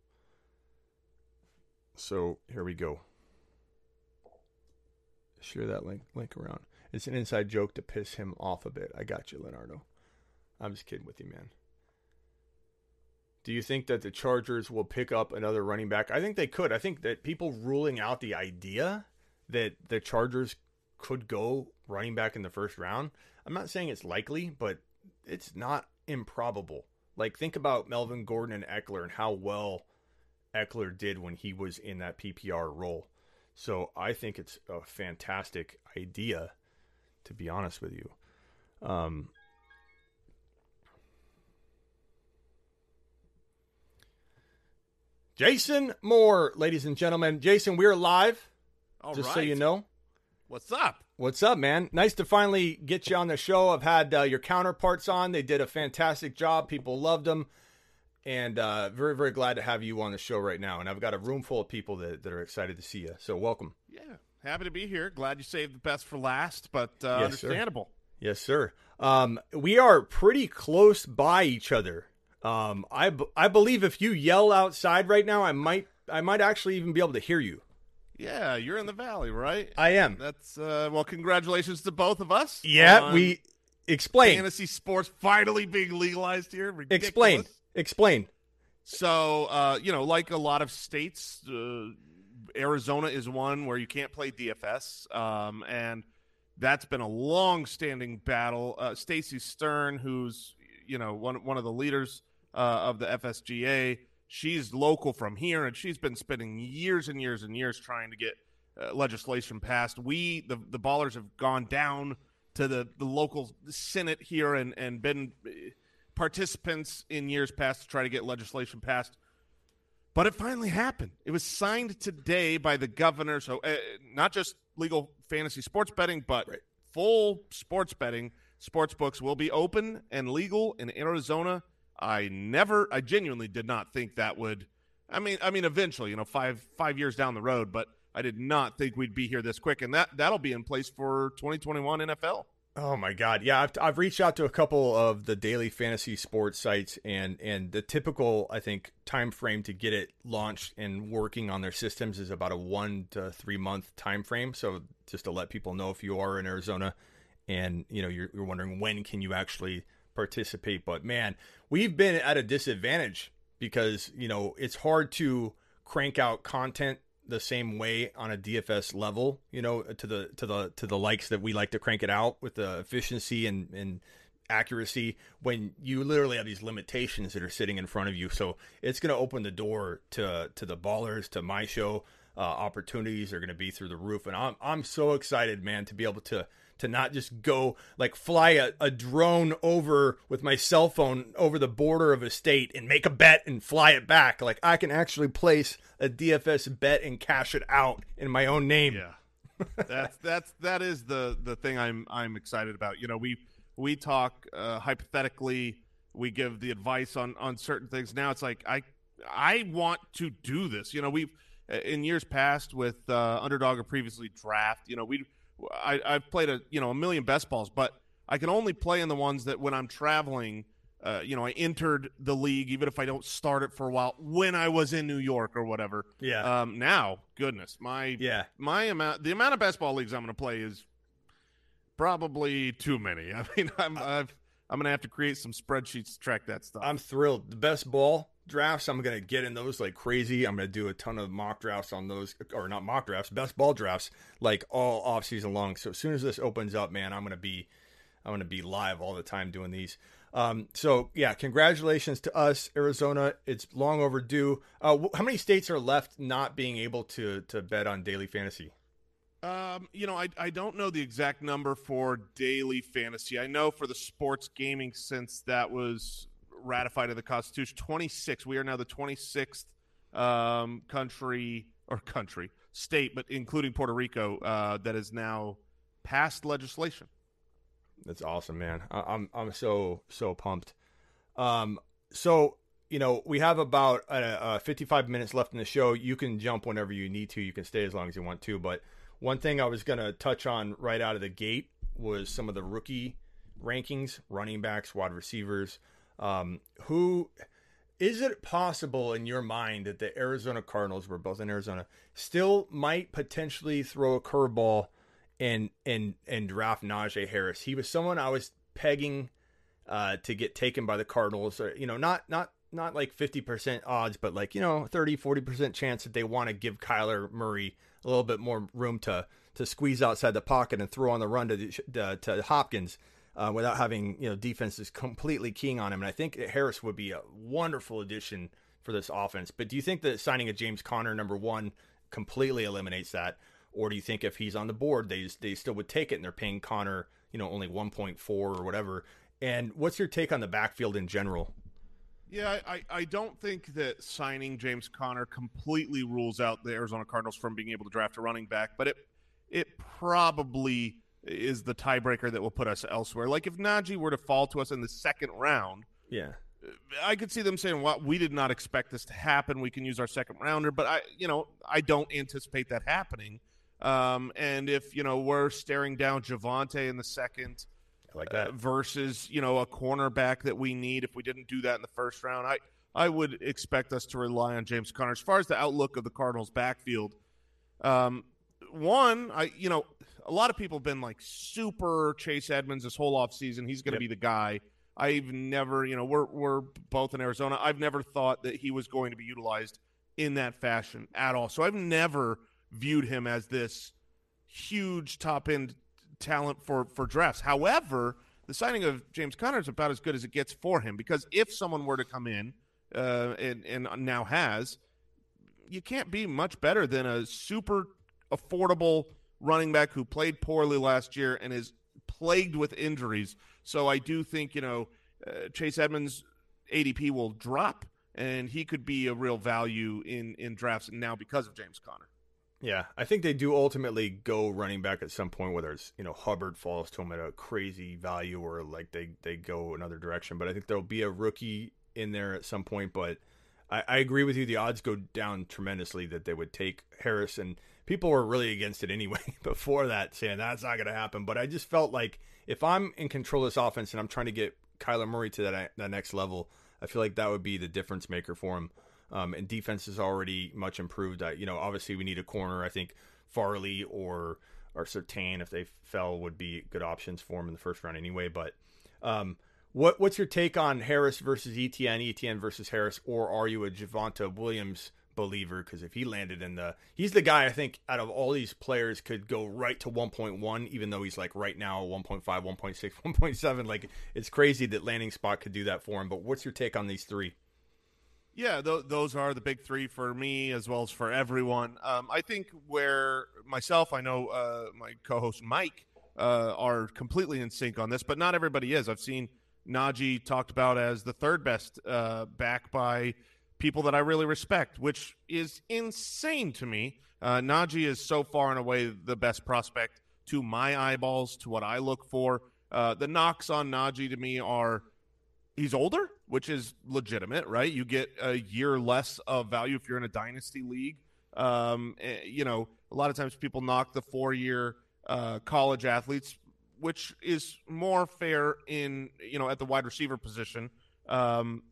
So here we go. Share that link link around. It's an inside joke to piss him off a bit. I got you, Leonardo. I'm just kidding with you, man. Do you think that the Chargers will pick up another running back? I think they could. I think that people ruling out the idea that the Chargers could go running back in the first round. I'm not saying it's likely, but it's not improbable. Like think about Melvin Gordon and Ekeler and how well Ekeler did when he was in that PPR role. So I think it's a fantastic idea, to be honest with you. Um, Jason Moore, ladies and gentlemen. Jason, we're live. All just right. so you know. What's up? What's up, man? Nice to finally get you on the show. I've had uh, your counterparts on. They did a fantastic job. People loved them. And uh, very, very glad to have you on the show right now. And I've got a room full of people that, that are excited to see you. So welcome. Yeah, happy to be here. Glad you saved the best for last, but uh, Yes, understandable. Yes, sir. Um, we are pretty close by each other. Um, I, b- I believe if you yell outside right now, I might I might actually even be able to hear you. Yeah, you're in the valley, right? I am. That's uh, well. Congratulations to both of us. Yeah, we explain. fantasy sports finally being legalized here. Ridiculous. Explain. Explain. So, uh, you know, like a lot of states, uh, Arizona is one where you can't play DFS, um, and that's been a long-standing battle. Uh, Stacy Stern, who's you know one one of the leaders uh, of the FSGA, she's local from here, and she's been spending years and years and years trying to get uh, legislation passed. We, the the ballers, have gone down to the the local senate here and and been uh, participants in years past to try to get legislation passed. But it finally happened. It was signed today by the governor. So, uh, not just legal fantasy sports betting, but full sports betting. Sports books will be open and legal in Arizona. I never, I genuinely did not think that would. I mean, I mean, eventually, you know, five five years down the road, but I did not think we'd be here this quick, and that that'll be in place for 2021 NFL. Oh my God! Yeah, I've I've reached out to a couple of the daily fantasy sports sites, and and the typical I think time frame to get it launched and working on their systems is about a one to three month time frame. So just to let people know, if you are in Arizona, and you know you're, you're wondering when can you actually participate, but man, we've been at a disadvantage because you know it's hard to crank out content the same way on a DFS level, you know, to the to the to the likes that we like to crank it out with the efficiency and and accuracy when you literally have these limitations that are sitting in front of you. So it's going to open the door to to the ballers, to my show. Uh, opportunities are going to be through the roof, and I'm I'm so excited, man, to be able to to not just go like fly a, a drone over with my cell phone over the border of a state and make a bet and fly it back. Like I can actually place a DFS bet and cash it out in my own name. Yeah, that's that's that is the the thing I'm I'm excited about. You know, we we talk uh, hypothetically, we give the advice on on certain things. Now it's like I I want to do this. You know, we've in years past with uh, underdog or previously draft. You know, we I, I've played a you know a million best balls, but I can only play in the ones that when I'm traveling. Uh, you know, I entered the league even if I don't start it for a while when I was in New York or whatever. Yeah. Um, now, goodness, my Yeah. my amount the amount of best ball leagues I'm going to play is probably too many. I mean, I'm I've, I'm going to have to create some spreadsheets to track that stuff. I'm thrilled. The best ball drafts, I'm gonna get in those like crazy. I'm gonna do a ton of mock drafts on those, or not mock drafts, best ball drafts, like all off season long. So as soon as this opens up, man, I'm gonna be, I'm gonna be live all the time doing these. Um, so yeah, congratulations to us, Arizona. It's long overdue. Uh, how many states are left not being able to to bet on daily fantasy? Um, you know, I I don't know the exact number for daily fantasy. I know for the sports gaming, since that was ratified in the Constitution, 26. We are now the 26th um, country or country state, but including Puerto Rico, uh, that has now passed legislation. That's awesome, man. I- I'm I'm so so pumped. Um, so you know we have about uh, uh, 55 minutes left in the show. You can jump whenever you need to. You can stay as long as you want to. But one thing I was gonna touch on right out of the gate was some of the rookie rankings, running backs, wide receivers. Um, who is it possible in your mind that the Arizona Cardinals, we're both in Arizona, still might potentially throw a curveball and and and draft Najee Harris? He was someone I was pegging uh, to get taken by the Cardinals. Or, you know, not not not like fifty percent odds, but like you know 30, 40 percent chance that they want to give Kyler Murray a little bit more room to to squeeze outside the pocket and throw on the run to to Hopkins uh, without having you know defenses completely keying on him. And I think Harris would be a wonderful addition for this offense. But do you think that signing a James Conner number one completely eliminates that, or do you think if he's on the board, they they still would take it and they're paying Conner you know only one point four or whatever? And what's your take on the backfield in general? Yeah, I, I don't think that signing James Conner completely rules out the Arizona Cardinals from being able to draft a running back, but it it probably is the tiebreaker that will put us elsewhere. Like if Najee were to fall to us in the second round, yeah, I could see them saying, "Well, we did not expect this to happen. We can use our second rounder," but I, you know, I don't anticipate that happening. Um, and if you know we're staring down Javonte in the second, like that uh, versus you know a cornerback that we need, if we didn't do that in the first round, I I would expect us to rely on James Conner. As far as the outlook of the Cardinals' backfield, um, one, I you know, a lot of people have been like super Chase Edmonds this whole offseason. He's going to yep. be the guy. I've never, you know, we're we're both in Arizona. I've never thought that he was going to be utilized in that fashion at all. So I've never viewed him as this huge top end talent for for drafts. However, the signing of James Conner is about as good as it gets for him because if someone were to come in uh, and and now has, you can't be much better than a super affordable running back who played poorly last year and is plagued with injuries. So I do think you know uh, Chase Edmonds ADP will drop, and he could be a real value in in drafts now because of James Conner. Yeah, I think they do ultimately go running back at some point, whether it's you know Hubbard falls to him at a crazy value or like they they go another direction. But I think there'll be a rookie in there at some point. But I, I agree with you; the odds go down tremendously that they would take Harris and people were really against it anyway before that, saying that's not going to happen. But I just felt like if I'm in control of this offense and I'm trying to get Kyler Murray to that that next level, I feel like that would be the difference maker for him. Um, and defense is already much improved. Uh, you know, obviously we need a corner. I think Farley or or Surtain, if they fell, would be good options for him in the first round anyway. But um, what what's your take on Harris versus Etienne, Etienne versus Harris, or are you a Javonte Williams believer because if he landed in the he's the guy I think out of all these players could go right to 1.1 even though he's like right now 1.5 1.6 1.7 like it's crazy that landing spot could do that for him but what's your take on these three? Yeah th- those are the big three for me as well as for everyone. Um, I think where myself I know uh, my co-host Mike uh, are completely in sync on this but not everybody is. I've seen Najee talked about as the third best uh, back by people that I really respect, which is insane to me. Uh, Najee is so far and away the best prospect to my eyeballs, to what I look for. Uh, the knocks on Najee to me are he's older, which is legitimate, right? You get a year less of value if you're in a dynasty league. Um, eh, you know, a lot of times people knock the four year uh, college athletes, which is more fair in, you know, at the wide receiver position. Um,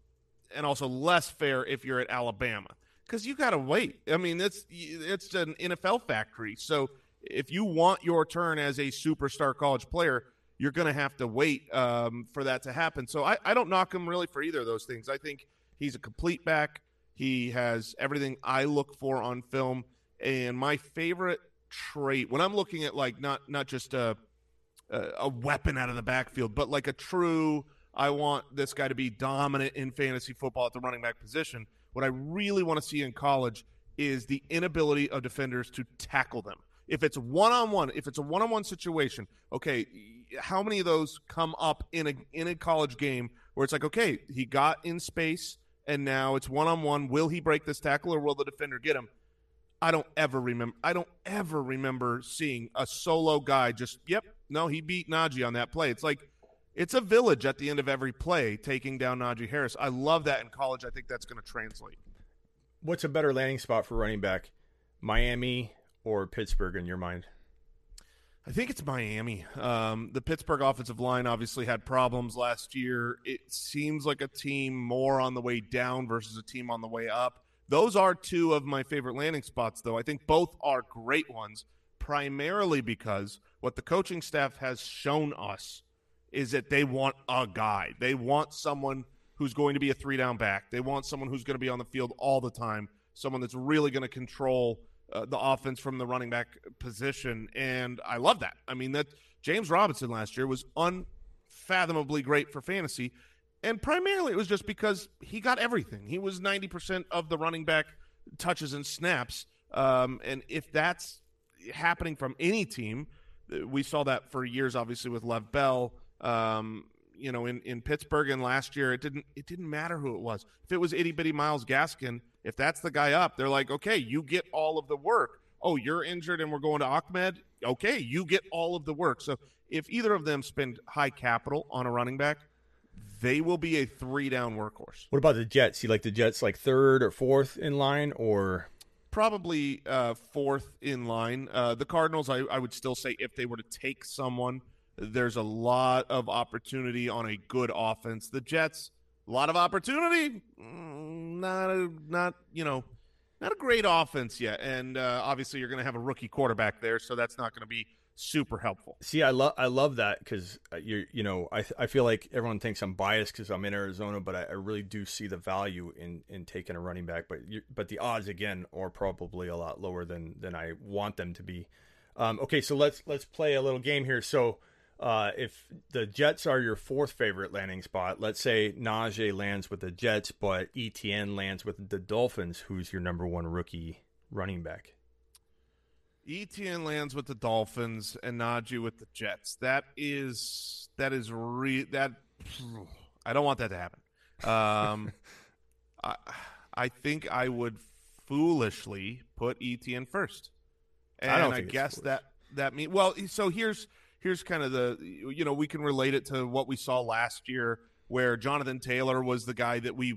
and also less fair if you're at Alabama because you got to wait. I mean, it's it's an NFL factory. So if you want your turn as a superstar college player, you're going to have to wait um, for that to happen. So I, I don't knock him really for either of those things. I think he's a complete back. He has everything I look for on film. And my favorite trait when I'm looking at like not not just a a weapon out of the backfield, but like a true I want this guy to be dominant in fantasy football at the running back position. What I really want to see in college is the inability of defenders to tackle them. If it's one on one, if it's a one on one situation, okay, how many of those come up in a in a college game where it's like, okay, he got in space and now it's one on one. Will he break this tackle or will the defender get him? I don't ever remember. I don't ever remember seeing a solo guy just. Yep, no, he beat Najee on that play. It's like it's a village at the end of every play taking down Najee Harris. I love that in college. I think that's going to translate. What's a better landing spot for running back, Miami or Pittsburgh in your mind? I think it's Miami. Um, the Pittsburgh offensive line obviously had problems last year. It seems like a team more on the way down versus a team on the way up. Those are two of my favorite landing spots, though. I think both are great ones, primarily because what the coaching staff has shown us is that they want a guy. They want someone who's going to be a three down back. They want someone who's going to be on the field all the time, someone that's really going to control uh, the offense from the running back position. And I love that. I mean, that James Robinson last year was unfathomably great for fantasy. And primarily it was just because he got everything. He was 90% of the running back touches and snaps. Um, and if that's happening from any team, uh, we saw that for years, obviously, with Lev Bell um, you know, in, in Pittsburgh and last year, it didn't it didn't matter who it was. If it was itty bitty Myles Gaskin, if that's the guy up, they're like, okay, you get all of the work. Oh, you're injured and we're going to Ahmed. okay, you get all of the work. So if either of them spend high capital on a running back, they will be a three down workhorse. What about the Jets? You like the Jets like third or fourth in line, or probably uh, fourth in line. Uh, the Cardinals, I, I, would still say, if they were to take someone, there's a lot of opportunity on a good offense. The Jets, a lot of opportunity, mm, not a, not you know, not a great offense yet. And uh, obviously, you're going to have a rookie quarterback there, so that's not going to be super helpful. See, I love I love that because uh, you you know I I feel like everyone thinks I'm biased because I'm in Arizona, but I, I, really do see the value in in taking a running back. But you, but the odds again are probably a lot lower than than I want them to be. Um, okay, so let's let's play a little game here. So. Uh, if the Jets are your fourth favorite landing spot, let's say Najee lands with the Jets, but Etienne lands with the Dolphins, who's your number one rookie running back? Etienne lands with the Dolphins and Najee with the Jets. That is that is re that I don't want that to happen. Um, I I think I would foolishly put Etienne first, and I, I guess that that mean well. So here's here's kind of the you know we can relate it to what we saw last year where Jonathan Taylor was the guy that we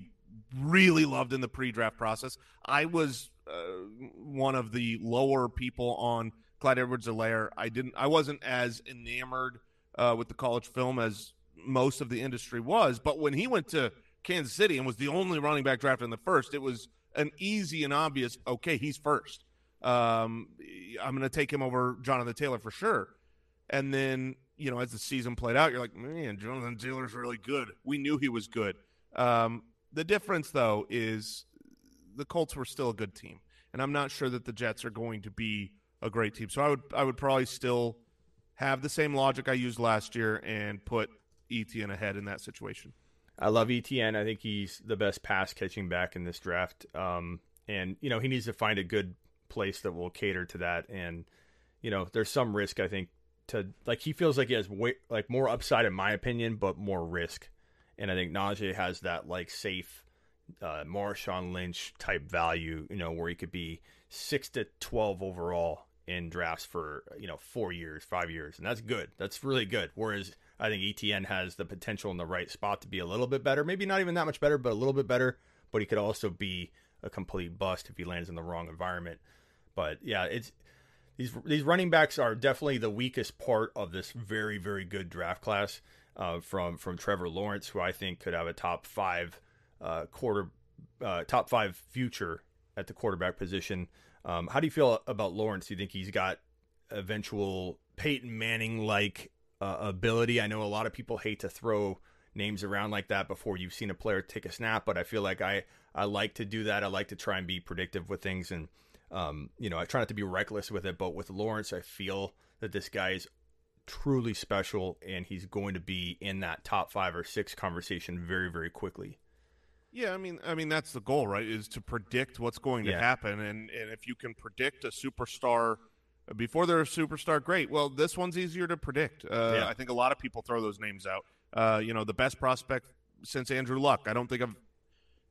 really loved in the pre-draft process. I was uh, one of the lower people on Clyde Edwards-Helaire. I didn't. I wasn't as enamored uh, with the college film as most of the industry was. But when he went to Kansas City and was the only running back drafted in the first, it was an easy and obvious. Okay, he's first. Um, I'm going to take him over Jonathan Taylor for sure. And then you know, as the season played out, you're like, man, Jonathan Taylor's really good. We knew he was good. Um, the difference, though, is the Colts were still a good team, and I'm not sure that the Jets are going to be a great team. So I would I would probably still have the same logic I used last year and put Etienne ahead in that situation. I love Etienne. I think he's the best pass catching back in this draft. Um, and you know he needs to find a good place that will cater to that. And you know there's some risk I think to like he feels like he has way, like more upside in my opinion, but more risk. And I think Najee has that like safe uh, Marshawn Lynch type value, you know, where he could be six to twelve overall in drafts for you know four years, five years, and that's good. That's really good. Whereas I think Etienne has the potential in the right spot to be a little bit better, maybe not even that much better, but a little bit better. But he could also be a complete bust if he lands in the wrong environment. But yeah, it's these these running backs are definitely the weakest part of this very very good draft class. Uh, from from Trevor Lawrence, who I think could have a top five uh, quarter, uh, top five future at the quarterback position. Um, how do you feel about Lawrence? Do you think he's got eventual Peyton Manning like uh, ability? I know a lot of people hate to throw names around like that before you've seen a player take a snap, but I feel like I I like to do that. I like to try and be predictive with things, and um, you know I try not to be reckless with it. But with Lawrence, I feel that this guy is truly special, and he's going to be in that top five or six conversation very very quickly. Yeah, I mean, I mean that's the goal, right? Is to predict what's going to yeah. happen, and and if you can predict a superstar before they're a superstar, great. Well, this one's easier to predict. Uh, yeah. I think a lot of people throw those names out. Uh, you know, the best prospect since Andrew Luck. I don't think I've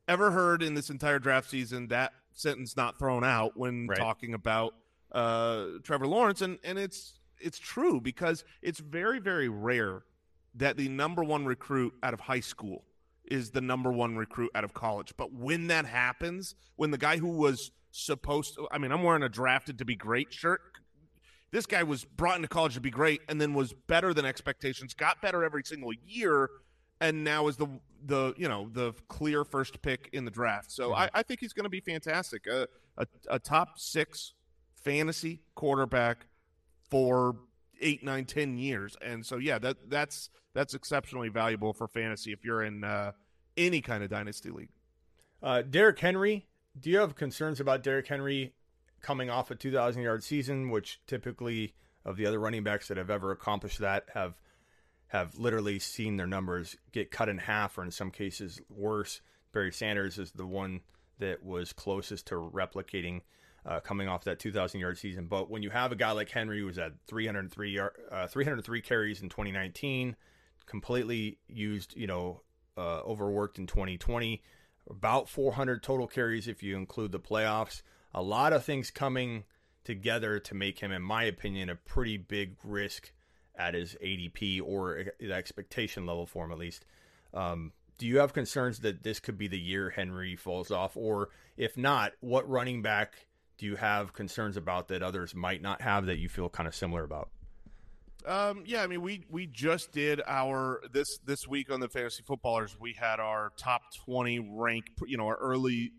ever heard in this entire draft season that sentence not thrown out when right. talking about uh, Trevor Lawrence, and and it's it's true because it's very very rare that the number one recruit out of high school is the number one recruit out of college. But when that happens, when the guy who was supposed to, I mean, I'm wearing a drafted to be great shirt. This guy was brought into college to be great and then was better than expectations, got better every single year, and now is the the you know the clear first pick in the draft. So mm-hmm. I, I, think he's going to be fantastic. a, a top six fantasy quarterback for eight, nine, ten years. And so yeah, that that's that's exceptionally valuable for fantasy if you're in uh, any kind of dynasty league. Uh, Derrick Henry, do you have concerns about Derrick Henry coming off a 2,000 yard season, which typically of the other running backs that have ever accomplished that have have literally seen their numbers get cut in half, or in some cases worse. Barry Sanders is the one that was closest to replicating uh, coming off that 2,000 yard season. But when you have a guy like Henry who was at 303 yard, uh, 303 carries in 2019, completely used, you know, uh, overworked in 2020, about 400 total carries if you include the playoffs. A lot of things coming together to make him, in my opinion, a pretty big risk at his ADP or expectation level for him at least. Um, do you have concerns that this could be the year Henry falls off, or if not, what running back do you have concerns about that others might not have that you feel kind of similar about? Um, yeah, I mean, we we just did our this this week on the fantasy footballers. We had our top twenty rank, you know, our early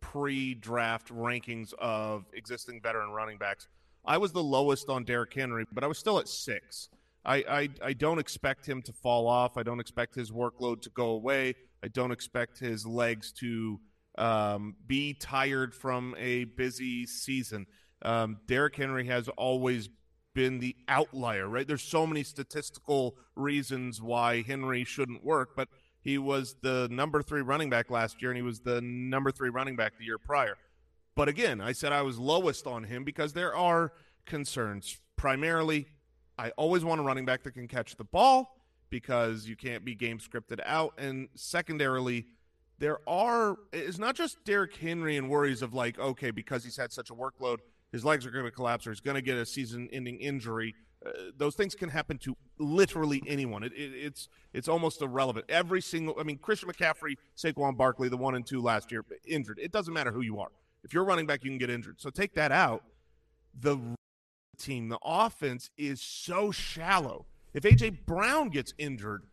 pre-draft rankings of existing veteran running backs. I was the lowest on Derrick Henry, but I was still at six. I, I, I don't expect him to fall off. I don't expect his workload to go away. I don't expect his legs to um, be tired from a busy season. Um, Derrick Henry has always been the outlier, right? There's so many statistical reasons why Henry shouldn't work, but he was the number three running back last year, and he was the number three running back the year prior. But again, I said I was lowest on him because there are concerns. Primarily, I always want a running back that can catch the ball because you can't be game scripted out. And secondarily, there are it's not just Derrick Henry and worries of like, okay, because he's had such a workload, his legs are going to collapse or he's going to get a season-ending injury. Uh, those things can happen to literally anyone. It, it, it's it's almost irrelevant. Every single, I mean, Christian McCaffrey, Saquon Barkley, the one and two last year, injured. It doesn't matter who you are. If you're running back, you can get injured. So take that out. The team, the offense is so shallow. If AJ Brown gets injured,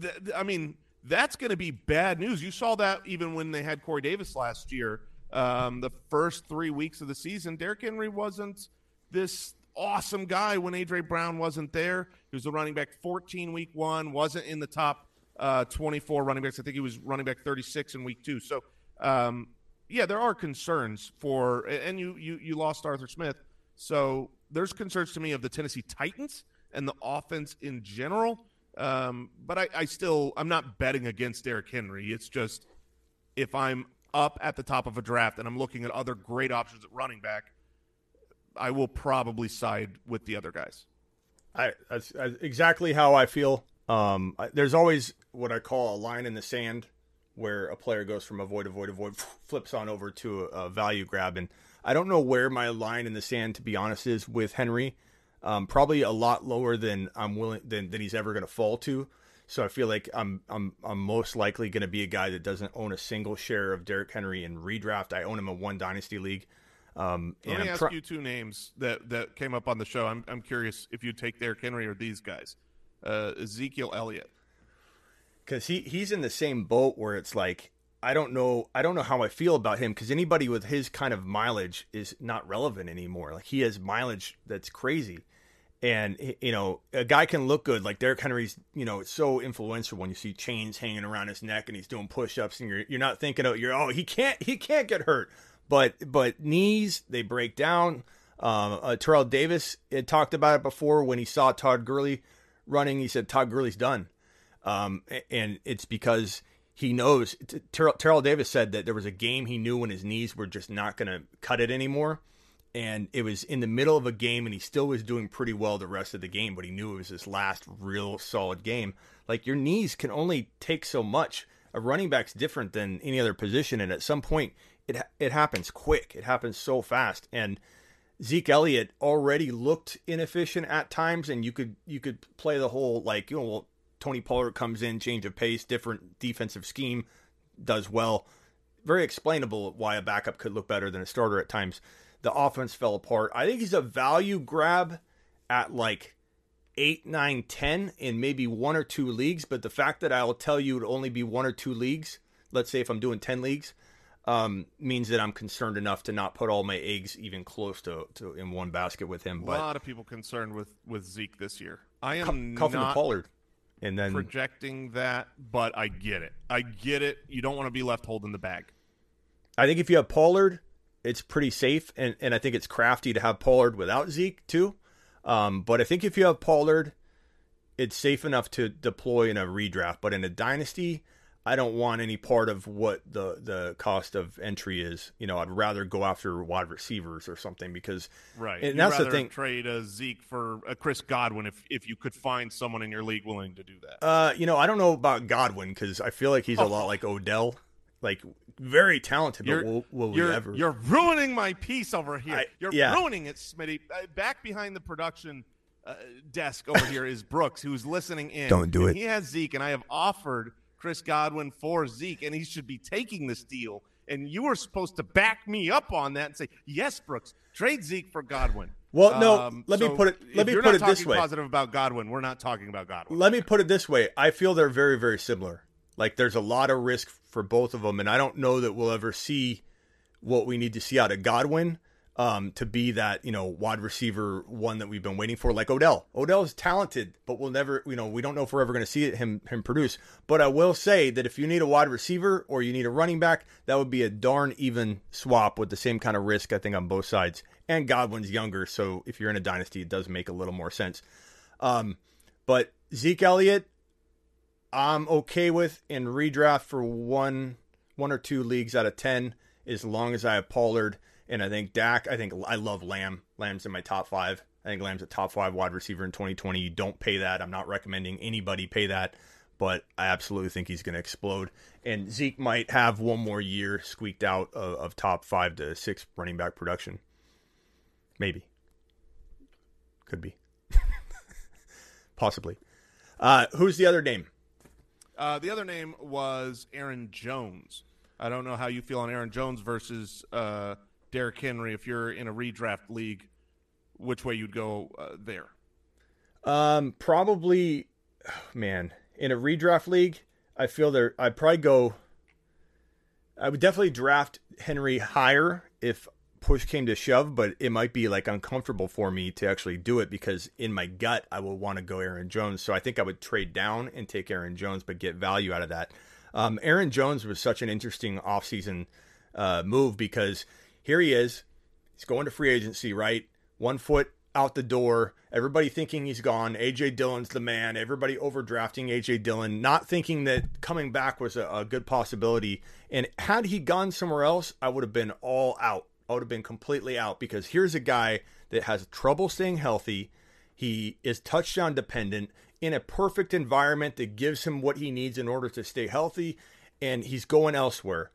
th- th- I mean, that's going to be bad news. You saw that even when they had Corey Davis last year. Um, the first three weeks of the season, Derrick Henry wasn't this awesome guy when AJ Brown wasn't there. He was a running back 14 week one, wasn't in the top uh, 24 running backs. I think he was running back 36 in week two. So, um, yeah, there are concerns for, and you you you lost Arthur Smith, so there's concerns to me of the Tennessee Titans and the offense in general. Um, but I, I still I'm not betting against Derrick Henry. It's just if I'm up at the top of a draft and I'm looking at other great options at running back, I will probably side with the other guys. I that's, that's exactly how I feel. Um, I, there's always what I call a line in the sand where a player goes from avoid, avoid, avoid, flips on over to a, a value grab, and I don't know where my line in the sand, to be honest, is with Henry. Um, probably a lot lower than I'm willing than, than he's ever going to fall to. So I feel like I'm I'm I'm most likely going to be a guy that doesn't own a single share of Derrick Henry in redraft. I own him in one dynasty league. Um, Let me ask you two names that, that came up on the show. I'm I'm curious if you take Derrick Henry or these guys. Uh, Ezekiel Elliott, because he he's in the same boat where it's like I don't know I don't know how I feel about him because anybody with his kind of mileage is not relevant anymore. Like he has mileage that's crazy. And you know, a guy can look good. Like Derrick Henry's, you know, it's so influential when you see chains hanging around his neck and he's doing push-ups, and you're you're not thinking, oh, you're oh, he can't he can't get hurt. But but knees they break down. Um, uh, Terrell Davis had talked about it before when he saw Todd Gurley running. He said Todd Gurley's done, um, and it's because he knows. Terrell, Terrell Davis said that there was a game he knew when his knees were just not going to cut it anymore, and it was in the middle of a game, and he still was doing pretty well the rest of the game, but he knew it was his last real solid game. Like your knees can only take so much. A running back's different than any other position, and at some point it it happens quick. It happens so fast, and Zeke Elliott already looked inefficient at times, and you could you could play the whole like you know well, Tony Pollard comes in, change of pace, different defensive scheme, does well. Very explainable why a backup could look better than a starter at times. The offense fell apart. I think he's a value grab at like eight, nine, ten in maybe one or two leagues. But the fact that I'll tell you it only be one or two leagues, let's say if I'm doing ten leagues, um, means that I'm concerned enough to not put all my eggs even close to, to in one basket with him. But a lot of people concerned with with Zeke this year. I am Cuffing not Pollard, and then projecting that, but I get it. I get it. You don't want to be left holding the bag. I think if you have Pollard, it's pretty safe, and and I think it's crafty to have Pollard without Zeke too. Um, but I think if you have Pollard, it's safe enough to deploy in a redraft. But in a dynasty, I don't want any part of what the the cost of entry is. You know, I'd rather go after wide receivers or something because right. And You'd that's the thing. Trade a Zeke for a Chris Godwin if if you could find someone in your league willing to do that. Uh, you know, I don't know about Godwin because I feel like he's a lot like Odell, like very talented. You're, but will, will you're, we ever? you're ruining my piece over here. I- you're yeah. ruining it, Smitty. Uh, back behind the production uh, desk over here is Brooks, who's listening in. Don't do it. He has Zeke, and I have offered Chris Godwin for Zeke, and he should be taking this deal. And you were supposed to back me up on that and say, yes, Brooks, trade Zeke for Godwin. Well, no, Um, let me put it- let me put it this talking way. Positive about Godwin. We're not talking about Godwin. Let me put it this way: I feel they're very, very similar. Like there's a lot of risk for both of them, and I don't know that we'll ever see what we need to see out of Godwin um, to be that you know wide receiver one that we've been waiting for, like Odell. Odell is talented, but we'll never, you know, we don't know if we're ever going to see it, him him produce. But I will say that if you need a wide receiver or you need a running back, that would be a darn even swap with the same kind of risk, I think, on both sides. And Godwin's younger, so if you're in a dynasty, it does make a little more sense. Um, but Zeke Elliott, I'm okay with in redraft for one one or two leagues out of ten, as long as I have Pollard and I think Dak. I think I love Lamb. Lamb's in my top five. I think Lamb's a top five wide receiver in 2020. You don't pay that. I'm not recommending anybody pay that, but I absolutely think he's going to explode. And Zeke might have one more year squeaked out of, of top five to six running back production. Maybe. Could be. Possibly. Uh, who's the other name? Uh, the other name was Aaron Jones. I don't know how you feel on Aaron Jones versus uh, Derrick Henry. If you're in a redraft league, which way you'd go uh, there? Um, probably, man, in a redraft league, I feel there. I'd probably go. I would definitely draft Henry higher if push came to shove, but it might be like uncomfortable for me to actually do it because in my gut I will want to go Aaron Jones. So I think I would trade down and take Aaron Jones, but get value out of that. Um, Aaron Jones was such an interesting offseason uh, move because here he is. He's going to free agency, right? One foot out the door. Everybody thinking he's gone. AJ Dillon's the man. Everybody overdrafting AJ Dillon, not thinking that coming back was a, a good possibility. And had he gone somewhere else, I would have been all out. I would have been completely out because here's a guy that has trouble staying healthy. He is touchdown dependent in a perfect environment that gives him what he needs in order to stay healthy, and he's going elsewhere.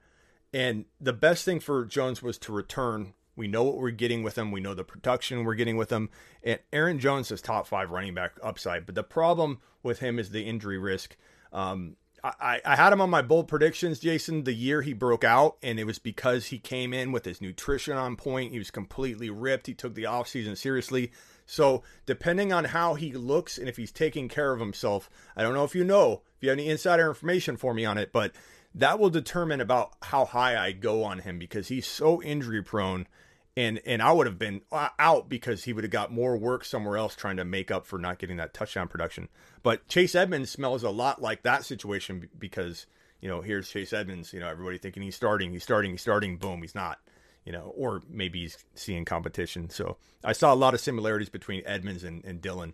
And the best thing for Jones was to return. We know what we're getting with him. We know the production we're getting with him. And Aaron Jones is top five running back upside. But the problem with him is the injury risk. Um, I, I had him on my bold predictions, Jason, the year he broke out, and it was because he came in with his nutrition on point. He was completely ripped. He took the offseason seriously. So, depending on how he looks and if he's taking care of himself, I don't know if you know, if you have any insider information for me on it, but that will determine about how high I go on him because he's so injury prone. And, and I would have been out because he would have got more work somewhere else trying to make up for not getting that touchdown production. But Chase Edmonds smells a lot like that situation because, you know, here's Chase Edmonds, you know, everybody thinking he's starting, he's starting, he's starting, boom, he's not, you know, or maybe he's seeing competition. So I saw a lot of similarities between Edmonds and, and Dillon.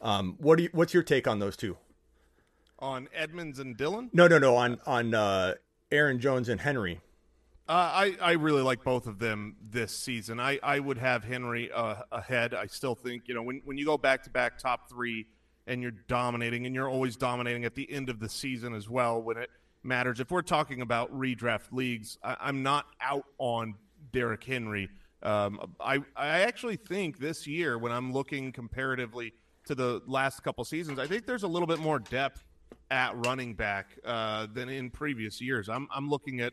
Um, what do you, what's your take on those two? On Edmonds and Dillon? No, no, no, on, on, uh, Aaron Jones and Henry. Uh, I, I really like both of them this season. I, I would have Henry uh, ahead. I still think, you know, when, when you go back to back top three and you're dominating, and you're always dominating at the end of the season as well when it matters. If we're talking about redraft leagues, I, I'm not out on Derrick Henry. Um, I, I actually think this year, when I'm looking comparatively to the last couple seasons, I think there's a little bit more depth at running back uh, than in previous years. I'm, I'm looking at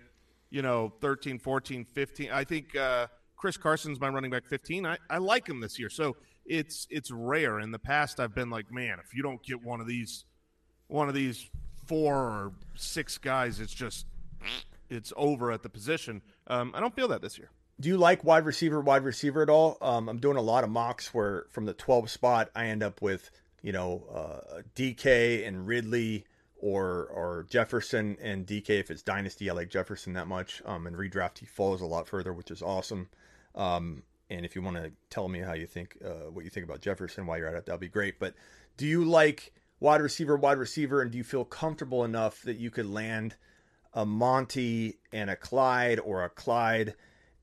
you know, 13, 14, 15. I think uh, Chris Carson's my running back 15. I, I like him this year. So it's it's rare. In the past, I've been like, man, if you don't get one of these, one of these four or six guys, it's just it's over at the position. Um, I don't feel that this year. Do you like wide receiver, wide receiver at all? Um, I'm doing a lot of mocks where from the 12 spot, I end up with, you know, uh, DK and Ridley or or Jefferson and DK if it's dynasty. I like Jefferson that much. Um, and redraft he falls a lot further, which is awesome. Um, and if you want to tell me how you think, uh, what you think about Jefferson while you're at it, that'll be great. But do you like wide receiver, wide receiver, and do you feel comfortable enough that you could land a Monty and a Clyde or a Clyde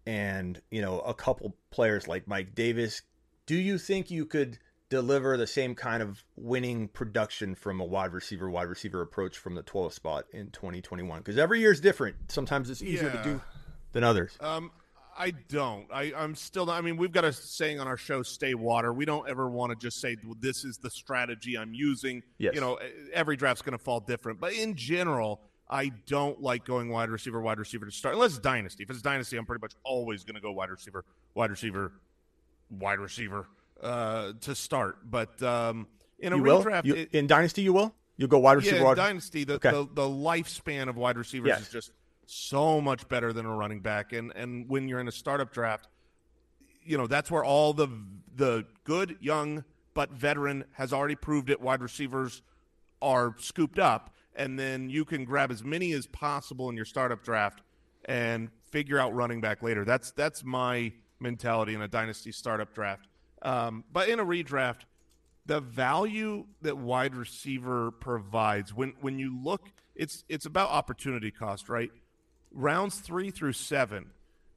and you know a couple players like Mike Davis? Do you think you could deliver the same kind of winning production from a wide receiver, wide receiver approach from the 12th spot in 2021? Because every year is different. Sometimes it's easier Yeah. to do than others. Um, I don't. I, I'm still not. I mean, we've got a saying on our show, stay water. We don't ever want to just say, well, this is the strategy I'm using. Yes. You know, every draft's going to fall different. But in general, I don't like going wide receiver, wide receiver to start. Unless it's dynasty. If it's dynasty, I'm pretty much always going to go wide receiver, wide receiver, wide receiver uh, to start. But um, in a you will? redraft, You- it- in Dynasty, you will? You'll go wide receiver, yeah, wide dynasty, the, Okay. the the lifespan of wide receivers Yes. is just so much better than a running back. And and when you're in a startup draft, you know that's where all the the good young but veteran has already proved it. Wide receivers are scooped up, and then you can grab as many as possible in your startup draft and figure out running back later. That's that's my mentality in a dynasty startup draft. Um, but in a redraft, the value that wide receiver provides when when you look, it's it's about opportunity cost, right? Rounds three through seven,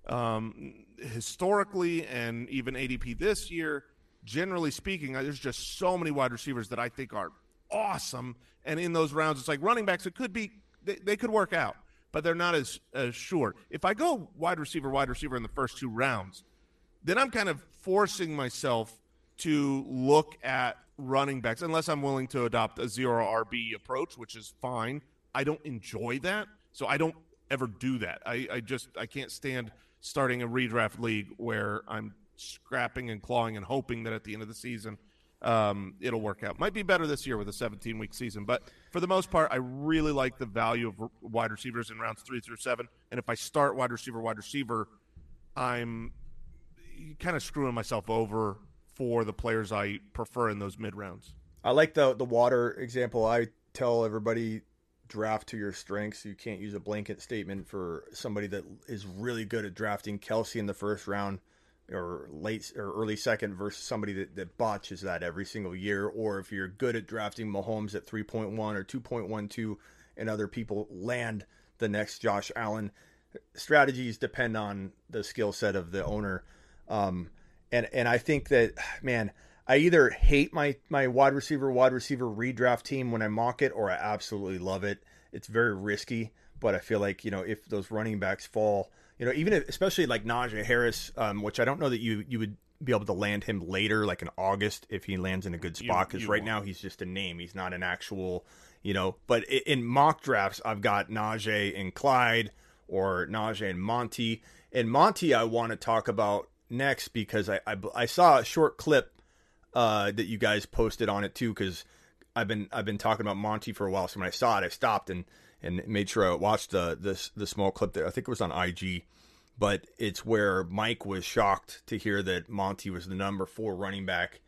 um, historically and even ADP this year, generally speaking, there's just so many wide receivers that I think are awesome. And in those rounds, it's like running backs. It could be they, they could work out, but they're not as as sure. If I go wide receiver, wide receiver in the first two rounds, then I'm kind of forcing myself to look at running backs unless I'm willing to adopt a zero RB approach, which is fine. I don't enjoy that, so I don't ever do that. I, I just I can't stand starting a redraft league where I'm scrapping and clawing and hoping that at the end of the season um, it'll work out. Might be better this year with a 17 week season, but for the most part, I really like the value of wide receivers in rounds three through seven. And if I start wide receiver, wide receiver, I'm kind of screwing myself over for the players I prefer in those mid rounds. I like the the water example. I tell everybody draft to your strengths. You can't use a blanket statement for somebody that is really good at drafting Kelce in the first round or late or early second versus somebody that, that botches that every single year. Or if you're good at drafting Mahomes at 3.1 or 2.12 and other people land the next Josh Allen. Strategies depend on the skill set of the owner. Um, and and I think that man, I either hate my my wide receiver wide receiver redraft team when I mock it, or I absolutely love it. It's very risky, but I feel like you know if those running backs fall, you know even if, especially like Najee Harris, um, which I don't know that you you would be able to land him later, like in August, if he lands in a good spot. Because right won't. now he's just a name; he's not an actual, you know. But in mock drafts, I've got Najee and Clyde, or Najee and Monty. And Monty, I want to talk about next because I I, I saw a short clip uh, that you guys posted on it too because I've been I've been talking about Monty for a while. So when I saw it, I stopped and and made sure I watched the this the small clip there. I think it was on IG, but it's where Mike was shocked to hear that Monty was the number four running back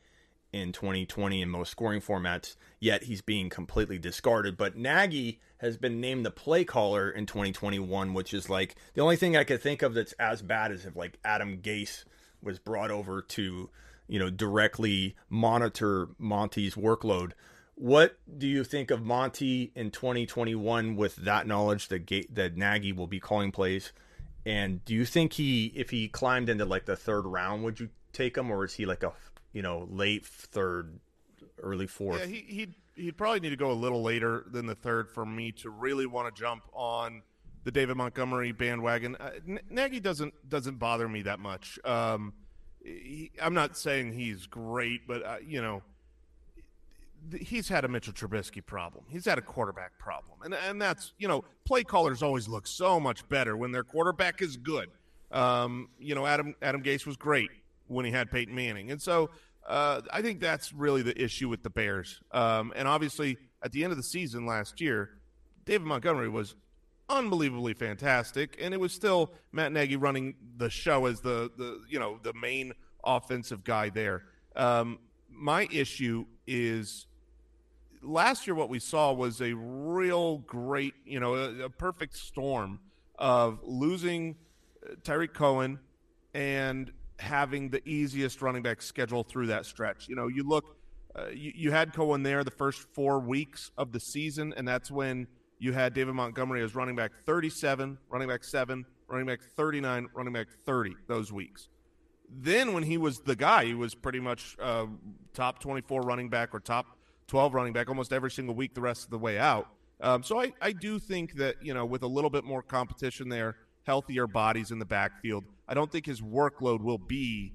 in 2020 in most scoring formats. Yet he's being completely discarded. But Nagy has been named the play caller in 2021, which is like the only thing I could think of that's as bad as if like Adam Gase was brought over to you know directly monitor Monty's workload. What do you think of Monty in 2021 with that knowledge that Ga- that Nagy will be calling plays? And do you think he, if he climbed into like the third round, would you take him, or is he like a you know late third, early fourth? Yeah, he, he'd he'd probably need to go a little later than the third for me to really want to jump on the David Montgomery bandwagon. Uh, Nagy doesn't doesn't bother me that much. Um, he, I'm not saying he's great, but uh, you know, he's had a Mitchell Trubisky problem. He's had a quarterback problem, and and that's you know, play callers always look so much better when their quarterback is good. Um, you know, Adam Adam Gase was great when he had Peyton Manning, and so uh, I think that's really the issue with the Bears. Um, and obviously, at the end of the season last year, David Montgomery was unbelievably fantastic, and it was still Matt Nagy running the show as the the you know the main offensive guy there. Um, my issue is last year what we saw was a real great, you know, a, a perfect storm of losing uh, Tarik Cohen and having the easiest running back schedule through that stretch. You know, you look, uh, you, you had Cohen there the first four weeks of the season, and that's when you had David Montgomery as running back 37, running back 7, running back 39, running back 30 those weeks. then when he was the guy, he was pretty much uh, top 24 running back or top 12 running back almost every single week the rest of the way out. Um, so I, I do think that, you know, with a little bit more competition there, healthier bodies in the backfield, I don't think his workload will be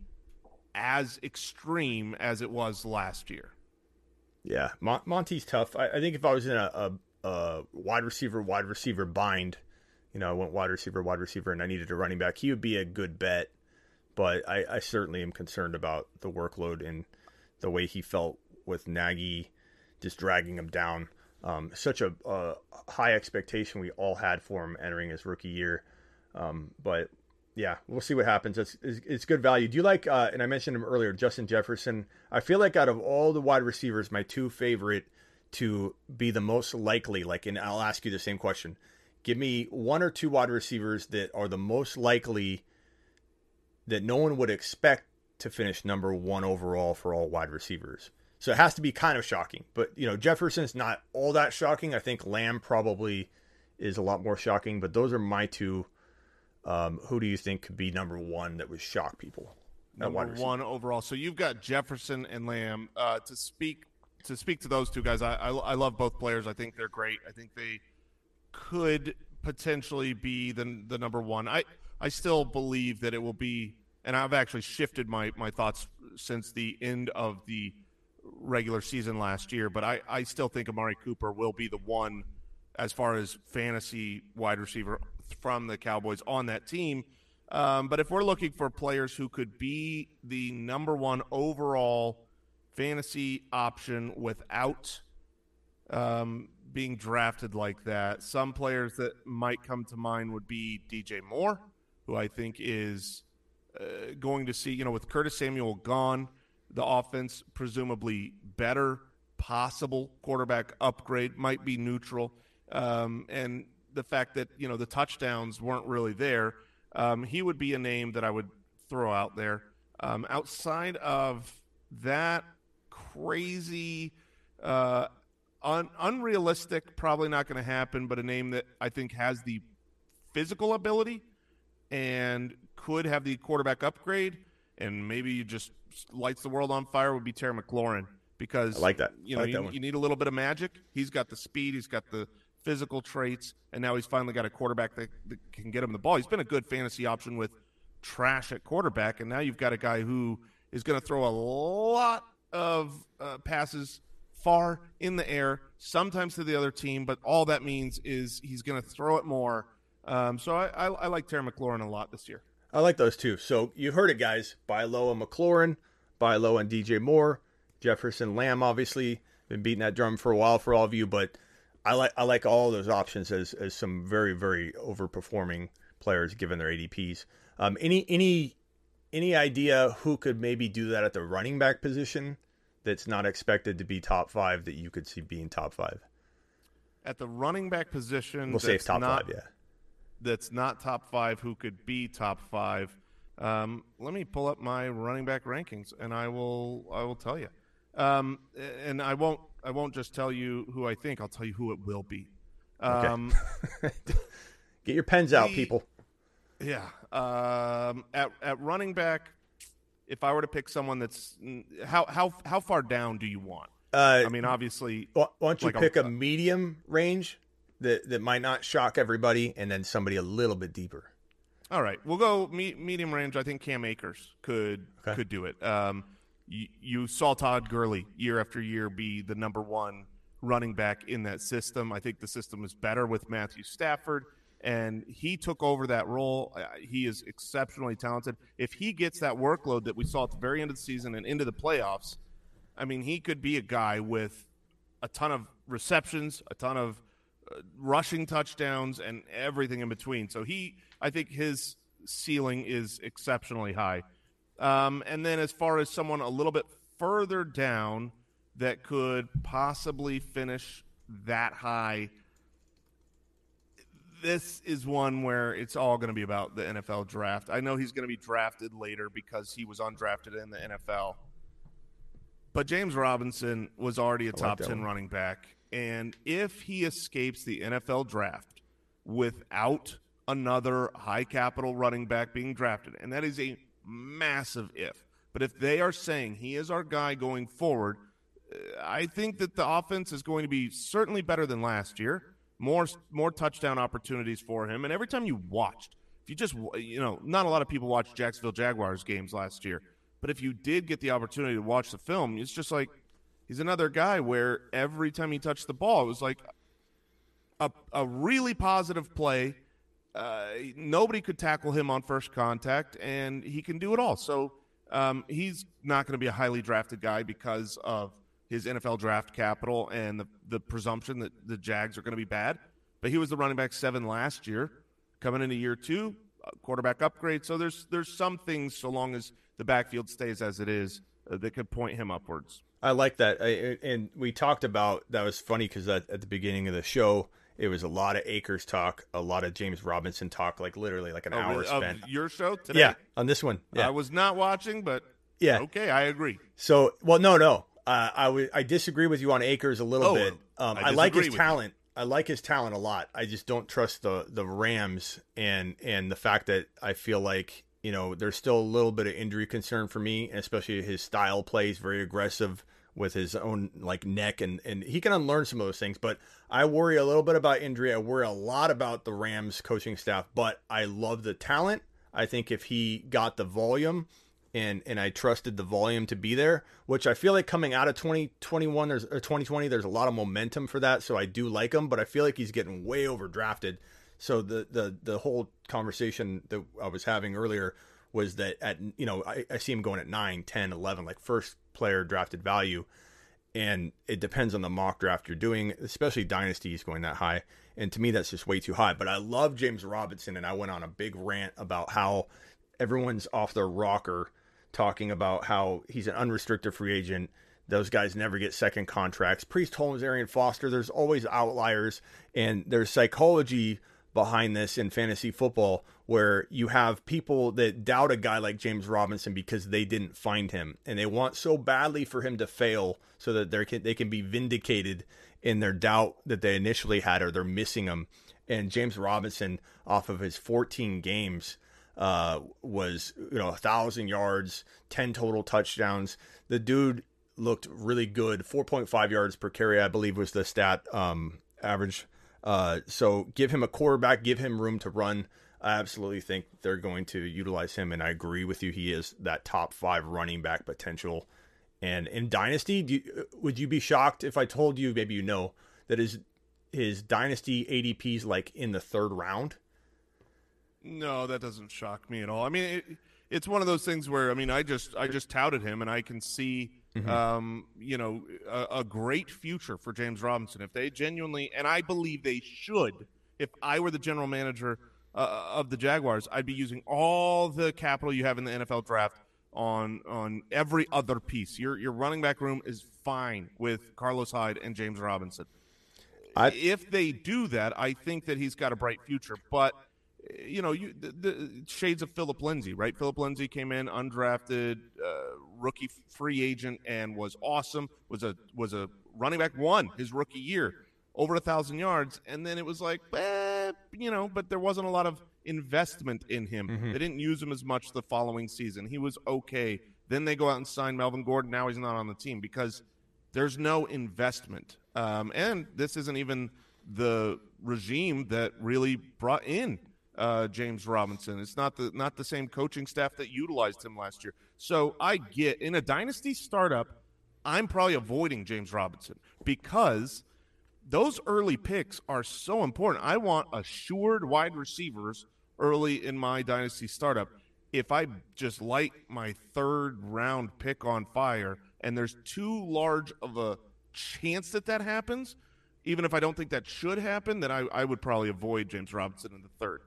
as extreme as it was last year. Yeah, Mon- Monty's tough. I, I, think if I was in a, a, a, wide receiver, wide receiver bind, you know, I went wide receiver, wide receiver, and I needed a running back, he would be a good bet. But I, I certainly am concerned about the workload and the way he felt with Nagy just dragging him down. Um, such a, high expectation we all had for him entering his rookie year. Um, but yeah, we'll see what happens. It's, it's, it's good value. Do you like, uh, and I mentioned him earlier, Justin Jefferson? I feel like out of all the wide receivers, my two favorite to be the most likely, like, and I'll ask you the same question. Give me one or two wide receivers that are the most likely that no one would expect to finish number one overall for all wide receivers. So it has to be kind of shocking. But, you know, Jefferson's not all that shocking. I think Lamb probably is a lot more shocking, but those are my two um, who do you think could be number one that would shock people? Number one overall. So you've got Jefferson and Lamb. Uh, to speak to speak to those two guys, I, I, I love both players. I think they're great. I think they could potentially be the the number one. I I still believe that it will be, and I've actually shifted my my thoughts since the end of the regular season last year. But I I still think Amari Cooper will be the one as far as fantasy wide receiver from the Cowboys on that team. Um, but if we're looking for players who could be the number one overall fantasy option without um, being drafted like that, some players that might come to mind would be DJ Moore, who I think is uh, going to see, you know, with Curtis Samuel gone, the offense presumably better, possible quarterback upgrade might be neutral. Um, and the fact that you know the touchdowns weren't really there, um, he would be a name that I would throw out there. Um, outside of that crazy, uh, un- unrealistic, probably not going to happen, but a name that I think has the physical ability and could have the quarterback upgrade, and maybe just lights the world on fire would be Terry McLaurin because I like that. You know, like you, you, need a little bit of magic. He's got the speed. He's got the physical traits, and now he's finally got a quarterback that, that can get him the ball. He's been a good fantasy option with trash at quarterback, and now you've got a guy who is going to throw a lot of uh, passes far in the air, sometimes to the other team, but all that means is he's going to throw it more. Um, so I, I, I, like Terry McLaurin a lot this year. I like those two. So you heard it, guys. Buy low on McLaurin, buy low on DJ Moore, Jefferson Lamb. Obviously, been beating that drum for a while for all of you, but I like I like all those options as as some very very overperforming players given their ADPs. Um, any any any idea who could maybe do that at the running back position that's not expected to be top five that you could see being top five? At the running back position, we'll say top not, five. Yeah, that's not top five. Who could be top five? Um, let me pull up my running back rankings, and I will I will tell you. Um, and I won't I won't just tell you who I think. I'll tell you who it will be. Um, okay. Get your pens out, the, people. Yeah. Um, at at running back, if I were to pick someone that's how how how far down do you want? Uh, I mean, obviously. Why don't you like pick a, a, medium range that that might not shock everybody, and then somebody a little bit deeper. All right, we'll go me- medium range. I think Cam Akers could okay. could do it. Um, you, saw Todd Gurley year after year be the number one running back in that system. I think the system is better with Matthew Stafford, and he took over that role. Uh, he is exceptionally talented. If he gets that workload that we saw at the very end of the season and into the playoffs, I mean, he could be a guy with a ton of receptions, a ton of uh, rushing touchdowns, and everything in between. So he, I think his ceiling is exceptionally high. Um, and then as far as someone a little bit further down that could possibly finish that high, this is one where it's all going to be about the NFL draft. I know he's going to be drafted later because he was undrafted in the NFL. But James Robinson was already a top like 10 one. running back. And if he escapes the NFL draft without another high capital running back being drafted, and that is a massive if. But if they are saying he is our guy going forward, uh, I think that the offense is going to be certainly better than last year. More more touchdown opportunities for him, and every time you watched, if you just you know, not a lot of people watched Jacksonville Jaguars games last year, but if you did get the opportunity to watch the film, it's just like he's another guy where every time he touched the ball, it was like a a really positive play. Uh, nobody could tackle him on first contact, and he can do it all. So um, he's not going to be a highly drafted guy because of his NFL draft capital and the, the presumption that the Jags are going to be bad. But he was the running back seven last year, coming into year two, quarterback upgrade. So there's there's some things, so long as the backfield stays as it is, uh, that could point him upwards. I like that, I, and we talked about that was funny because at the beginning of the show, it was a lot of Akers talk, a lot of James Robinson talk, like literally like an Oh, hour spent. Of your show today? Yeah, on this one. Yeah, I was not watching, but yeah. okay, I agree. So, well, no, no. Uh, I would I disagree with you on Akers a little Oh, bit. Um, I I, like his with you. talent. I like his talent a lot. I just don't trust the the Rams and and the fact that I feel like you know there's still a little bit of injury concern for me, especially his style plays very aggressive with his own like neck and and he can unlearn some of those things. But I worry a little bit about injury. I worry a lot about the Rams coaching staff. But I love the talent. I think if he got the volume and and I trusted the volume to be there, which I feel like coming out of 2021 there's or 2020 there's a lot of momentum for that, so I do like him, but I feel like he's getting way overdrafted. So the the the whole conversation that I was having earlier was that at you know I, I see him going at 9, 10, 11 like first player drafted value and it depends on the mock draft you're doing, especially dynasties going that high. And to me, that's just way too high. But I love James Robinson, and I went on a big rant about how everyone's off their rocker talking about how he's an unrestricted free agent. Those guys never get second contracts. Priest Holmes, Arian Foster, there's always outliers, and there's psychology behind this in fantasy football where you have people that doubt a guy like James Robinson because they didn't find him. And they want so badly for him to fail so that they can they can be vindicated in their doubt that they initially had or they're missing him. And James Robinson off of his 14 games uh, was you know a thousand yards 10 total touchdowns. The dude looked really good. 4.5 yards per carry I believe was the stat um, average uh, so give him a quarterback, give him room to run. I absolutely think they're going to utilize him, and I agree with you. He is that top five running back potential. And in dynasty, you, would you be shocked if I told you, maybe you know, that his his dynasty ADP is like in the third round? No, that doesn't shock me at all. I mean, it, it's one of those things where I mean, I just I just touted him, and I can see, um, you know, a, a great future for James Robinson if they genuinely, and I believe they should. If I were the general manager uh, of the Jaguars, I'd be using all the capital you have in the NFL draft on on every other piece. Your your running back room is fine with Carlos Hyde and James Robinson. I- if they do that, I think that he's got a bright future. But you know, you the, the shades of Phillip Lindsay, right? Phillip Lindsay came in undrafted, uh, rookie free agent, and was awesome. Was a was a running back one his rookie year, over a thousand yards, and then it was like, eh, you know, but there wasn't a lot of investment in him. They didn't use him as much the following season. He was okay. Then they go out and sign Melvin Gordon. Now he's not on the team because there's no investment. Um, and this isn't even the regime that really brought in uh, James Robinson. It's not the not the same coaching staff that utilized him last year. So I get in a dynasty startup, I'm probably avoiding James Robinson because those early picks are so important. I want assured wide receivers early in my dynasty startup. If I just light my third round pick on fire and there's too large of a chance that that happens, even if I don't think that should happen, then I, I would probably avoid James Robinson in the third.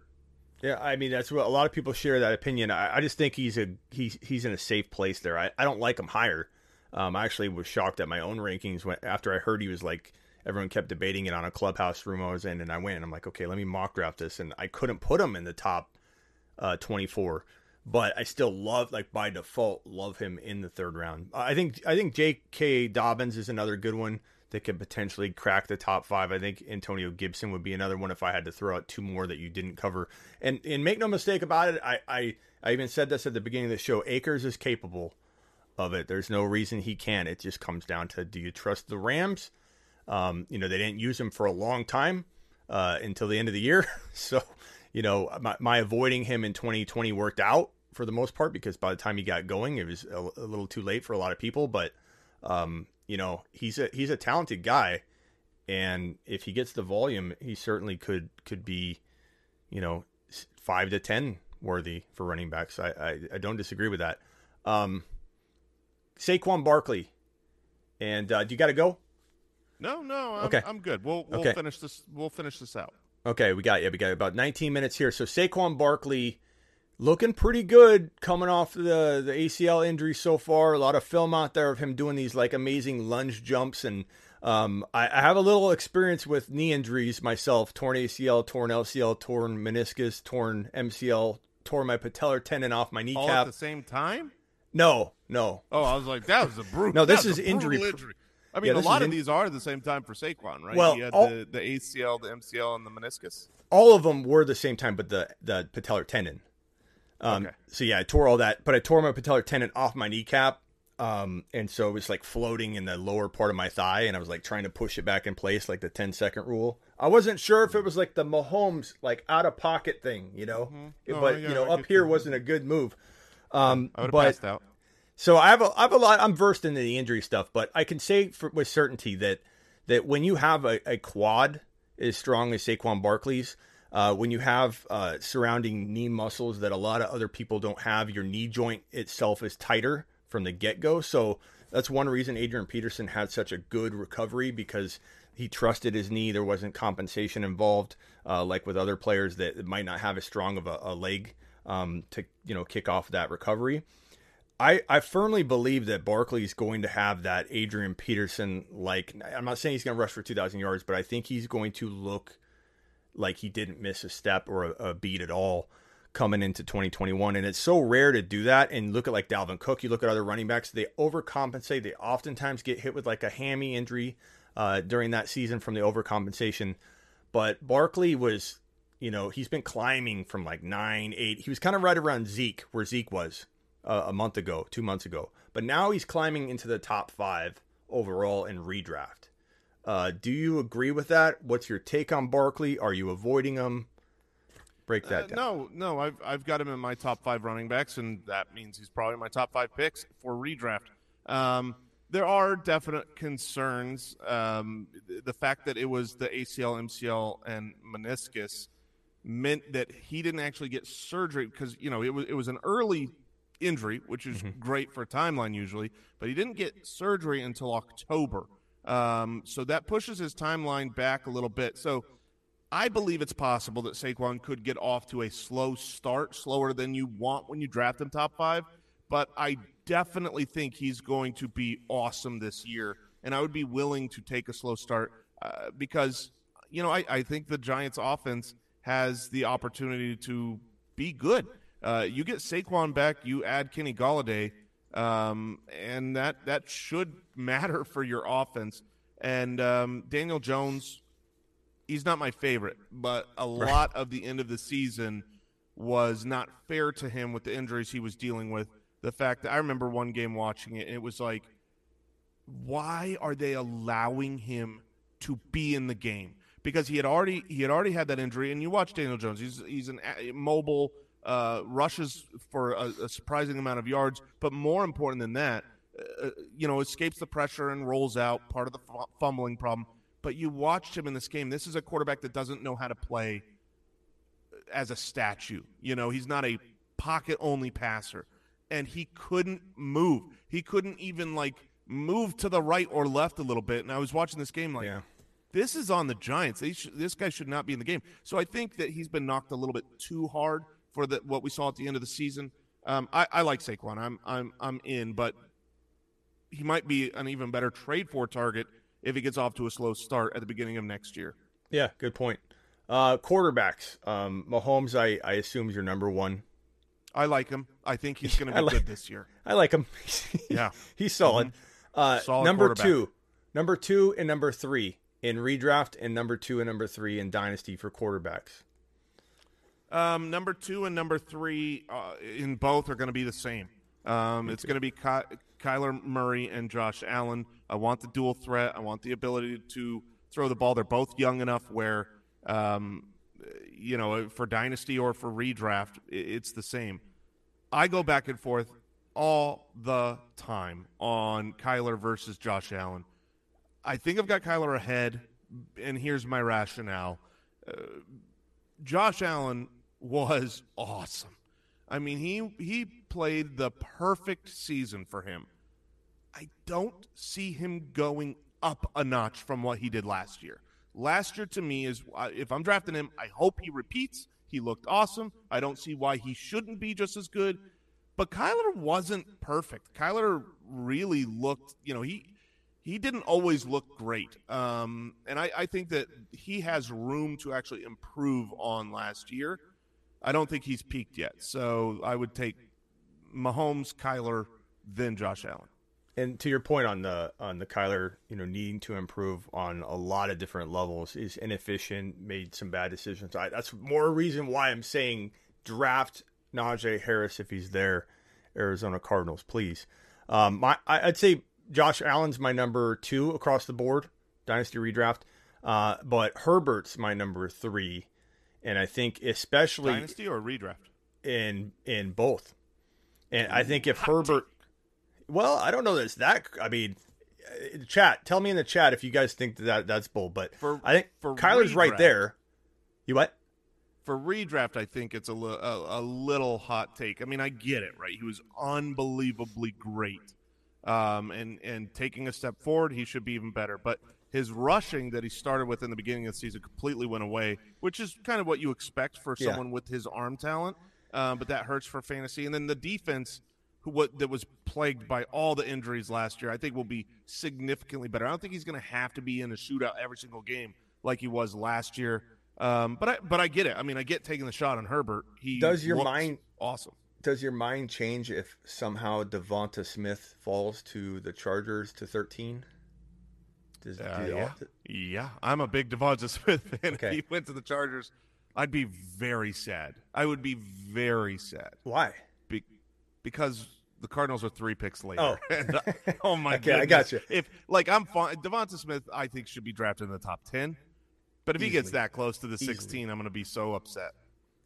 Yeah, I mean that's what a lot of people share that opinion. I, I just think he's a he's he's in a safe place there. I, I don't like him higher. Um, I actually was shocked at my own rankings when after I heard he was like everyone kept debating it on a clubhouse room I was in, and I went and I'm like, okay, let me mock draft this, and I couldn't put him in the top uh, 24, but I still love like by default love him in the third round. I think I think J.K. Dobbins is another good one that could potentially crack the top five. I think Antonio Gibson would be another one if I had to throw out two more that you didn't cover. And and make no mistake about it, I I, I even said this at the beginning of the show. Akers is capable of it. There's no reason he can't. It just comes down to do you trust the Rams? Um, you know, they didn't use him for a long time uh, until the end of the year. so, you know, my, my avoiding him in 2020 worked out for the most part because by the time he got going, it was a, a little too late for a lot of people. But, um, you know, he's a he's a talented guy, and if he gets the volume, he certainly could could be, you know, five to ten worthy for running backs. I I, I don't disagree with that. Um, Saquon Barkley, and uh, do you got to go? No, no, I'm, Okay. I'm good. We'll we'll Okay. finish this. We'll finish this out. Okay, we got yeah, we got about 19 minutes here. So Saquon Barkley looking pretty good coming off the the ACL injury so far. A lot of film out there of him doing these like amazing lunge jumps and um, I, I have a little experience with knee injuries myself: torn ACL, torn LCL, torn meniscus, torn MCL, tore my patellar tendon off my All at the same time. no, no, Oh, I was like, that was a brutal. No, this is injury- injury. I mean, Yeah, a lot is of in- these are at the same time for Saquon, right? Well, he had all- the, the ACL, the MCL, and the meniscus. all of them were the same time, but the the patellar tendon. Um, Okay. So yeah, I tore all that, but I tore my patellar tendon off my kneecap, um, and so it was like floating in the lower part of my thigh, and I was like trying to push it back in place, like the 10 second rule. I wasn't sure if it was like the Mahomes like out of pocket thing, you know, Oh, but yeah, you know, I up here wasn't a good move. Um, I would have but passed out. so I have a, I have a lot. I'm versed into the injury stuff, but I can say for, with certainty that that when you have a, a quad as strong as Saquon Barkley's, uh, when you have uh, surrounding knee muscles that a lot of other people don't have, your knee joint itself is tighter from the get go. So that's one reason Adrian Peterson had such a good recovery because he trusted his knee. There wasn't compensation involved, uh, like with other players that might not have as strong of a, a leg um, to you know kick off that recovery. I, I firmly believe that Barkley's going to have that Adrian Peterson like. I'm not saying he's going to rush for 2,000 yards, but I think he's going to look like he didn't miss a step or a, a beat at all coming into 2021. And it's so rare to do that. And look at like Dalvin Cook, you look at other running backs, they overcompensate. They oftentimes get hit with like a hammy injury uh, during that season from the overcompensation. But Barkley was, you know, he's been climbing from like nine, eight. He was kind of right around Zeke, where Zeke was uh, a month ago, two months ago. But now he's climbing into the top five overall in redraft. Uh, do you agree with that? What's your take on Barkley? Are you avoiding him? Break that Uh, down. no, no, I've I've got him in my top five running backs, and that means he's probably my top five picks for redraft. Um, there are definite concerns. Um, the fact that it was the ACL, MCL, and meniscus meant that he didn't actually get surgery because you know it was it was an early injury, which is great for a timeline usually, but he didn't get surgery until October. Um, so that pushes his timeline back a little bit. So I believe it's possible that Saquon could get off to a slow start, slower than you want when you draft him top five. But I definitely think he's going to be awesome this year, and I would be willing to take a slow start uh, because you know I, I think the Giants' offense has the opportunity to be good. Uh, you get Saquon back, you add Kenny Golladay, um, and that that should matter for your offense. And um, Daniel Jones, he's not my favorite, but a lot of the end of the season was not fair to him with the injuries he was dealing with. The fact that I remember one game watching it, and it was like, why are they allowing him to be in the game? Because he had already he had already had that injury, and you watch Daniel Jones. He's he's an a- mobile, uh, rushes for a, a surprising amount of yards, but more important than that, uh, you know, escapes the pressure and rolls out. Part of the fu- fumbling problem. But you watched him in this game. This is a quarterback that doesn't know how to play as a statue. You know, he's not a pocket only passer. And he couldn't move. He couldn't even like move to the right or left a little bit. And I was watching this game like Yeah. this is on the Giants. They sh- this guy should not be in the game. So I think that he's been knocked a little bit too hard for the, what we saw at the end of the season. Um, I, I like Saquon. I'm I'm I'm in, but he might be an even better trade for target if he gets off to a slow start at the beginning of next year. Yeah, good point. Uh, quarterbacks. Um, Mahomes, I, I assume is your number one. I like him. I think he's going to be like- good this year. I like him. Yeah. he's solid. Uh, Solid number two, Number two and number three in redraft, and number two and number three in dynasty for quarterbacks. Um, number two and number three uh, in both are going to be the same. Um, it's going to be Ky- Kyler Murray and Josh Allen. I want the dual threat. I want the ability to throw the ball. They're both young enough where, um, you know, for dynasty or for redraft, it's the same. I go back and forth all the time on Kyler versus Josh Allen. I think I've got Kyler ahead, and here's my rationale. Uh, Josh Allen was awesome. I mean, he he played the perfect season for him. I don't see him going up a notch from what he did last year. Last year to me is uh, if I'm drafting him, I hope he repeats. He looked awesome. I don't see why he shouldn't be just as good. But Kyler wasn't perfect. Kyler really looked, you know, he he didn't always look great. Um, and I, I think that he has room to actually improve on last year. I don't think he's peaked yet. So I would take Mahomes, Kyler, then Josh Allen. And to your point on the on the Kyler, you know, needing to improve on a lot of different levels, is inefficient, made some bad decisions. I, that's more reason why I'm saying draft Najee Harris if he's there, Arizona Cardinals, please. Um, my I, would say Josh Allen's my number two across the board, dynasty redraft. Uh, but Herbert's my number three, and I think especially dynasty or redraft in in both. And I think if Herbert, well, I don't know that it's that. I mean, uh, chat. Tell me in the chat if you guys think that that's bull. But for, I think for Kyler's redraft, right there. You what? For redraft, I think it's a, li- a, a little hot take. I mean, I get it, right? He was unbelievably great, um, and and taking a step forward, he should be even better. But his rushing that he started with in the beginning of the season completely went away, which is kind of what you expect for someone yeah. with his arm talent. Um, but that hurts for fantasy. And then the defense who what that was plagued by all the injuries last year, I think will be significantly better. I don't think he's going to have to be in a shootout every single game like he was last year. Um, but I but I get it. I mean, I get taking the shot on Herbert. He does your mind awesome. Does your mind change if somehow Devonta Smith falls to the Chargers to thirteen? Does, uh, yeah. yeah, I'm a big Devonta Smith fan. Okay. If he went to the Chargers, I'd be very sad. I would be very sad. Why? Because the Cardinals are three picks later. Oh, and, uh, oh my okay, goodness! I got you. If like I'm fine, Devonta Smith, I think should be drafted in the top ten. But if Easily. he gets that close to the Easily. 16, I'm going to be so upset.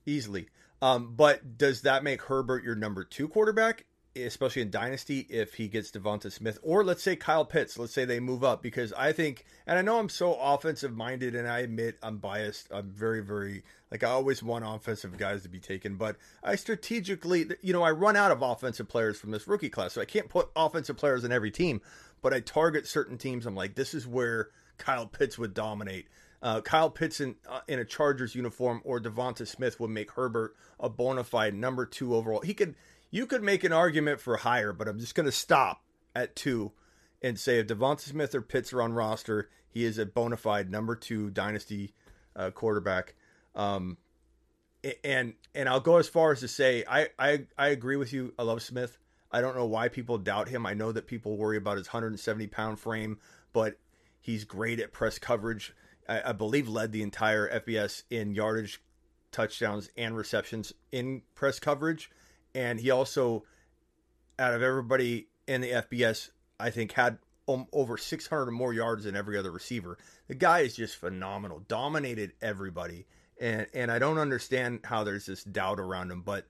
Easily. Um, but does that make Herbert your number two quarterback? especially in dynasty, if he gets Devonta Smith, or let's say Kyle Pitts, let's say they move up, because I think, and I know I'm so offensive minded, and I admit I'm biased. I'm very, very like I always want offensive guys to be taken, but I strategically, you know, I run out of offensive players from this rookie class, so I can't put offensive players in every team, but I target certain teams. I'm like, this is where Kyle Pitts would dominate. Uh, Kyle Pitts in, uh, in a Chargers uniform or Devonta Smith would make Herbert a bona fide number two overall. He could you could make an argument for higher, but I'm just going to stop at two and say if Devonta Smith or Pitts are on roster, he is a bona fide number two dynasty uh, quarterback. Um, and and I'll go as far as to say I, I I agree with you. I love Smith. I don't know why people doubt him. I know that people worry about his 170 pound frame, but he's great at press coverage. I, I believe led the entire FBS in yardage, touchdowns, and receptions in press coverage and he also, out of everybody in the FBS, I think had um, over 600 or more yards than every other receiver. The guy is just phenomenal, dominated everybody, and and I don't understand how there's this doubt around him. But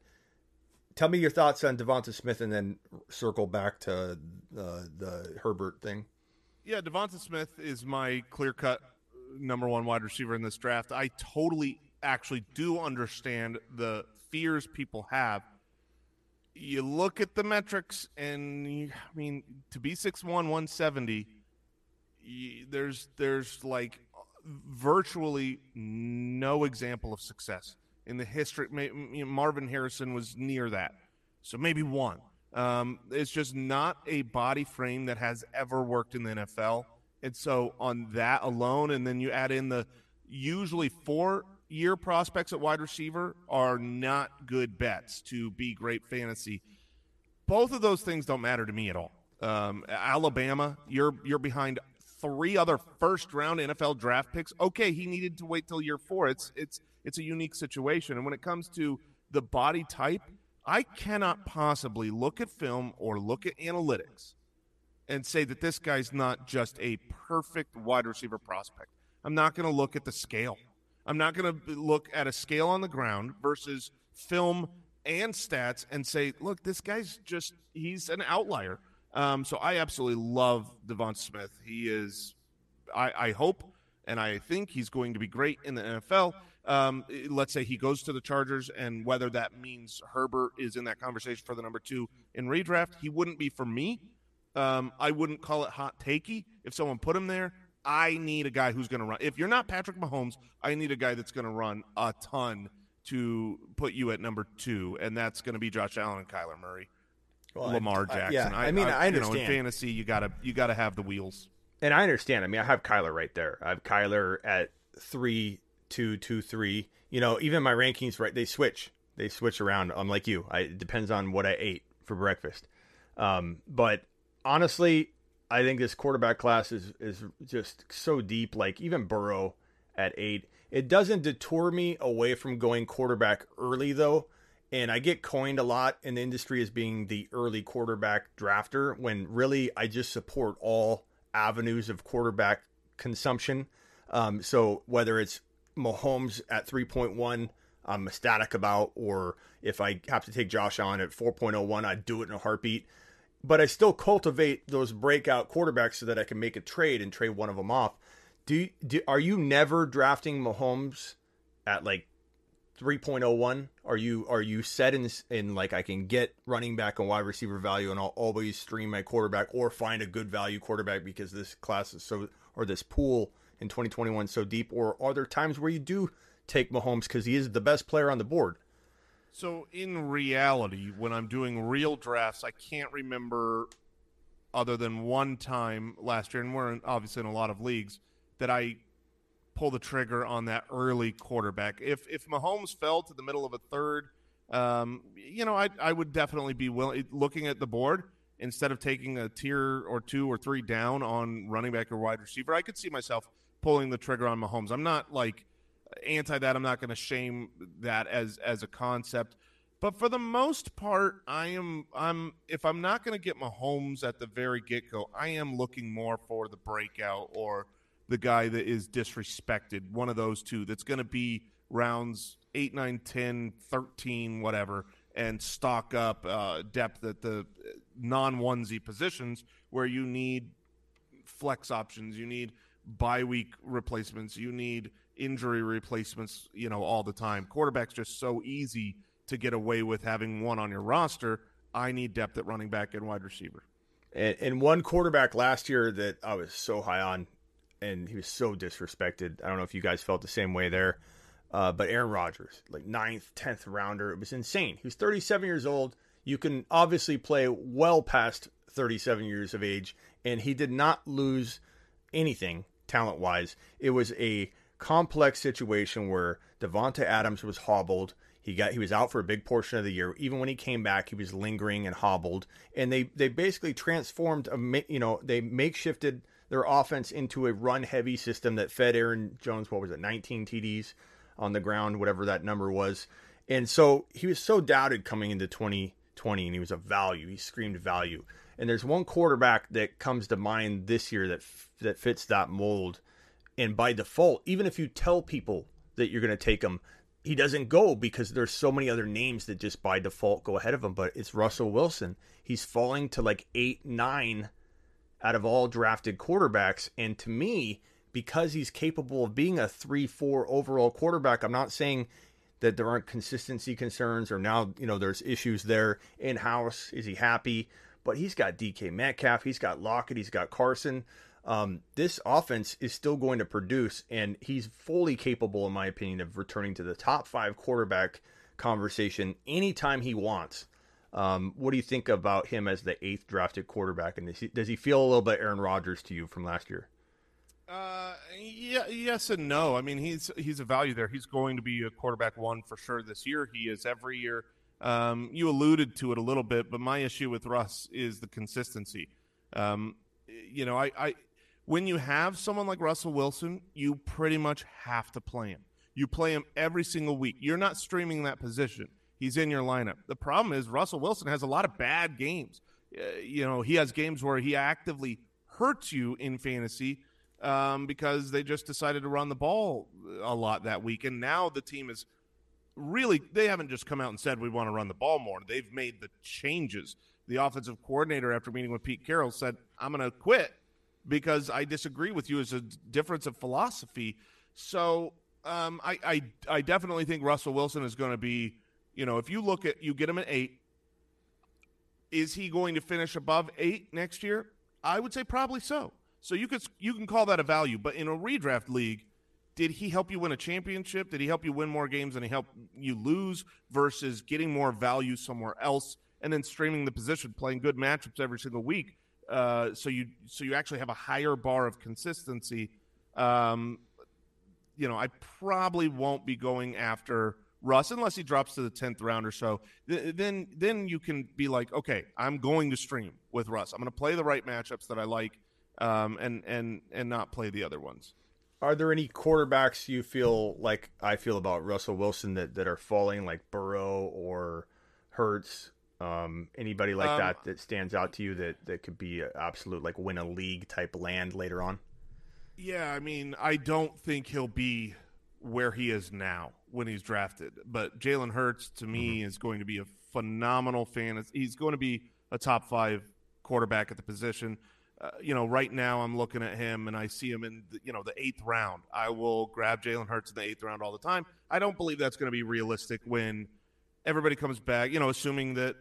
tell me your thoughts on Devonta Smith, and then circle back to the the Herbert thing. Yeah, Devonta Smith is my clear cut number one wide receiver in this draft. I totally actually do understand the fears people have you look at the metrics, and you, I mean, to be 6'1", 170, you, there's there's like virtually no example of success in the history. Marvin Harrison was near that, so maybe one. Um, it's just not a body frame that has ever worked in the NFL, and so on that alone, and then you add in the usually four year prospects at wide receiver are not good bets to be great fantasy. Both of those things don't matter to me at all. Um, Alabama, you're you're behind three other first round NFL draft picks. Okay, he needed to wait till year four. It's it's it's a unique situation. And when it comes to the body type, I cannot possibly look at film or look at analytics and say that this guy's not just a perfect wide receiver prospect. I'm not going to look at the scale. I'm not going to look at a scale on the ground versus film and stats and say, look, this guy's just, he's an outlier. Um, so I absolutely love Devon Smith. He is, I, I, hope and I think he's going to be great in the NFL. Um, let's say he goes to the Chargers, and whether that means Herbert is in that conversation for the number two in redraft, he wouldn't be for me. Um, I wouldn't call it hot takey if someone put him there. I need a guy who's going to run. If you're not Patrick Mahomes, I need a guy that's going to run a ton to put you at number two, and that's going to be Josh Allen and Kyler Murray, well, Lamar Jackson. I, yeah, I, I mean, I, I understand. You know, in fantasy, you gotta you gotta have the wheels. And I understand. I mean, I have Kyler right there. I have Kyler at three, two, two, three. You know, even my rankings, right? They switch. They switch around. I'm like you. I, it depends on what I ate for breakfast. Um, but honestly, I think this quarterback class is is just so deep. Like even Burrow at eight, it doesn't deter me away from going quarterback early though. And I get coined a lot in the industry as being the early quarterback drafter when really I just support all avenues of quarterback consumption. Um, so whether it's Mahomes at 3.1, I'm ecstatic about, or if I have to take Josh on at 4.01, I'd do it in a heartbeat but I still cultivate those breakout quarterbacks so that I can make a trade and trade one of them off. Do, do are you never drafting Mahomes at like 3.01? Are you are you set in in like I can get running back and wide receiver value and I'll always stream my quarterback or find a good value quarterback because this class is so or this pool in 2021 so deep or are there times where you do take Mahomes cuz he is the best player on the board? So in reality, when I'm doing real drafts, I can't remember other than one time last year, and we're in, obviously in a lot of leagues that I pull the trigger on that early quarterback. If if Mahomes fell to the middle of a third, um, you know, I I would definitely be willing looking at the board instead of taking a tier or two or three down on running back or wide receiver. I could see myself pulling the trigger on Mahomes. I'm not like anti that. I'm not going to shame that as as a concept. But for the most part, I am I'm if I'm not going to get Mahomes at the very get go, I am looking more for the breakout or the guy that is disrespected, one of those two that's going to be rounds 8, 9, 10, 13, whatever, and stock up uh, depth at the non onesie positions where you need flex options, you need bye week replacements, you need injury replacements, you know, all the time. Quarterback's just so easy to get away with having one on your roster. I need depth at running back and wide receiver. And, and one quarterback last year that I was so high on, and he was so disrespected. I don't know if you guys felt the same way there, uh, but Aaron Rodgers, like ninth, tenth rounder, it was insane. He was 37 years old. You can obviously play well past 37 years of age, and he did not lose anything talent wise. It was a complex situation where Davante Adams was hobbled. He got he was out for a big portion of the year. Even when he came back, he was lingering and hobbled. And they they basically transformed a you know they makeshifted their offense into a run heavy system that fed Aaron Jones what was it 19 TDs on the ground whatever that number was. And so he was so doubted coming into 2020 and he was a value. He screamed value. And there's one quarterback that comes to mind this year that that fits that mold and by default, even if you tell people that you're going to take him, he doesn't go because there's so many other names that just by default go ahead of him. But it's Russell Wilson. He's falling to like eight, nine out of all drafted quarterbacks. And to me, because he's capable of being a three, four overall quarterback, I'm not saying that there aren't consistency concerns or now, you know, there's issues there in house. Is he happy? But he's got DK Metcalf, he's got Lockett, he's got Carson um, this offense is still going to produce, and he's fully capable, in my opinion, of returning to the top five quarterback conversation anytime he wants. Um, what do you think about him as the eighth drafted quarterback? And does he, feel a little bit Aaron Rodgers to you from last year? Uh, yeah, yes and no. I mean, he's he's a value there. He's going to be a quarterback one for sure this year. He is every year. Um, you alluded to it a little bit, but my issue with Russ is the consistency. Um, you know, I, I when you have someone like Russell Wilson, you pretty much have to play him. You play him every single week. You're not streaming that position. He's in your lineup. The problem is Russell Wilson has a lot of bad games. Uh, you know, he has games where he actively hurts you in fantasy um, because they just decided to run the ball a lot that week. And now the team is really, they haven't just come out and said we want to run the ball more. They've made the changes. The offensive coordinator, after meeting with Pete Carroll, said, I'm going to quit because I disagree with you as a difference of philosophy. So um, I, I, I definitely think Russell Wilson is going to be, you know, if you look at you get him at eight, is he going to finish above eight next year? I would say probably so. So you could you can call that a value, but in a redraft league, did he help you win a championship? Did he help you win more games than he helped you lose versus getting more value somewhere else and then streaming the position, playing good matchups every single week? Uh, so you so you actually have a higher bar of consistency. Um, you know, I probably won't be going after Russ unless he drops to the tenth round or so. Th- then then you can be like, okay, I'm going to stream with Russ. I'm going to play the right matchups that I like, um, and and and not play the other ones. Are there any quarterbacks you feel like I feel about Russell Wilson that, that are falling, like Burrow or Hurts? Um, anybody like um, that that stands out to you that that could be absolute like win a league type land later on? Yeah, I mean, I don't think he'll be where he is now when he's drafted, but Jalen Hurts to me mm-hmm. is going to be a phenomenal fan. He's going to be a top five quarterback at the position. Uh, you know, right now I'm looking at him and I see him in the, you know the eighth round. I will grab Jalen Hurts in the eighth round all the time. I don't believe that's going to be realistic when everybody comes back. You know, assuming that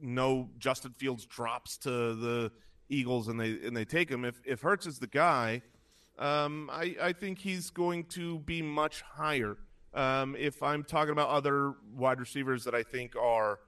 no Justin Fields drops to the Eagles and they and they take him. If if Hurts is the guy, um, I I think he's going to be much higher. Um, if I'm talking about other wide receivers that I think are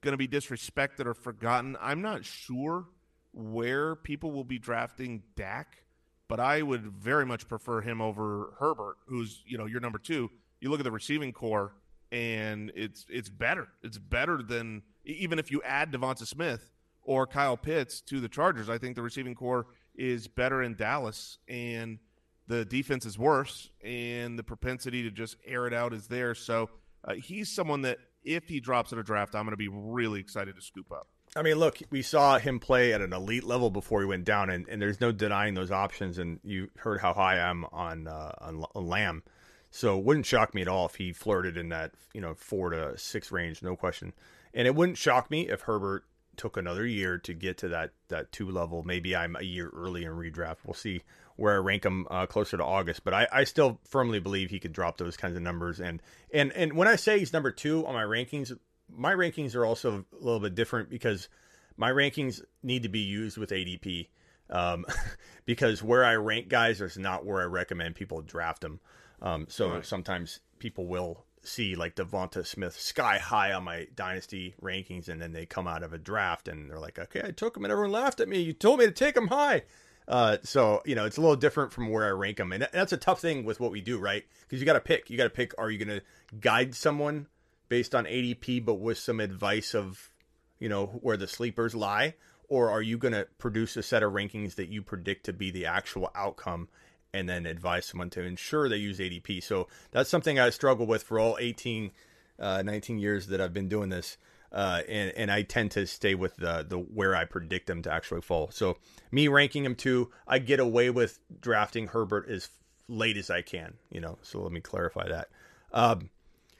going to be disrespected or forgotten, I'm not sure where people will be drafting Dak, but I would very much prefer him over Herbert, who's you know your number two. You look at the receiving core, and it's it's better. It's better than even if you add Devonta Smith or Kyle Pitts to the Chargers, I think the receiving core is better in Dallas, and the defense is worse, and the propensity to just air it out is there. So uh, he's someone that if he drops at a draft, I'm going to be really excited to scoop up. I mean, look, we saw him play at an elite level before he went down, and, and there's no denying those options. And you heard how high I am on uh, on, on Lamb, so it wouldn't shock me at all if he flirted in that you know four to six range, no question. And it wouldn't shock me if Herbert took another year to get to that that two level. Maybe I'm a year early in redraft. We'll see where I rank him uh, closer to August, but I, I still firmly believe he could drop those kinds of numbers. And and and when I say he's number two on my rankings, my rankings are also a little bit different because my rankings need to be used with ADP. Um, because where I rank guys is not where I recommend people draft them. Um, so right. sometimes people will see like Devonta Smith sky high on my dynasty rankings, and then they come out of a draft and they're like, "Okay, I took him, and everyone laughed at me. You told me to take him high." Uh, so you know, it's a little different from where I rank them, and that's a tough thing with what we do, right? Because you got to pick. You got to pick. Are you going to guide someone based on ADP, but with some advice of, you know, where the sleepers lie, or are you going to produce a set of rankings that you predict to be the actual outcome and then advise someone to ensure they use ADP. So that's something I struggle with for all 18, uh, 19 years that I've been doing this. Uh, and, and I tend to stay with the, the where I predict them to actually fall. So me ranking him two, I get away with drafting Herbert as late as I can, you know. So let me clarify that. Um,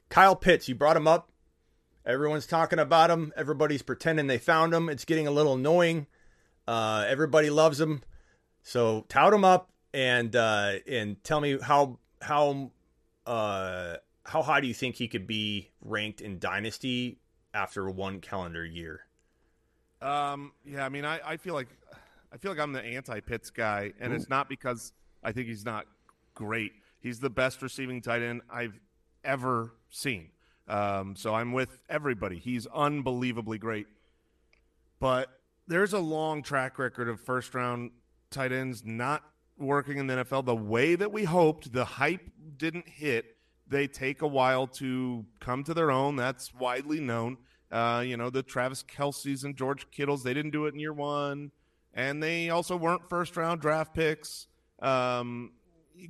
Kyle Pitts, you brought him up. Everyone's talking about him. Everybody's pretending they found him. It's getting a little annoying. Uh, everybody loves him. So tout him up and uh, and tell me how how uh, how high do you think he could be ranked in Dynasty after one calendar year? Um, yeah, I mean, I, I feel like I feel like I'm the anti Pitts guy, and Ooh. it's not because I think he's not great. He's the best receiving tight end I've ever seen. Um, so I'm with everybody. He's unbelievably great, but there's a long track record of first round tight ends not working in the NFL the way that we hoped. The hype didn't hit. They take a while to come to their own. That's widely known. Uh, you know, the Travis Kelce's and George Kittles, they didn't do it in year one. and they also weren't first round draft picks. Um,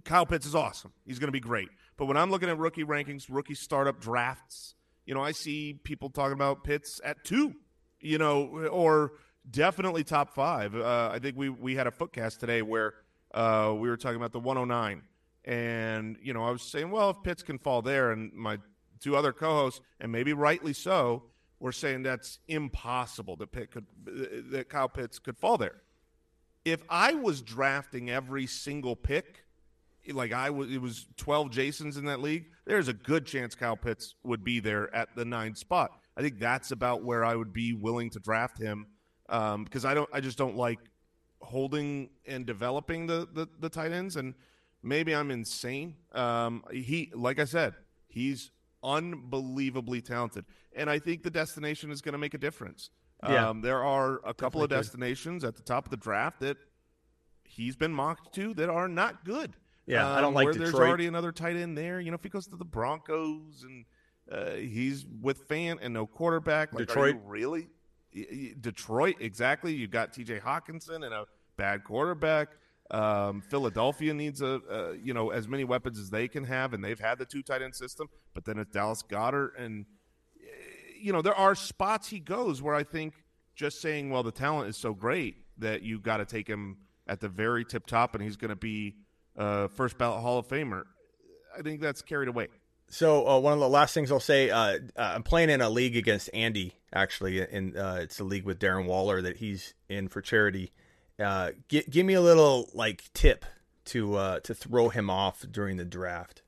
Kyle Pitts is awesome. He's going to be great. But when I'm looking at rookie rankings, rookie startup drafts, you know, I see people talking about Pitts at two, you know, or definitely top five. Uh, I think we we had a footcast today where uh, we were talking about the 109, and you know, I was saying, well, if Pitts can fall there, and my two other co-hosts, and maybe rightly so, were saying that's impossible that Pitt could that Kyle Pitts could fall there. If I was drafting every single pick, like I was, it was 12 Jasons in that league. There's a good chance Kyle Pitts would be there at the nine spot. I think that's about where I would be willing to draft him because um, I don't, I just don't like holding and developing the, the, the tight ends. And maybe I'm insane. Um, he, like I said, he's unbelievably talented, and I think the destination is going to make a difference. Yeah. Um, there are a couple Definitely of destinations at the top of the draft that he's been mocked to that are not good. Yeah, um, I don't um, like where Detroit. There's already another tight end there. You know, if he goes to the Broncos and uh, he's with Fant and no quarterback, like, Detroit really? Detroit, exactly. You've got T.J. Hockenson and a bad quarterback. Um, Philadelphia needs a, a, you know as many weapons as they can have, and they've had the two tight end system. But then it's Dallas Goedert, and you know there are spots he goes where I think just saying, well, the talent is so great that you got to take him at the very tip top, and he's going to be uh, first ballot Hall of Famer. I think that's carried away. So uh, one of the last things I'll say, uh, uh I'm playing in a league against Andy. Actually, and uh, it's a league with Darren Waller that he's in for charity. Uh, g- give me a little like tip to to throw him off during the draft.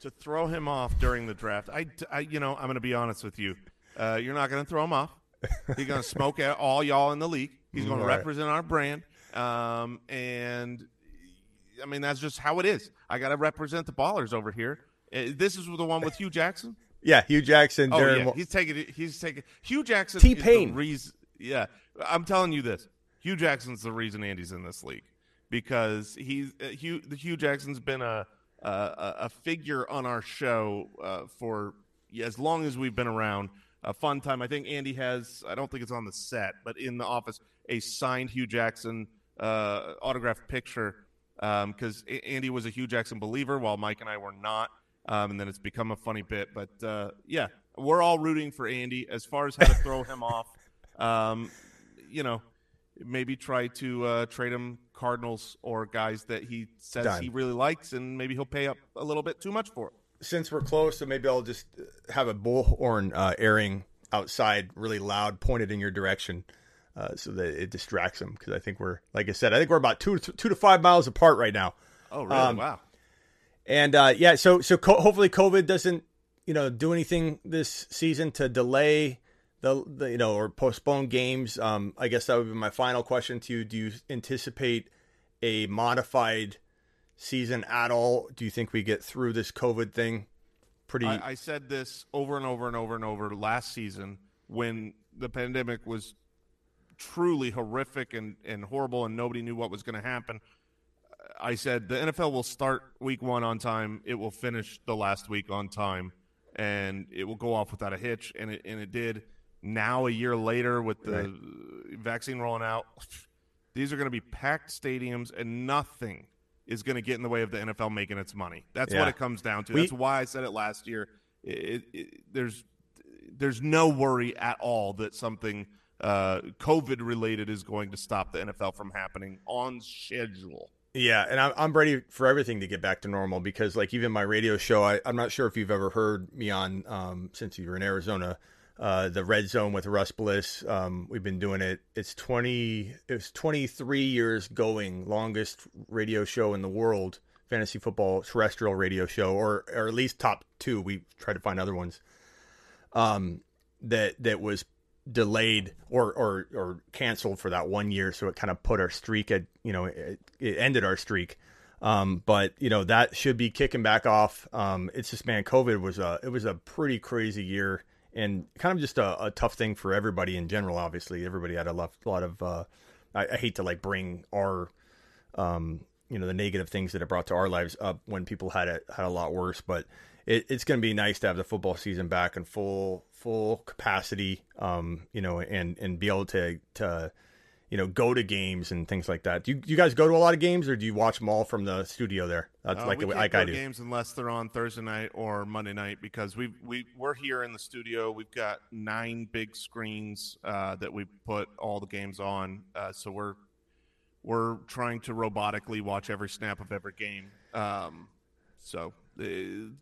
To throw him off during the draft, I, I you know, I'm going to be honest with you. you're not going to throw him off. He's going to smoke at all y'all in the league. He's going to represent our brand. Um, and I mean, that's just how it is. I got to represent the ballers over here. Uh, this is the one with Hue Jackson. Yeah, Hue Jackson. Oh Darren yeah, he's taking. He's taking. Hue Jackson. T Pain. Reason. Yeah, I'm telling you this. Hue Jackson's the reason Andy's in this league because he's uh, Hue. Hue Jackson's been a a, a figure on our show uh, for as long as we've been around. A fun time. I think Andy has. I don't think it's on the set, but in the office, a signed Hue Jackson uh, autographed picture because um, Andy was a Hue Jackson believer while Mike and I were not. Um, and then it's become a funny bit. But uh, yeah, we're all rooting for Andy as far as how to throw him off. Um, you know, maybe try to uh, trade him Cardinals or guys that he says Done. he really likes, and maybe he'll pay up a little bit too much for it. Since we're close, so maybe I'll just have a bullhorn uh, airing outside, really loud, pointed in your direction uh, so that it distracts him Because I think we're, like I said, I think we're about two two to five miles apart right now. Oh, really? Um, wow. And uh, yeah, so so co- hopefully COVID doesn't you know do anything this season to delay the, the you know or postpone games. Um, I guess that would be my final question to you. Do you anticipate a modified season at all? Do you think we get through this COVID thing? Pretty. I, I said this over and over and over and over last season when the pandemic was truly horrific and, and horrible and nobody knew what was going to happen. I said the NFL will start week one on time. It will finish the last week on time, and it will go off without a hitch. And it and it did. Now a year later, with the right. vaccine rolling out, these are going to be packed stadiums, and nothing is going to get in the way of the NFL making its money. That's yeah. what it comes down to. We, That's why I said it last year. It, it, there's there's no worry at all that something uh, COVID related is going to stop the NFL from happening on schedule. Yeah, and I'm I'm ready for everything to get back to normal because like even my radio show, I, I'm not sure if you've ever heard me on um, since you were in Arizona, uh, the Red Zone with Russ Bliss. Um, we've been doing it. It's twenty. It's 23 years going, longest radio show in the world, fantasy football terrestrial radio show, or or at least top two. We tried to find other ones. Um, that that was delayed or or or canceled for that one year. So it kind of put our streak at you know it, it ended our streak. Um, but you know that should be kicking back off. Um, it's just man covid was a it was a pretty crazy year and kind of just a, a tough thing for everybody in general obviously. Everybody had a lot, of uh, I, I, hate to like bring our um, you know the negative things that it brought to our lives up when people had it had a lot worse. But it, it's going to be nice to have the football season back in full full capacity, um, you know, and and be able to to you know, go to games and things like that. Do you, do you guys go to a lot of games, or do you watch them all from the studio there? That's Uh, like like I do. games unless they're on Thursday night or Monday night because we we we're here in the studio. We've got nine big screens uh, that we put all the games on. Uh, so we're we're trying to robotically watch every snap of every game. Um, so uh,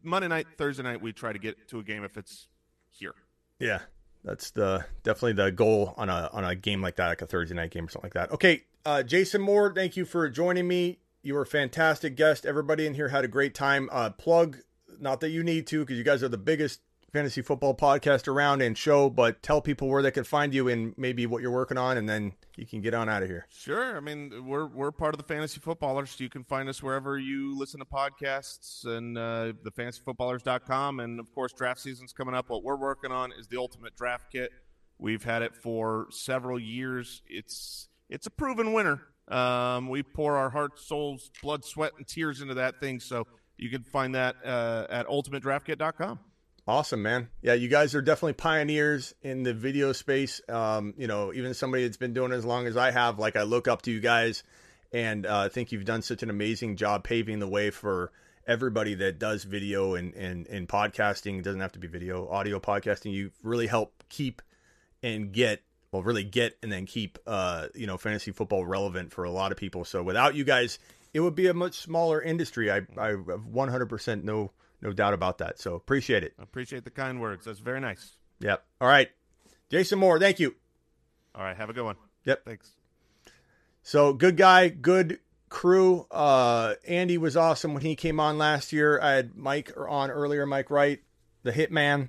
Monday night, Thursday night, we try to get to a game if it's here. Yeah, that's the definitely the goal on a on a game like that, like a Thursday night game or something like that. Okay, uh, Jason Moore, thank you for joining me. You were a fantastic guest. Everybody in here had a great time. Uh, plug, not that you need to, because you guys are the biggest fantasy football podcast around and show, but tell people where they can find you and maybe what you're working on, and then you can get on out of here. Sure. I mean, we're we're part of the Fantasy Footballers. You can find us wherever you listen to podcasts and uh, the fantasyfootballers.com. And of course, draft season's coming up. What we're working on is the ultimate draft kit. We've had it for several years. It's it's a proven winner. Um, we pour our heart, souls, blood, sweat, and tears into that thing. So you can find that uh, at ultimatedraftkit.com. Awesome, man. Yeah, you guys are definitely pioneers in the video space. Um, you know, even somebody that's been doing it as long as I have, like I look up to you guys and uh, I think you've done such an amazing job paving the way for everybody that does video and, and, and podcasting. It doesn't have to be video, audio podcasting. You really help keep and get, well, really get and then keep, uh, you know, fantasy football relevant for a lot of people. So without you guys, it would be a much smaller industry. I, I have 100% no, no doubt about that. So appreciate it. Appreciate the kind words. That's very nice. Yep. All right. Jason Moore, thank you. All right. Have a good one. Yep. Thanks. So good guy, good crew. Uh, Andy was awesome when he came on last year. I had Mike on earlier, Mike Wright, the Hitman,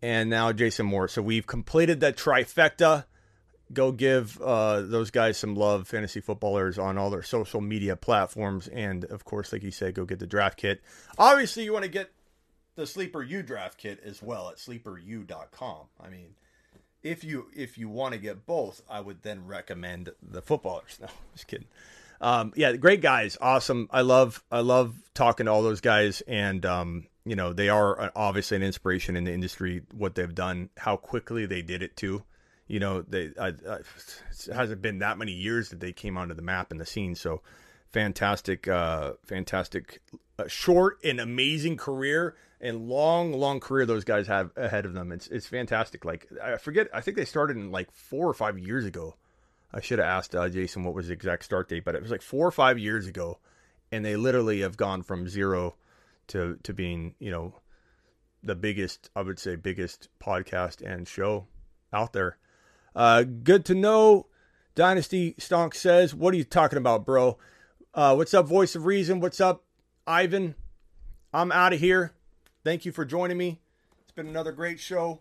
and now Jason Moore. So we've completed that trifecta. Go give uh, those guys some love, fantasy footballers, on all their social media platforms. And of course, like you said, go get the draft kit. Obviously, you want to get the Sleeper U draft kit as well at sleeperu.com. I mean, if you if you want to get both, I would then recommend the footballers. No, just kidding. Um, yeah, great guys, awesome. I love I love talking to all those guys, and um, you know they are uh, obviously an inspiration in the industry. What they've done, how quickly they did it too. You know, they I, I, it hasn't been that many years that they came onto the map and the scene. So fantastic, uh, fantastic, uh, short and amazing career and long, long career those guys have ahead of them. It's it's fantastic. Like I forget, I think they started in like four or five years ago. I should have asked uh, Jason what was the exact start date, but it was like four or five years ago, and they literally have gone from zero to to being you know the biggest, I would say, biggest podcast and show out there. Uh, good to know. Dynasty Stonk says, "What are you talking about, bro? Uh, what's up, Voice of Reason? What's up, Ivan? I'm out of here. Thank you for joining me. It's been another great show.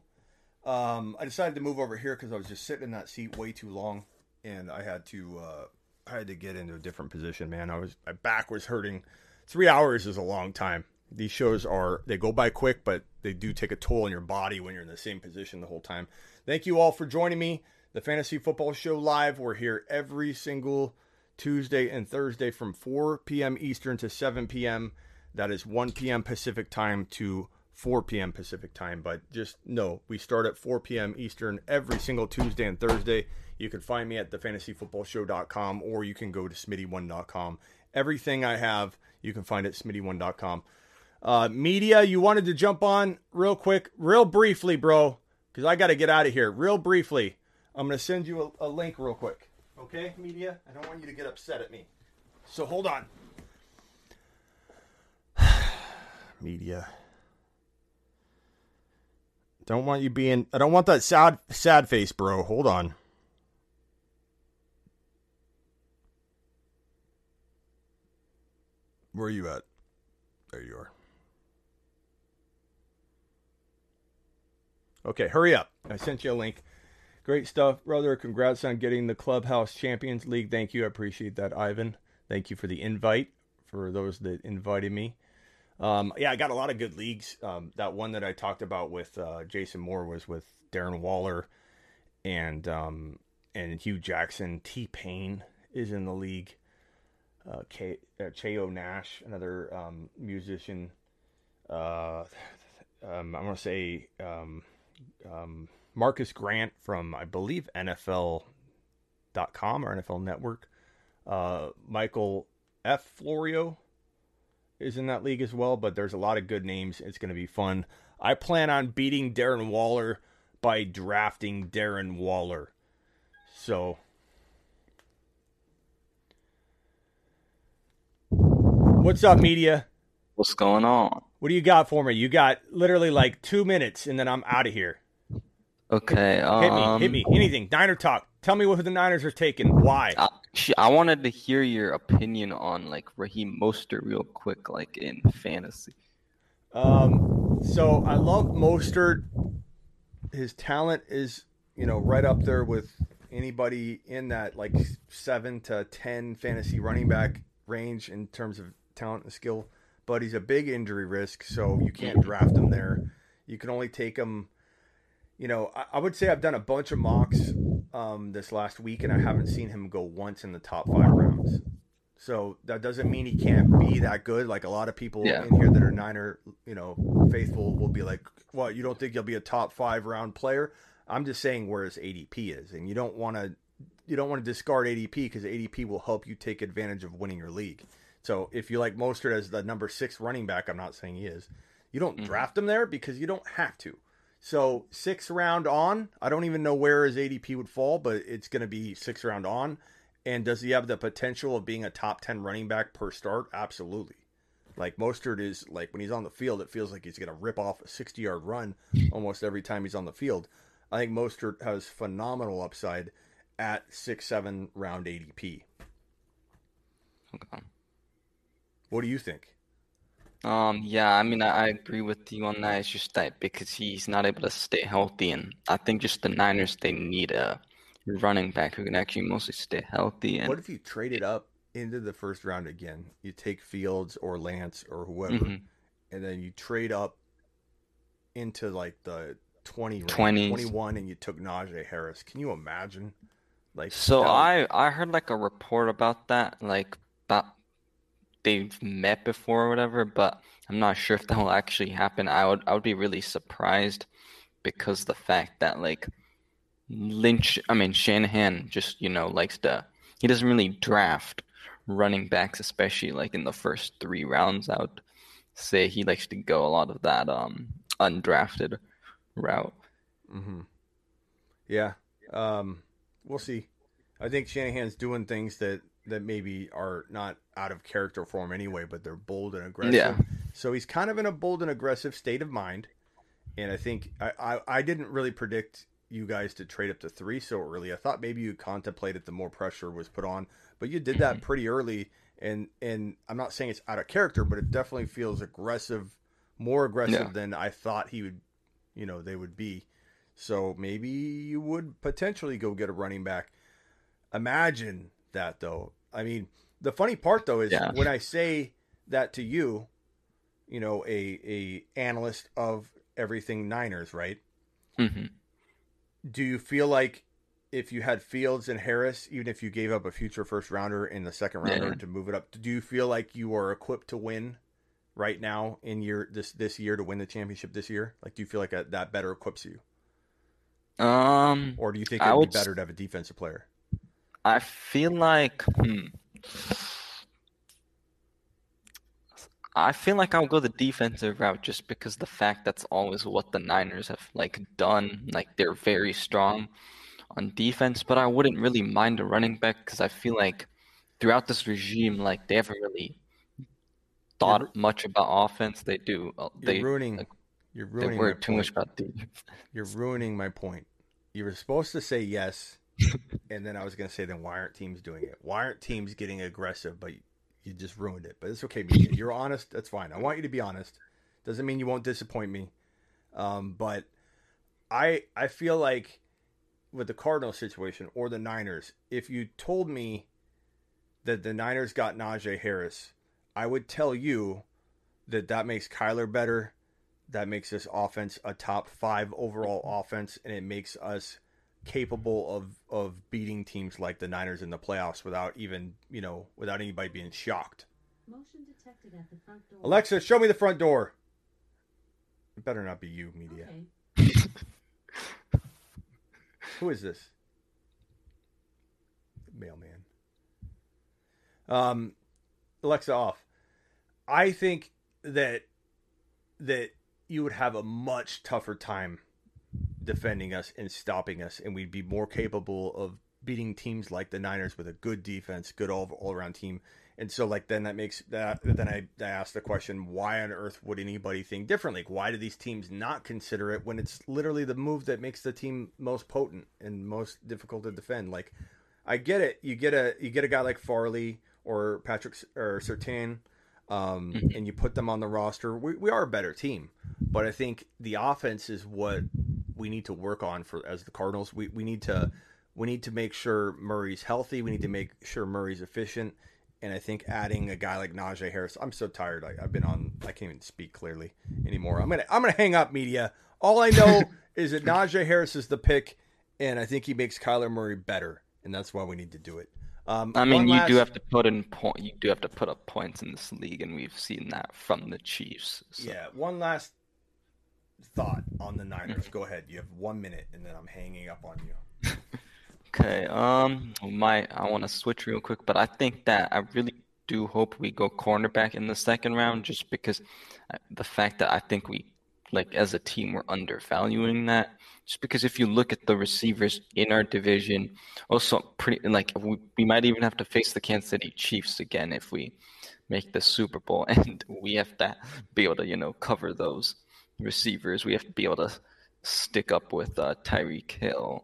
Um, I decided to move over here because I was just sitting in that seat way too long, and I had to uh, I had to get into a different position. Man, I was my back was hurting. Three hours is a long time. These shows are they go by quick, but they do take a toll on your body when you're in the same position the whole time. Thank you all for joining me. The Fantasy Football Show live. We're here every single Tuesday and Thursday from 4 p.m. Eastern to 7 p.m. That is 1 p.m. Pacific time to 4 p.m. Pacific time. But just know we start at 4 p.m. Eastern every single Tuesday and Thursday. You can find me at thefantasyfootballshow.com or you can go to smitty1.com. Everything I have, you can find at smitty1.com. Uh, media, you wanted to jump on real quick, real briefly, bro, because I got to get out of here. Real briefly, I'm going to send you a, a link real quick. Okay, media? I don't want you to get upset at me. So hold on. media. Don't want you being. I don't want that sad, sad face, bro. Hold on. Where are you at? There you are. Okay, hurry up. I sent you a link. Great stuff, brother. Congrats on getting the Clubhouse Champions League. Thank you. I appreciate that, Ivan. Thank you for the invite for those that invited me. Um, yeah, I got a lot of good leagues. Um, that one that I talked about with uh, Jason Moore was with Darren Waller and um, and Hue Jackson. T Pain is in the league. Uh, K- uh, Cheo Nash, another um, musician. Uh, um, I'm gonna say um, Marcus Grant from I believe NFL NFL.com, or NFL network. Uh, Michael F. Florio is in that league as well, but there's a lot of good names. It's going to be fun. I plan on beating Darren Waller by drafting Darren Waller. So. What's up, media? What's going on? What do you got for me? You got literally like two minutes, and then I'm out of here. Okay. Um, Hit me, hit me, anything. Niner talk. Tell me what the Niners are taking. Why? I, I wanted to hear your opinion on like Raheem Mostert real quick, like in fantasy. Um, so I love Mostert. His talent is, you know, right up there with anybody in that like seven to ten fantasy running back range in terms of talent and skill. But he's a big injury risk, so you can't draft him there. You can only take him. You know, I, I would say I've done a bunch of mocks um, this last week, and I haven't seen him go once in the top five rounds. So that doesn't mean he can't be that good. Like a lot of people Yeah. in here that are Niner, you know, faithful will be like, "Well, You don't think he'll be a top five round player?" I'm just saying where his ADP is, and you don't want to, you don't want to discard ADP because ADP will help you take advantage of winning your league. So if you like Mostert as the number six running back, I'm not saying he is. You don't mm-hmm. draft him there because you don't have to. So six round on, I don't even know where his ADP would fall, but it's going to be six round on. And does he have the potential of being a top ten running back per start? Absolutely. Like Mostert is like when he's on the field, it feels like he's going to rip off a sixty yard run almost every time he's on the field. I think Mostert has phenomenal upside at six seven round ADP. Okay. What do you think? Um, yeah, I mean, I, I agree with you on that. It's just that because he's not able to stay healthy, and I think just the Niners they need a running back who can actually mostly stay healthy. And What if you trade it up into the first round again? You take Fields or Lance or whoever, Mhm. and then you trade up into like the 20 range, 21 and you took Najee Harris. Can you imagine? Like So I I heard like a report about that, like they've met before or whatever, but I'm not sure if that will actually happen. I would I would be really surprised because the fact that like Lynch, I mean Shanahan just, you know, likes to he doesn't really draft running backs, especially like in the first three rounds. I would say he likes to go a lot of that um undrafted route. Mm-hmm. Yeah. Um, we'll see. I think Shanahan's doing things that that maybe are not out of character for him anyway, but they're bold and aggressive. Yeah. So he's kind of in a bold and aggressive state of mind. And I think I, I, I didn't really predict you guys to trade up to three so early. I thought maybe you contemplated the more pressure was put on, but you did that mm-hmm. pretty early. And and I'm not saying it's out of character, but it definitely feels aggressive, more aggressive Yeah. than I thought he would, you know, they would be. So maybe you would potentially go get a running back. Imagine that though. I mean, the funny part though is Yeah. when I say that to you, you know, a a analyst of everything Niners, right? hmm Do you feel like if you had Fields and Harris, even if you gave up a future first rounder in the second rounder Yeah. to move it up, do you feel like you are equipped to win right now in your this this year to win the championship this year? Like, do you feel like that that better equips you, Um or do you think it would be better to have a defensive player? I feel like hmm. I feel like I'll go the defensive route just because the fact that's always what the Niners have like done. Like they're very strong on defense, but I wouldn't really mind a running back because I feel like throughout this regime, like they haven't really thought much about offense. They do. uh, You're They ruining. like, you're they ruining. worry my too much point. about defense. You're ruining my point. You were supposed to say yes, and then I was going to say, then why aren't teams doing it? Why aren't teams getting aggressive? But you just ruined it. But it's okay, Mika. You're honest. That's fine. I want you to be honest. Doesn't mean you won't disappoint me. Um, but I I feel like with the Cardinals situation or the Niners, if you told me that the Niners got Najee Harris, I would tell you that that makes Kyler better. That makes this offense a top five overall offense, and it makes us capable of of beating teams like the Niners in the playoffs without even you know without anybody being shocked. Motion detected at the front door. Alexa, show me the front door. It better not be you, media. Okay. Who is this? Mailman. Um, Alexa off. I think that that you would have a much tougher time defending us and stopping us, and we'd be more capable of beating teams like the Niners with a good defense, good all all around team. And so, like, then that makes that. Then I, I ask the question: Why on earth would anybody think differently? Why do these teams not consider it when it's literally the move that makes the team most potent and most difficult to defend? Like, I get it. You get a you get a guy like Farley or Patrick or Surtain, um, and you put them on the roster. We, we are a better team, but I think the offense is what we need to work on for as the Cardinals. We we need to we need to make sure Murray's healthy. We need to make sure Murray's efficient. And I think adding a guy like Najee Harris, I'm so tired. I, I've been on. I can't even speak clearly anymore. I'm gonna I'm gonna hang up media. All I know is that Najee Harris is the pick, and I think he makes Kyler Murray better, and that's why we need to do it. Um, I mean, you last- do have to put in point. You do have to put up points in this league, and we've seen that from the Chiefs. so- Yeah, one last thought on the Niners. Go ahead. You have one minute, and then I'm hanging up on you. Okay. Um, my I want to switch real quick, but I think that I really do hope we go cornerback in the second round, just because uh, the fact that I think we, like as a team, we're undervaluing that. Just because if you look at the receivers in our division, also pretty like we, we might even have to face the Kansas City Chiefs again if we make the Super Bowl, and we have to be able to you know cover those receivers. We have to be able to stick up with uh, Tyreek Hill.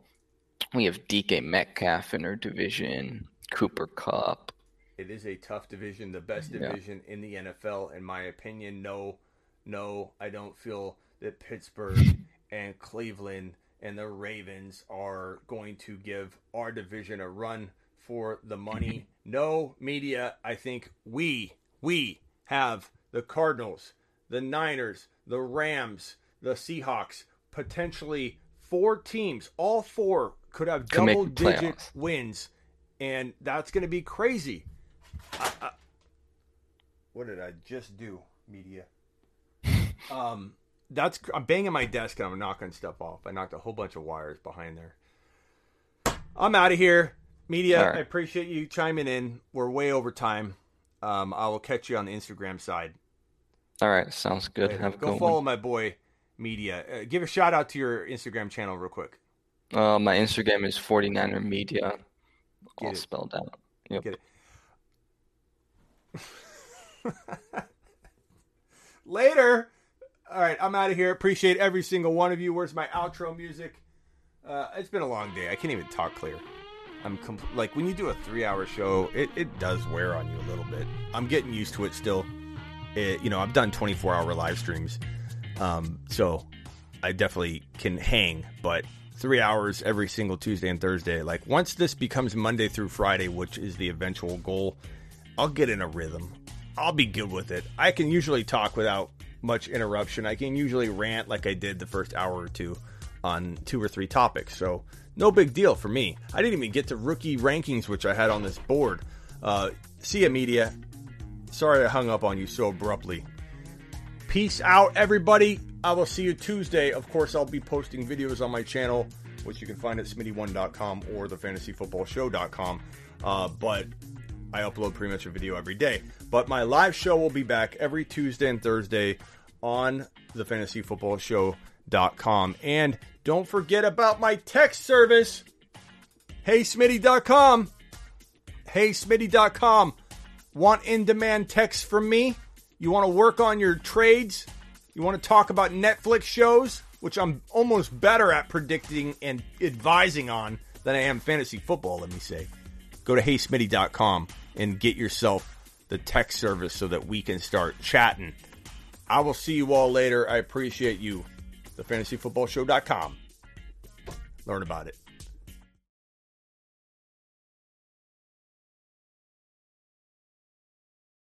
We have DK Metcalf in our division, Cooper Kupp. It is a tough division, the best Yeah. division in the NFL, in my opinion. No, no, I don't feel that Pittsburgh and Cleveland and the Ravens are going to give our division a run for the money. No, media, I think we, we have the Cardinals, the Niners, the Rams, the Seahawks, potentially four teams, all four could have Could double digit playoffs. wins. And that's going to be crazy. I, I, what did I just do, media? Um, that's I'm banging my desk and I'm knocking stuff off. I knocked a whole bunch of wires behind there. I'm out of here, media. Right. I appreciate you chiming in. We're way over time. Um, I will catch you on the Instagram side. All right, sounds good. Later. Have a Go good follow one. my boy, media. Uh, give a shout out to your Instagram channel real quick. Uh, my Instagram is 49er Media, all spelled out. Yep. Get it. Later. All right, I'm out of here. Appreciate every single one of you. Where's my outro music? Uh, it's been a long day. I can't even talk clear. I'm compl- like when you do a three-hour show, it, it does wear on you a little bit. I'm getting used to it still. It, you know, I've done 24-hour live streams, um, so I definitely can hang. But three hours every single Tuesday and Thursday. Like once this becomes Monday through Friday, which is the eventual goal, I'll get in a rhythm. I'll be good with it. I can usually talk without much interruption. I can usually rant like I did the first hour or two on two or three topics. So no big deal for me. I didn't even get to rookie rankings, which I had on this board. Uh, see ya, media. Sorry I hung up on you so abruptly. Peace out, everybody. I will see you Tuesday. Of course, I'll be posting videos on my channel, which you can find at smitty1.com or thefantasyfootballshow.com. Uh, but I upload pretty much a video every day. But my live show will be back every Tuesday and Thursday on thefantasyfootballshow.com. And don't forget about my text service, heysmitty.com. Heysmitty.com. Want in demand text from me? You want to work on your trades? You want to talk about Netflix shows, which I'm almost better at predicting and advising on than I am fantasy football, let me say. Go to heysmitty.com and get yourself the text service so that we can start chatting. I will see you all later. I appreciate you. TheFantasyFootballShow.com. Learn about it.